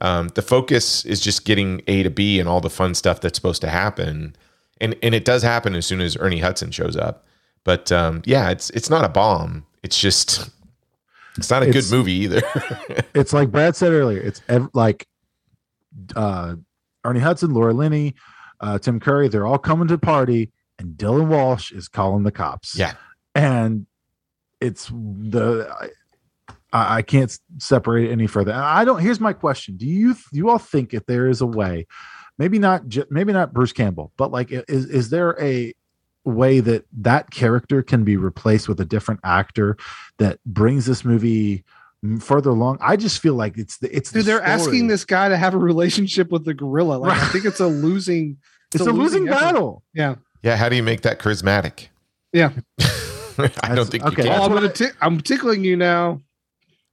um, the focus is just getting A to B and all the fun stuff that's supposed to happen. And and it does happen as soon as Ernie Hudson shows up. But um, yeah, it's it's not a bomb. It's just it's not a It's- good movie either. it's like Brad said earlier. It's ev- like uh, Ernie Hudson, Laura Linney, uh, Tim Curry. They're all coming to the party, and Dylan Walsh is calling the cops. yeah. and it's the I, I can't separate it any further. I don't. Here's my question: Do you you all think if there is a way, maybe not maybe not Bruce Campbell, but like, is is there a way that that character can be replaced with a different actor that brings this movie further along? I just feel like it's the it's the they're story. asking this guy to have a relationship with the gorilla. Like, I think it's a losing. It's a losing effort. battle. Yeah. Yeah, how do you make that charismatic? Yeah. I don't think okay. you Oh, can. I'm gonna. T- I'm tickling you now.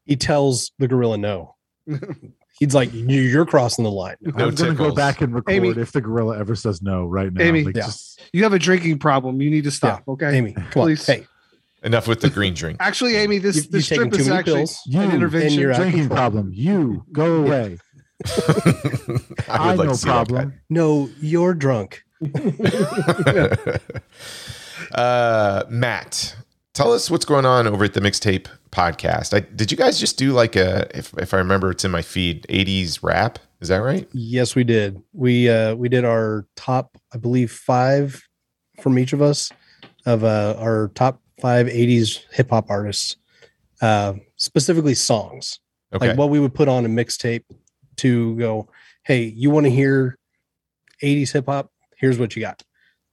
he tells the gorilla no. He's like, "You- "You're crossing the line." No I'm gonna go back and record Amy- if the gorilla ever says no right now. Amy. Like, Yeah. just- You You have a drinking problem. You need to stop. Okay, Amy, come on. Please. Hey, Enough with the green drink. Actually, Amy, this You've- this you've strip is actually pills. You an intervention. you're drinking problem. You go away. I, would like no to see that problem. no, you're drunk. uh, Matt, tell us what's going on over at the Mixtape Podcast. I, did you guys just do like a, if, if I remember, it's in my feed, 80s rap? Is that right? Yes, we did. We uh we did our top, I believe, five from each of us of uh our top five 80s hip hop artists, uh specifically songs. Okay. Like what we would put on a mixtape to go, hey, you want to hear 80s hip hop? Here's what you got.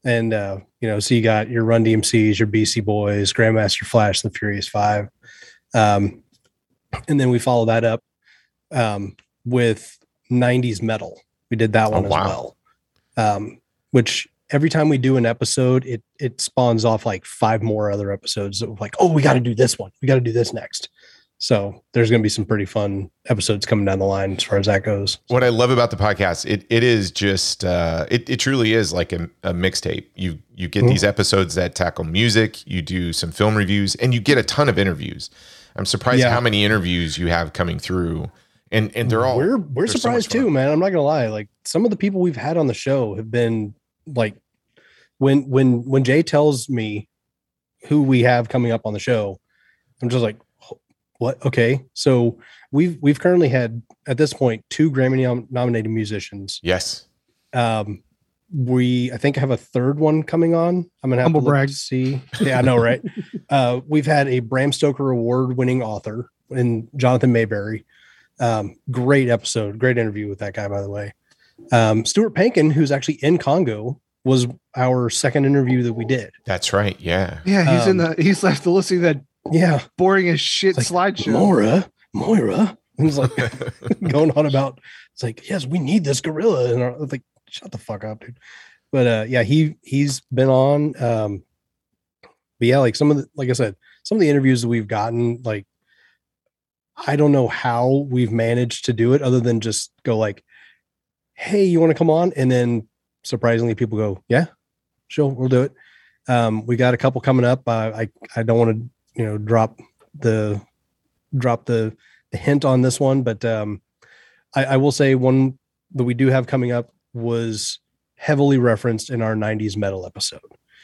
And uh, you know, so you got your Run DMCs, your Beastie Boys, Grandmaster Flash, the Furious Five. Um, and then we follow that up um with 90s metal. We did that Oh, one as wow. well. Um, which every time we do an episode, it it spawns off like five more other episodes of like, oh, we got to do this one. We got to do this next. So there's going to be some pretty fun episodes coming down the line as far as that goes. what I love about the podcast, it it is just uh, it it truly is like a, a mixtape. You you get these episodes that tackle music, you do some film reviews, and you get a ton of interviews. I'm surprised Yeah. how many interviews you have coming through, and and they're all we're we're they're so surprised too, man. I'm not gonna lie. Like some of the people we've had on the show have been like when when when Jay tells me who we have coming up on the show, I'm just like, what? Okay, so we've we've currently had at this point two Grammy nom- nominated musicians. Yes, Um, we I think I have a third one coming on. I'm gonna have Humble to look brag. to see. Yeah, I know, right? uh, we've had a Bram Stoker award winning author and Jonathan Maberry. Um, great episode, great interview with that guy, by the way. Um, Stuart Pankin, who's actually in Congo, was our second interview that we did. that's right. Yeah, Yeah, he's in Um, the. He's left to listen to that Yeah, boring as shit like, slideshow. Moira, Moira. And he's like going on about it's like, yes, we need this gorilla. And I was like, shut the fuck up, dude. But uh yeah, he he's been on. Um but yeah, like some of the like I said, some of the interviews that we've gotten, like I don't know how we've managed to do it other than just go like, hey, you want to come on? And then surprisingly people go, Yeah, sure, we'll do it. Um, we got a couple coming up. Uh, I I don't want to, you know, drop the drop the, the hint on this one, but um, I, I will say one that we do have coming up was heavily referenced in our 90s metal episode.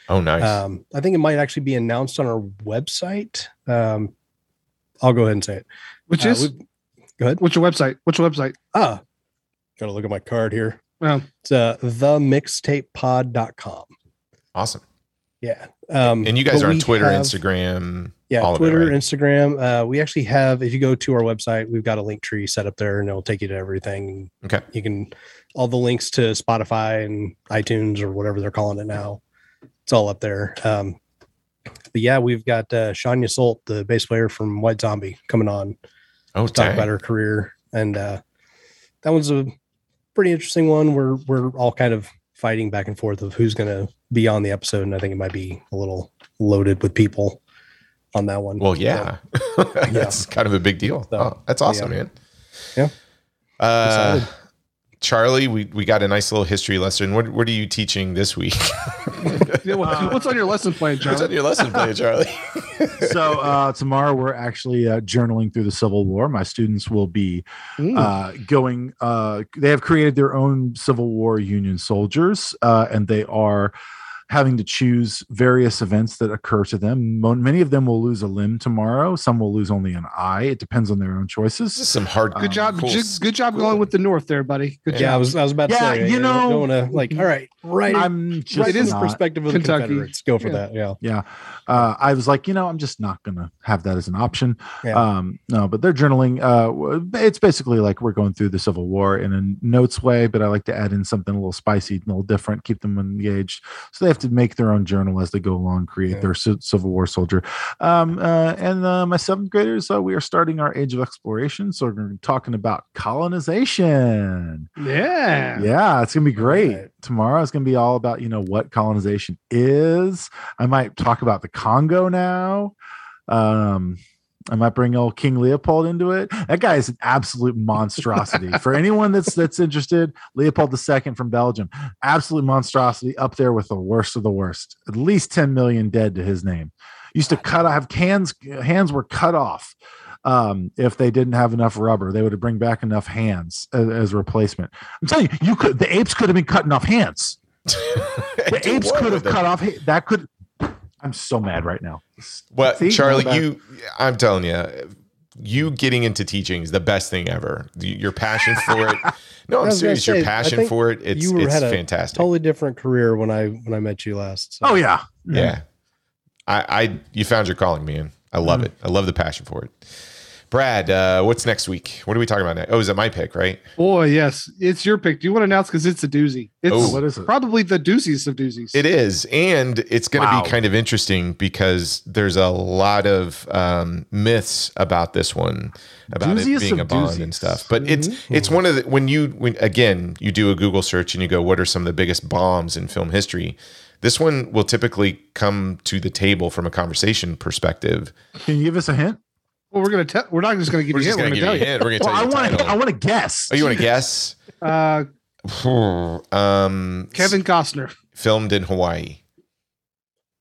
oh nice. Um, I think it might actually be announced on our website. Um, I'll go ahead and say it. Which Uh, is we- go ahead. what's your website? What's your website? Ah, gotta look at my card here. Oh. It's uh, themixtapepod.com. awesome. Yeah. Um, And you guys are on Twitter, have- Instagram. Yeah, all of it, Twitter, right? Instagram. Uh, we actually have. If you go to our website, we've got a link tree set up there, and it'll take you to everything. Okay. You can all the links to Spotify and iTunes or whatever they're calling it now. It's all up there. Um, but yeah, we've got uh, Sean Yseult, the bass player from White Zombie, coming on Oh, to talk about her career, and uh, that one's a pretty interesting one. We're we're all kind of fighting back and forth of who's going to be on the episode, and I think it might be a little loaded with people on that one. Well, yeah, that's kind of a big deal. So, oh, that's awesome, yeah. man. Yeah. Uh, Charlie, we, we got a nice little history lesson. What what are you teaching this week? Yeah, what- what's on your lesson plan, Charlie? What's on your lesson plan, Charlie? so uh, tomorrow we're actually uh, journaling through the Civil War. My students will be uh, going. Uh, they have created their own Civil War Union soldiers, uh, and they are having to choose various events that occur to them. Mo- Many of them will lose a limb tomorrow. Some will lose only an eye. It depends on their own choices. This is some hard. Good job. cool good, good job going with the north there, buddy. Good yeah, I job. was I was about to Yeah, say, you I know- don't want to like. All right, right. I'm just right in the perspective of the Kentucky. Confederates. Go for Yeah. that. Yeah. yeah uh, i was like you know i'm just not gonna have that as an option Yeah. um no but they're journaling uh it's basically like we're going through the civil war in a notes way but i like to add in something a little spicy a little different keep them engaged so they have to make their own journal as they go along create Yeah. their ci- civil war soldier um uh, and uh, my seventh graders uh, we are starting our age of exploration so we're gonna be talking about colonization yeah. yeah, it's gonna be great. Right. Tomorrow is gonna be all about you know what colonization is. I might talk about the Congo now. Um, I might bring old King Leopold into it. That guy is an absolute monstrosity. For anyone that's that's interested, Leopold II from Belgium, absolute monstrosity up there with the worst of the worst. At least 10 million dead to his name. Used to cut have hands hands were cut off um, if they didn't have enough rubber. They would bring back enough hands as, as replacement. I'm telling you, you could the apes could have been cutting off hands. The apes could have cut off that could. I'm so mad right now. Well, See? Charlie, All you, I'm telling you, you getting into teaching is the best thing ever. Your passion for it. No, I I'm serious. Your say, I passion for it. It's you were- it's had a fantastic. Totally different career when I when I met you last. so. Oh yeah, Yeah. I, I, you found your calling, man. I love mm. it. I love the passion for it. Brad, uh, what's next week? What are we talking about next? Oh, is it my pick, right? Boy, yes. It's your pick. Do you want to announce? Because it's a doozy. It's Oh. What is it? probably the dooziest of doozies. It is, and it's going to Wow. be kind of interesting because there's a lot of um, myths about this one, about Dooziest it being of a bond doozies. and stuff. But it's it's one of the when you when again you do a Google search and you go, what are some of the biggest bombs in film history? This one will typically come to the table from a conversation perspective. Can you give us a hint? Well, we're gonna tell. We're not just gonna give We're you. a just hint, going to We're give you a gonna hint. We're going to Well, tell I you the want to. I want to guess. Oh, you want to guess? Uh, um, Kevin Costner. filmed in Hawaii,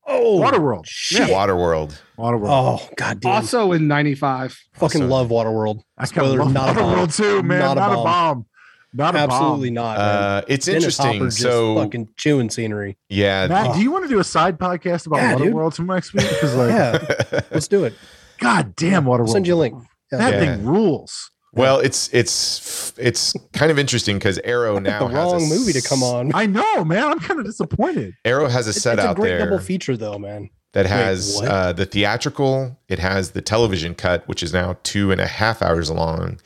Oh, Waterworld. Shit. Waterworld. Waterworld. Oh god damn. Also in '95. Fucking Also- love Waterworld. I kind of Spoiler, love not a bomb. Waterworld too, man. Not Not, a a bomb. bomb. Not a Absolutely bomb. not. Uh, it's Dennis interesting. Hopper just So fucking chewing scenery. yeah, Matt, do you want to do a side podcast about Yeah, dude. Waterworld from next week? Like, Yeah, let's do it. God damn, Waterworld. I'll send you a link. Yeah. That Yeah. thing rules. Well, it's it's it's kind of interesting because Arrow now the has a wrong movie to come on. I know, man. I'm kind of disappointed. Arrow has a It's, set it's a out great there double feature though, man. that has what? uh, the theatrical, it has the television cut, which is now two and a half hours long,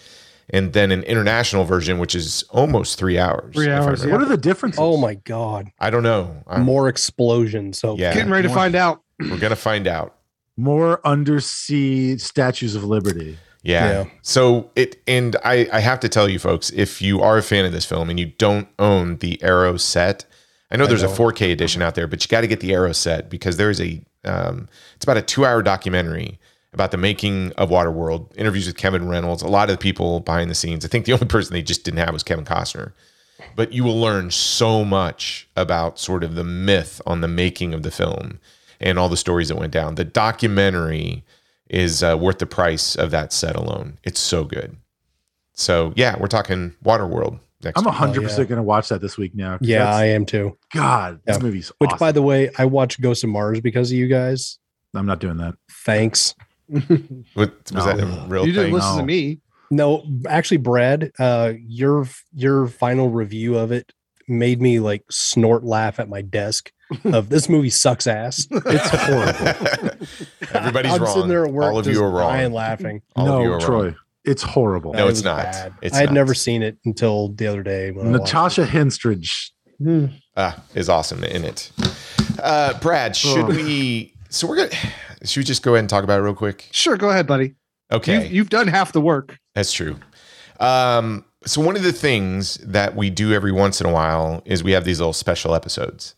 and then an international version, which is almost three hours. Three hours, remember. What are the differences? Oh my god. I don't know. I'm- More explosions. So Yeah. Getting ready to More- find out. we're gonna find out. More undersea statues of liberty. Yeah. Yeah. So it and I I have to tell you folks, if you are a fan of this film and you don't own the Arrow set, I know there's a don't. 4K edition out there, but you got to get the Arrow set because there is a um it's about a 2-hour documentary about the making of Waterworld, interviews with Kevin Reynolds, a lot of the people behind the scenes. I think the only person they just didn't have was Kevin Costner. But you will learn so much about sort of the myth on the making of the film and all the stories that went down. The documentary is uh, worth the price of that set alone. It's so good. So yeah, we're talking Waterworld next. I'm week. 100 yeah. percent going to watch that this week now. yeah, I am too. God, Yeah. this movie's Which, awesome. by the way, I watched Ghost of Mars because of you guys. I'm not doing that. Thanks. What, was No. that a real you didn't thing? listen to me. No, actually, Brad, uh, your your final review of it made me like snort laugh at my desk of this movie sucks ass. It's horrible. Everybody's I'm wrong. sitting there at work, All of you are wrong. dying laughing. All of you no, are Troy, wrong. it's horrible. No, it's was not. bad. It's I had not. never seen it until the other day. When Natasha Henstridge. Ah, is awesome in it. Uh, Brad, should Oh. we? So we're gonna. Should we just go ahead and talk about it real quick? Sure, go ahead, buddy. Okay. You've, you've done half the work. That's true. Um, so one of the things that we do every once in a while is we have these little special episodes.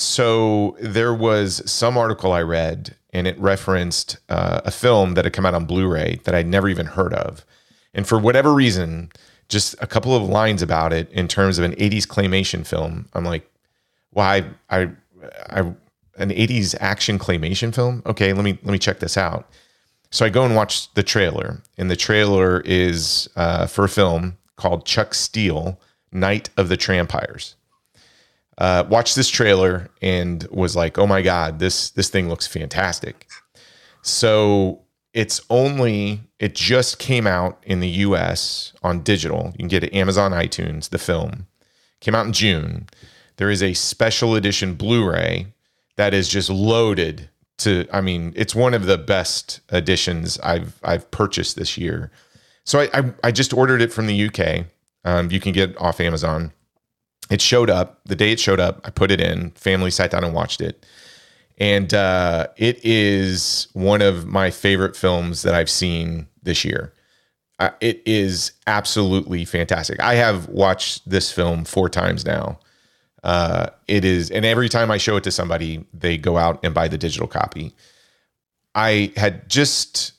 So there was some article I read, and it referenced uh, a film that had come out on Blu-ray that I'd never even heard of, and for whatever reason, just a couple of lines about it in terms of an '80s claymation film. I'm like, why? I, I, an '80s action claymation film? Okay, let me let me check this out. So I go and watch the trailer, and the trailer is uh, for a film called Chuck Steele, Night of the Trampires. Uh, watched this trailer and was like, "Oh my god, this this thing looks fantastic." So it's only it just came out in the U.S. on digital. You can get it Amazon iTunes. The film came out in June. There is a special edition Blu-ray that is just loaded to I mean, it's one of the best editions I've I've purchased this year. So I I, I just ordered it from the UK. Um, you can get it off Amazon. It showed up the day it showed up. I put it in. Family sat down and watched it, and uh, it is one of my favorite films that I've seen this year. Uh, it is absolutely fantastic. I have watched this film four times now. Uh, it is, and every time I show it to somebody, they go out and buy the digital copy. I had just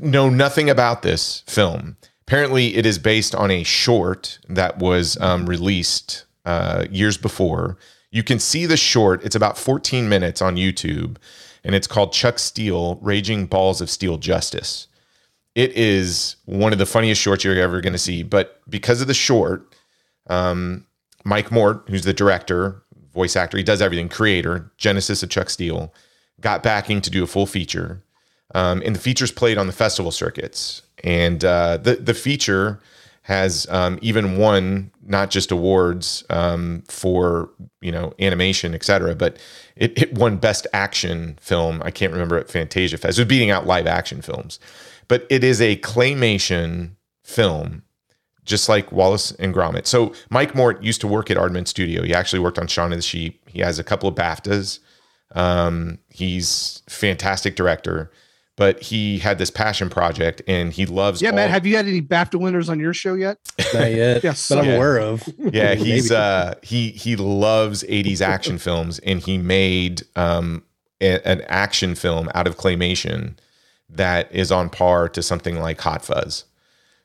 know nothing about this film. Apparently, it is based on a short that was um, released uh, years before. You can see the short. It's about 14 minutes on YouTube, and it's called Chuck Steele Raging Balls of Steel Justice. It is one of the funniest shorts you're ever going to see. But because of the short, um, Mike Mort, who's the director, voice actor, he does everything, creator, Genesis of Chuck Steele, got backing to do a full feature. Um, and the feature's played on the festival circuits. And uh, the, the feature has um, even won not just awards um, for, you know, animation, et cetera, but it, it won Best Action Film. I can't remember at Fantasia Fest. It was beating out live action films. But it is a claymation film just like Wallace and Gromit. So Mike Mort used to work at Aardman Studio. He actually worked on Shaun of the Sheep. He has a couple of BAFTAs. Um, he's fantastic director, but he had this passion project and he loves. Yeah, all- Matt. Have you had any BAFTA winners on your show yet? Not yet, Yes, but I'm yeah. aware of. yeah, he's uh he he loves 80s action films and he made um a- an action film out of claymation that is on par to something like Hot Fuzz.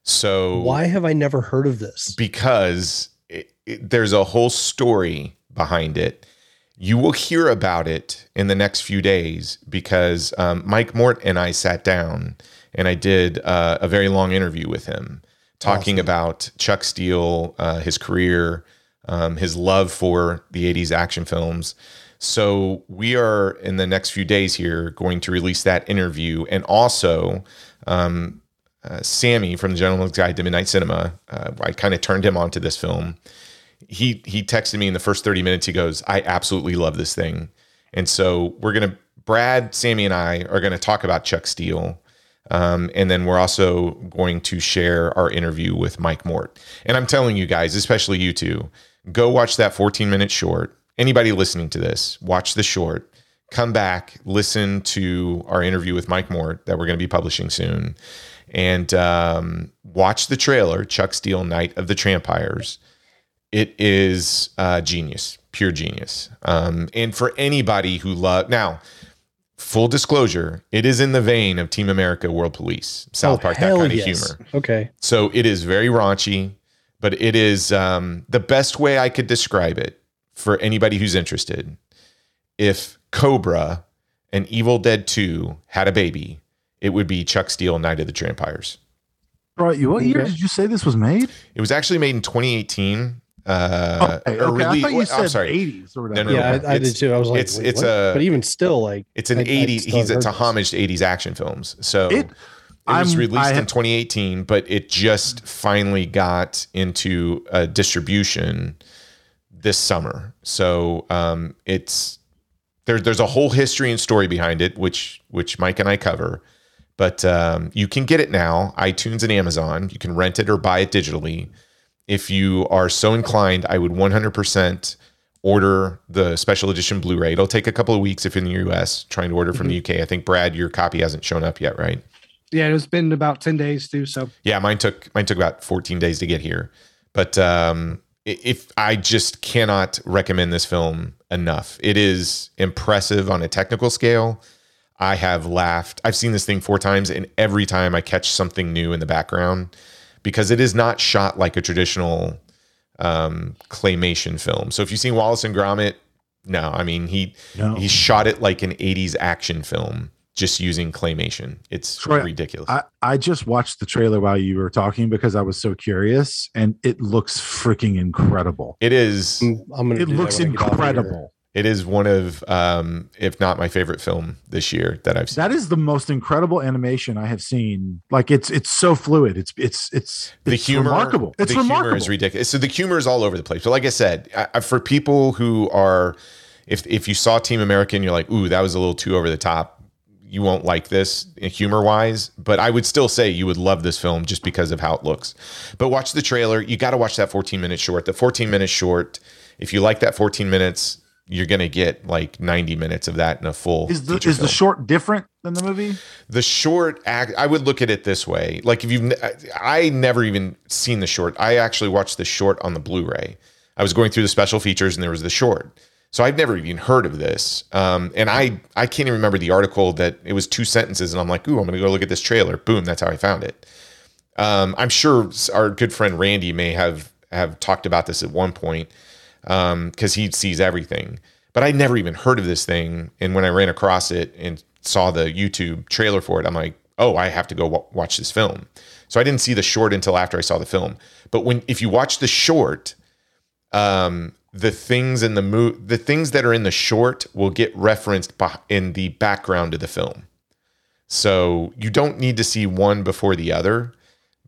So Why have I never heard of this? because it, it- there's a whole story behind it. You will hear about it in the next few days because um, Mike Mort and I sat down and I did uh, a very long interview with him talking about Chuck Steele, uh, his career, um, his love for the 80s action films. So we are in the next few days here going to release that interview and also um, uh, Sammy from the Gentleman's Guide to Midnight Cinema. Uh, I kind of turned him onto this film. He he texted me in the first 30 minutes. He goes, "I absolutely love this thing," and so we're gonna Brad, Sammy, and I are gonna talk about Chuck Steele. Um, and then we're also going to share our interview with Mike Mort. And I'm telling you guys, especially you two, go watch that 14 minute short. Anybody listening to this, watch the short, come back, listen to our interview with Mike Mort that we're going to be publishing soon, and um, watch the trailer, Chuck Steele, Night of the Trampires. It is uh, genius, pure genius. Um, and for anybody who love now, full disclosure, it is in the vein of Team America, World Police, South Oh, Park, that hell kind of humor. Okay. So it is very raunchy, but it is um, the best way I could describe it for anybody who's interested. If Cobra and Evil Dead 2 had a baby, it would be Chuck Steele, Night of the Trampires. Right. You, what year Okay. did you say this was made? It was actually made in 2018. Uh, okay, or okay. I thought you I'm said sorry. 80s or No, whatever. no, Yeah, no. I, I did too. I was like, it's- it's what? a- but even still, like It's an I- I 80s. still He's haven't it's a homage to 80s action films. So It- it, was I'm- released I in 2018, but it just finally got into uh, distribution this summer. So um, it's there, there's a whole history and story behind it, which which Mike and I cover. But um, you can get it now, iTunes and Amazon. You can rent it or buy it digitally. If you are so inclined, I would 100% order the special edition Blu-ray. It'll take a couple of weeks if you're in the US trying to order from the UK. I think Brad, your copy hasn't shown up yet, right? Yeah, it's been about 10 days too. So Yeah, mine took mine took about 14 days to get here. But um, if I just cannot recommend this film enough, it is impressive on a technical scale. I have laughed. I've seen this thing four times, and every time I catch something new in the background because it is not shot like a traditional um, claymation film. So if you've seen Wallace and Gromit, no, I mean he No. he shot it like an 80s action film, just using claymation. It's Troy, ridiculous. I, I just watched the trailer while you were talking because I was so curious, and it looks freaking incredible. it is. I'm gonna. It looks when I get off of here. incredible. It is one of, um, if not my favorite film this year that I've seen. That is the most incredible animation I have seen. Like it's it's so fluid. It's it's it's the it's humor, remarkable. It's the remarkable. humor is ridiculous. So the humor is all over the place. But like I said, I, for people who are, if if you saw Team American, you're like, ooh, that was a little too over the top, you won't like this humor wise. But I would still say you would love this film just because of how it looks. But watch the trailer. You got to watch that 14 minute short. The 14 minute short. If you like that 14 minutes, you're gonna get like 90 minutes of that in a full. is the is the short different than the movie? the short act i would look at it this way. Like if you've i never even seen the short. I actually watched the short on the blu-ray. I was going through the special features and there was the short. So i've never even heard of this. Um, and i i can't even remember the article that it was two sentences and i'm like ooh i'm gonna go look at this trailer. Boom that's how i found it. Um, i'm sure our good friend randy may have have talked about this at one point because he sees everything. But I'd never even heard of this thing. And when I ran across it and saw the YouTube trailer for it, I'm like, oh, I have to go wa- watch this film. So I didn't see the short until after I saw the film. But when if you watch the short, um, the things in the mo- the things that are in the short will get referenced in the background of the film. So you don't need to see one before the other,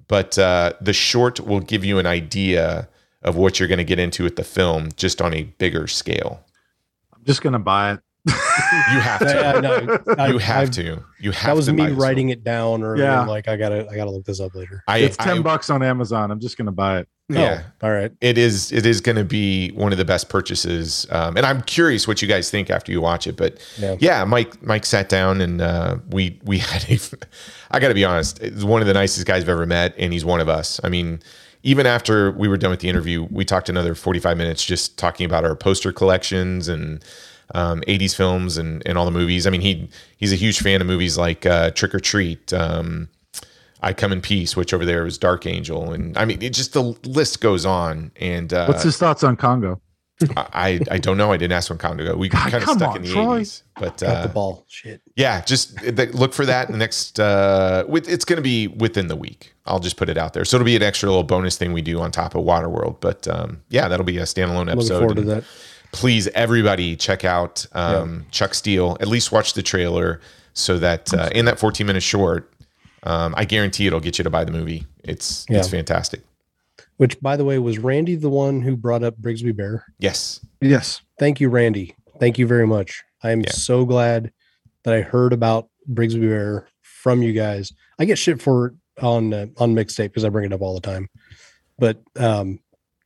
but uh, the short will give you an idea of what you're going to get into with the film just on a bigger scale. I'm just gonna buy it. You have to. Yeah, no, I- you have I've- to. You have That was to me writing it down, or Yeah. like I gotta, I gotta look this up later. I, It's ten I- bucks on Amazon. I'm just gonna buy it. Yeah. Oh, all right. it is it is going to be one of the best purchases um, and i'm curious what you guys think after you watch it but yeah, Yeah. mike mike sat down and uh, we we had a i gotta be honest he's one of the nicest guys i've ever met and he's one of us i mean even after we were done with the interview we talked another 45 minutes just talking about our poster collections and um, 80s films and, and all the movies i mean he he's a huge fan of movies like uh, trick or treat um, I Come in Peace, which over there was Dark Angel, and I mean, it just the list goes on. And uh, What's his thoughts on Congo? I I don't know. I didn't ask when Congo go. We God, kind of stuck on, in the Troy. eighties, but Got the uh, ball. Shit. yeah, just look for that in the next. Uh, with, it's going to be within the week. I'll just put it out there. So it'll be an extra little bonus thing we do on top of Waterworld. But um, yeah, that'll be a standalone episode. Looking episode. forward to that. Please, everybody, check out um, Chuck Steele. At least watch the trailer so that uh, in that 14 minute short, um, I guarantee it'll get you to buy the movie. It's it's fantastic. Which, by the way, was Randy the one who brought up Brigsby Bear? Yes. yes, Thank you, Randy. Thank you very much. I am Yeah. so glad that I heard about Brigsby Bear from you guys. I get shit for it on uh, on mixtape because I bring it up all the time. But um,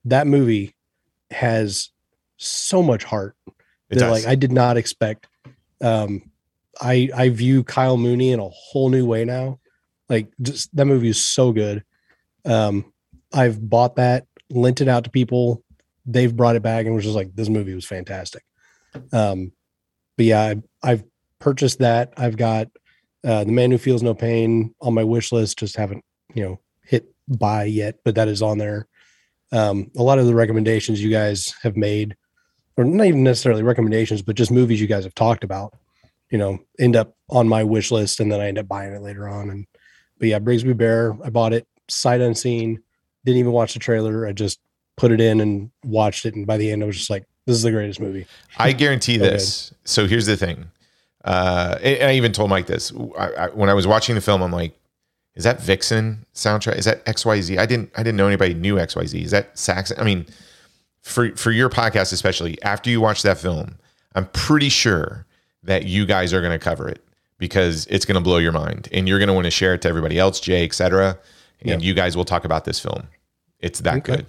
that movie has so much heart It that does. like I did not expect. Um, I I view Kyle Mooney in a whole new way now. Like just that movie is so good. Um, I've bought that, lent it out to people. They've brought it back and was just like, this movie was fantastic. Um, but yeah, I, I've purchased that. I've got uh, the man who feels no pain on my wish list. Just haven't you know hit buy yet, but that is on there. Um, a lot of the recommendations you guys have made, or not even necessarily recommendations, but just movies you guys have talked about, you know, end up on my wish list, and then I end up buying it later on. And but yeah, Brigsby Bear, I bought it sight unseen, didn't even watch the trailer. I just put it in and watched it, and by the end, I was just like, "This is the greatest movie." I guarantee ahead. this. So here's the thing. Uh, and I even told Mike this I, I, when I was watching the film. I'm like, "Is that Vixen soundtrack? Is that XYZ? I didn't. I didn't know anybody knew X Y Z. Is that Saxon? I mean, for for your podcast especially, after you watch that film, I'm pretty sure that you guys are going to cover it because it's going to blow your mind and you're going to want to share it to everybody else, Jay, etc. And Yeah. you guys will talk about this film. It's that Okay. good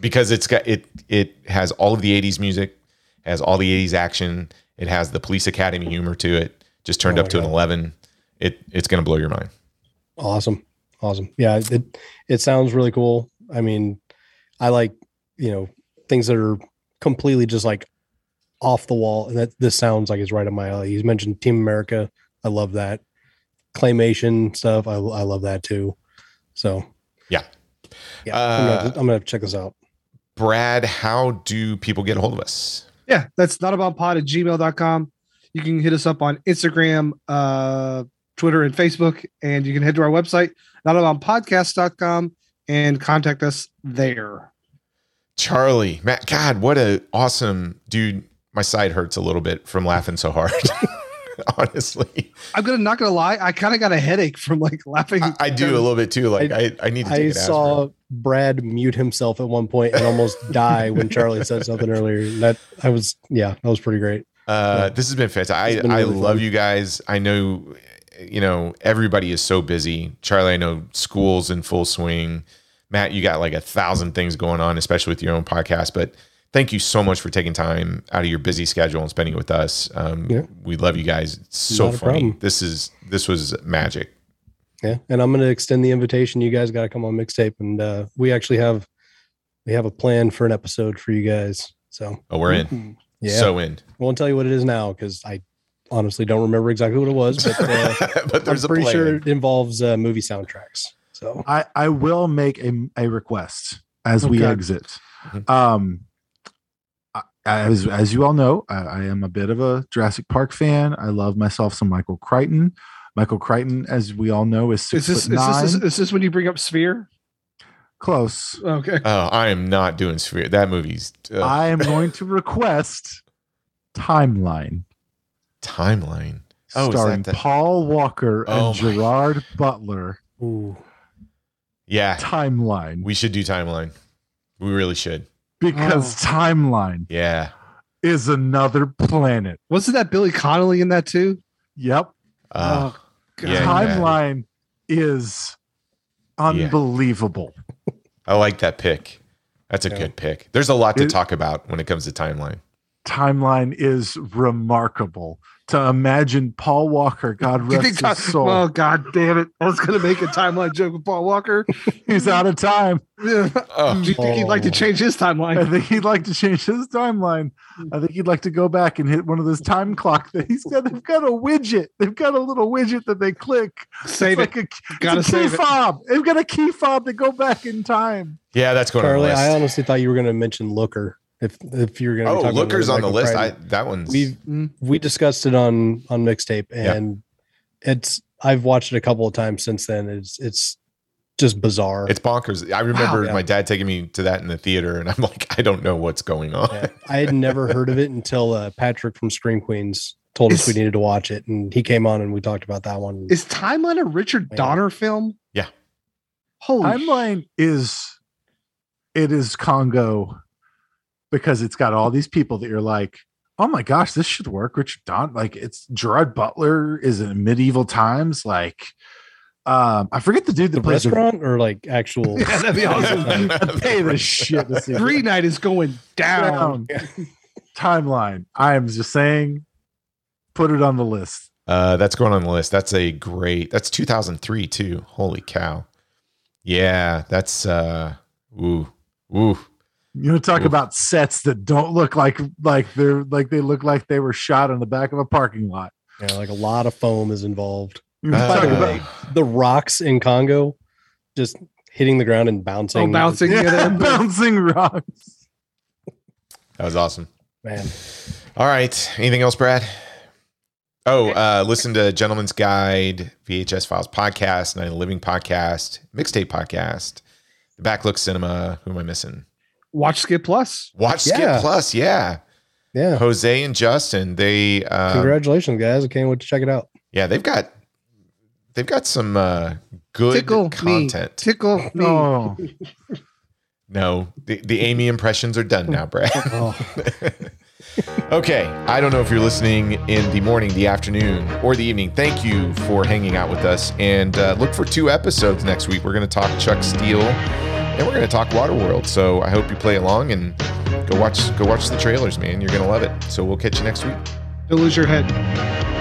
because it's got it. It has all of the '80s music, has all the '80s action. It has the Police Academy humor to it. Just turned Oh up to an 11. It it's going to blow your mind. Awesome. Awesome. Yeah, it it sounds really cool. I mean, I like, you know, things that are completely just like off the wall. And that this sounds like it's right up my alley. He's mentioned Team America. I love that. Claymation stuff. I I love that too. So Yeah. yeah, I'm, Uh, gonna, I'm gonna check this out. Brad, how do people get a hold of us? Yeah, that's not about pod at gmail.com. You can hit us up on Instagram, uh, Twitter, and Facebook, and you can head to our website, not about podcast.com, and contact us there. Charlie, Matt, God, what a awesome dude. My side hurts a little bit from laughing so hard. Honestly, I'm gonna not gonna lie, I kind of got a headache from like laughing. I, I do a little bit too. Like I, I, need to take I saw aspirin. Brad mute himself at one point and almost die when Charlie said something earlier. That I was yeah, that was pretty great. Uh, this has been fantastic. Been I, I love fun. you guys. I know, you know, everybody is so busy. Charlie, I know school's in full swing. Matt, you got like a thousand things going on, especially with your own podcast. But thank you so much for taking time out of your busy schedule and spending it with us. Um, Yeah. We love you guys. It's so Not funny. This is this was magic. Yeah, and I'm going to extend the invitation. You guys got to come on mixtape, and uh, we actually have we have a plan for an episode for you guys. So Oh, we're in. yeah, So in. I won't tell you what it is now because I honestly don't remember exactly what it was, but uh, but I'm a pretty plan. sure it involves uh, movie soundtracks. So I, I will make a, a request as we Okay. exit. Mhm. Um, I- as as you all know, I, I am a bit of a Jurassic Park fan. I love myself some Michael Crichton. Michael Crichton, as we all know, is six Is this, foot nine. this is this when you bring up Sphere? Close. Okay. Oh, I am not doing Sphere. That movie's ugh, I am going to request Timeline, timeline. Oh, starring the- Paul Walker Oh and my- Gerard Butler. ooh, Yeah, Timeline, we should do timeline. We really should. Because Oh. Timeline Yeah. is another planet. Wasn't that Billy Connolly in that too? Yep. Uh, Oh. Yeah, timeline is unbelievable. I like that pick. That's a Yeah. good pick. There's a lot to It- talk about when it comes to timeline. Timeline is remarkable. To imagine Paul Walker, God rest his Ti- soul, Oh God damn it! I was gonna make a timeline joke with Paul Walker. he's out of time. Do Oh, you think he'd like to change his timeline? I think he'd like to change his timeline. I think he'd like to go back and hit one of those time clock that he's got. They've got a widget. They've got a little widget that they click. Save it's it. like a, Gotta it's a key save it. fob. They've got a key fob to go back in time. yeah, that's going Charlie, on the I honestly thought you were going to mention Looker. If if you're going to, oh, Looker's on the list. I, I, that one's we we discussed it on on mixtape, Yeah. and it's I've watched it a couple of times since then. It's it's just bizarre. it's bonkers. I remember Yeah. my dad taking me to that in the theater, and I'm like, I don't know what's going on. Yeah. I had never heard of it until uh, Patrick from Scream Queens told us we needed to watch it, and he came on and we talked about that one. Is Timeline a Richard Yeah. Donner film? Yeah. Holy Timeline is it is Congo because it's got all these people that you're like, oh my gosh, this should work. Richard Don, like it's Gerard Butler is in medieval times. Like, um, I forget the dude that the plays the restaurant or like actual? Yeah, that'd be awesome. I'd pay the shit to see it. Green Knight is going down. down. Timeline. I am just saying, put it on the list. Uh, that's going on the list. That's a great. That's 2003 too. Holy cow! Yeah, that's uh, ooh, ooh. You know, talk Oof. about sets that don't look like like they're like they look like they were shot in the back of a parking lot. Yeah, like a lot of foam is involved. You Uh, talk the about the rocks in Congo just hitting the ground and bouncing. Oh, bouncing. yeah, Yeah, bouncing rocks. That was awesome. Man, All right. Anything else, Brad? Oh, uh, listen to Gentleman's Guide, VHS Files podcast, Night of the Living podcast, Mixtape podcast, The Backlook Cinema. Who am I missing? Watch Skip Plus. Watch Skip Plus. Yeah. yeah. Jose and Justin. They, um, Congratulations, guys! I can't wait to check it out. yeah, they've got, they've got some uh, good Tickle content. me. Tickle me. Oh, No, the, the Amy impressions are done now, Brad. Oh, Okay, I don't know if you're listening in the morning, the afternoon, or the evening. Thank you for hanging out with us, and uh, look for two episodes next week. We're going to talk Chuck Steele, and we're going to talk Waterworld. So I hope you play along and go watch go watch the trailers, man. You're going to love it. So we'll catch you next week. Don't lose your head.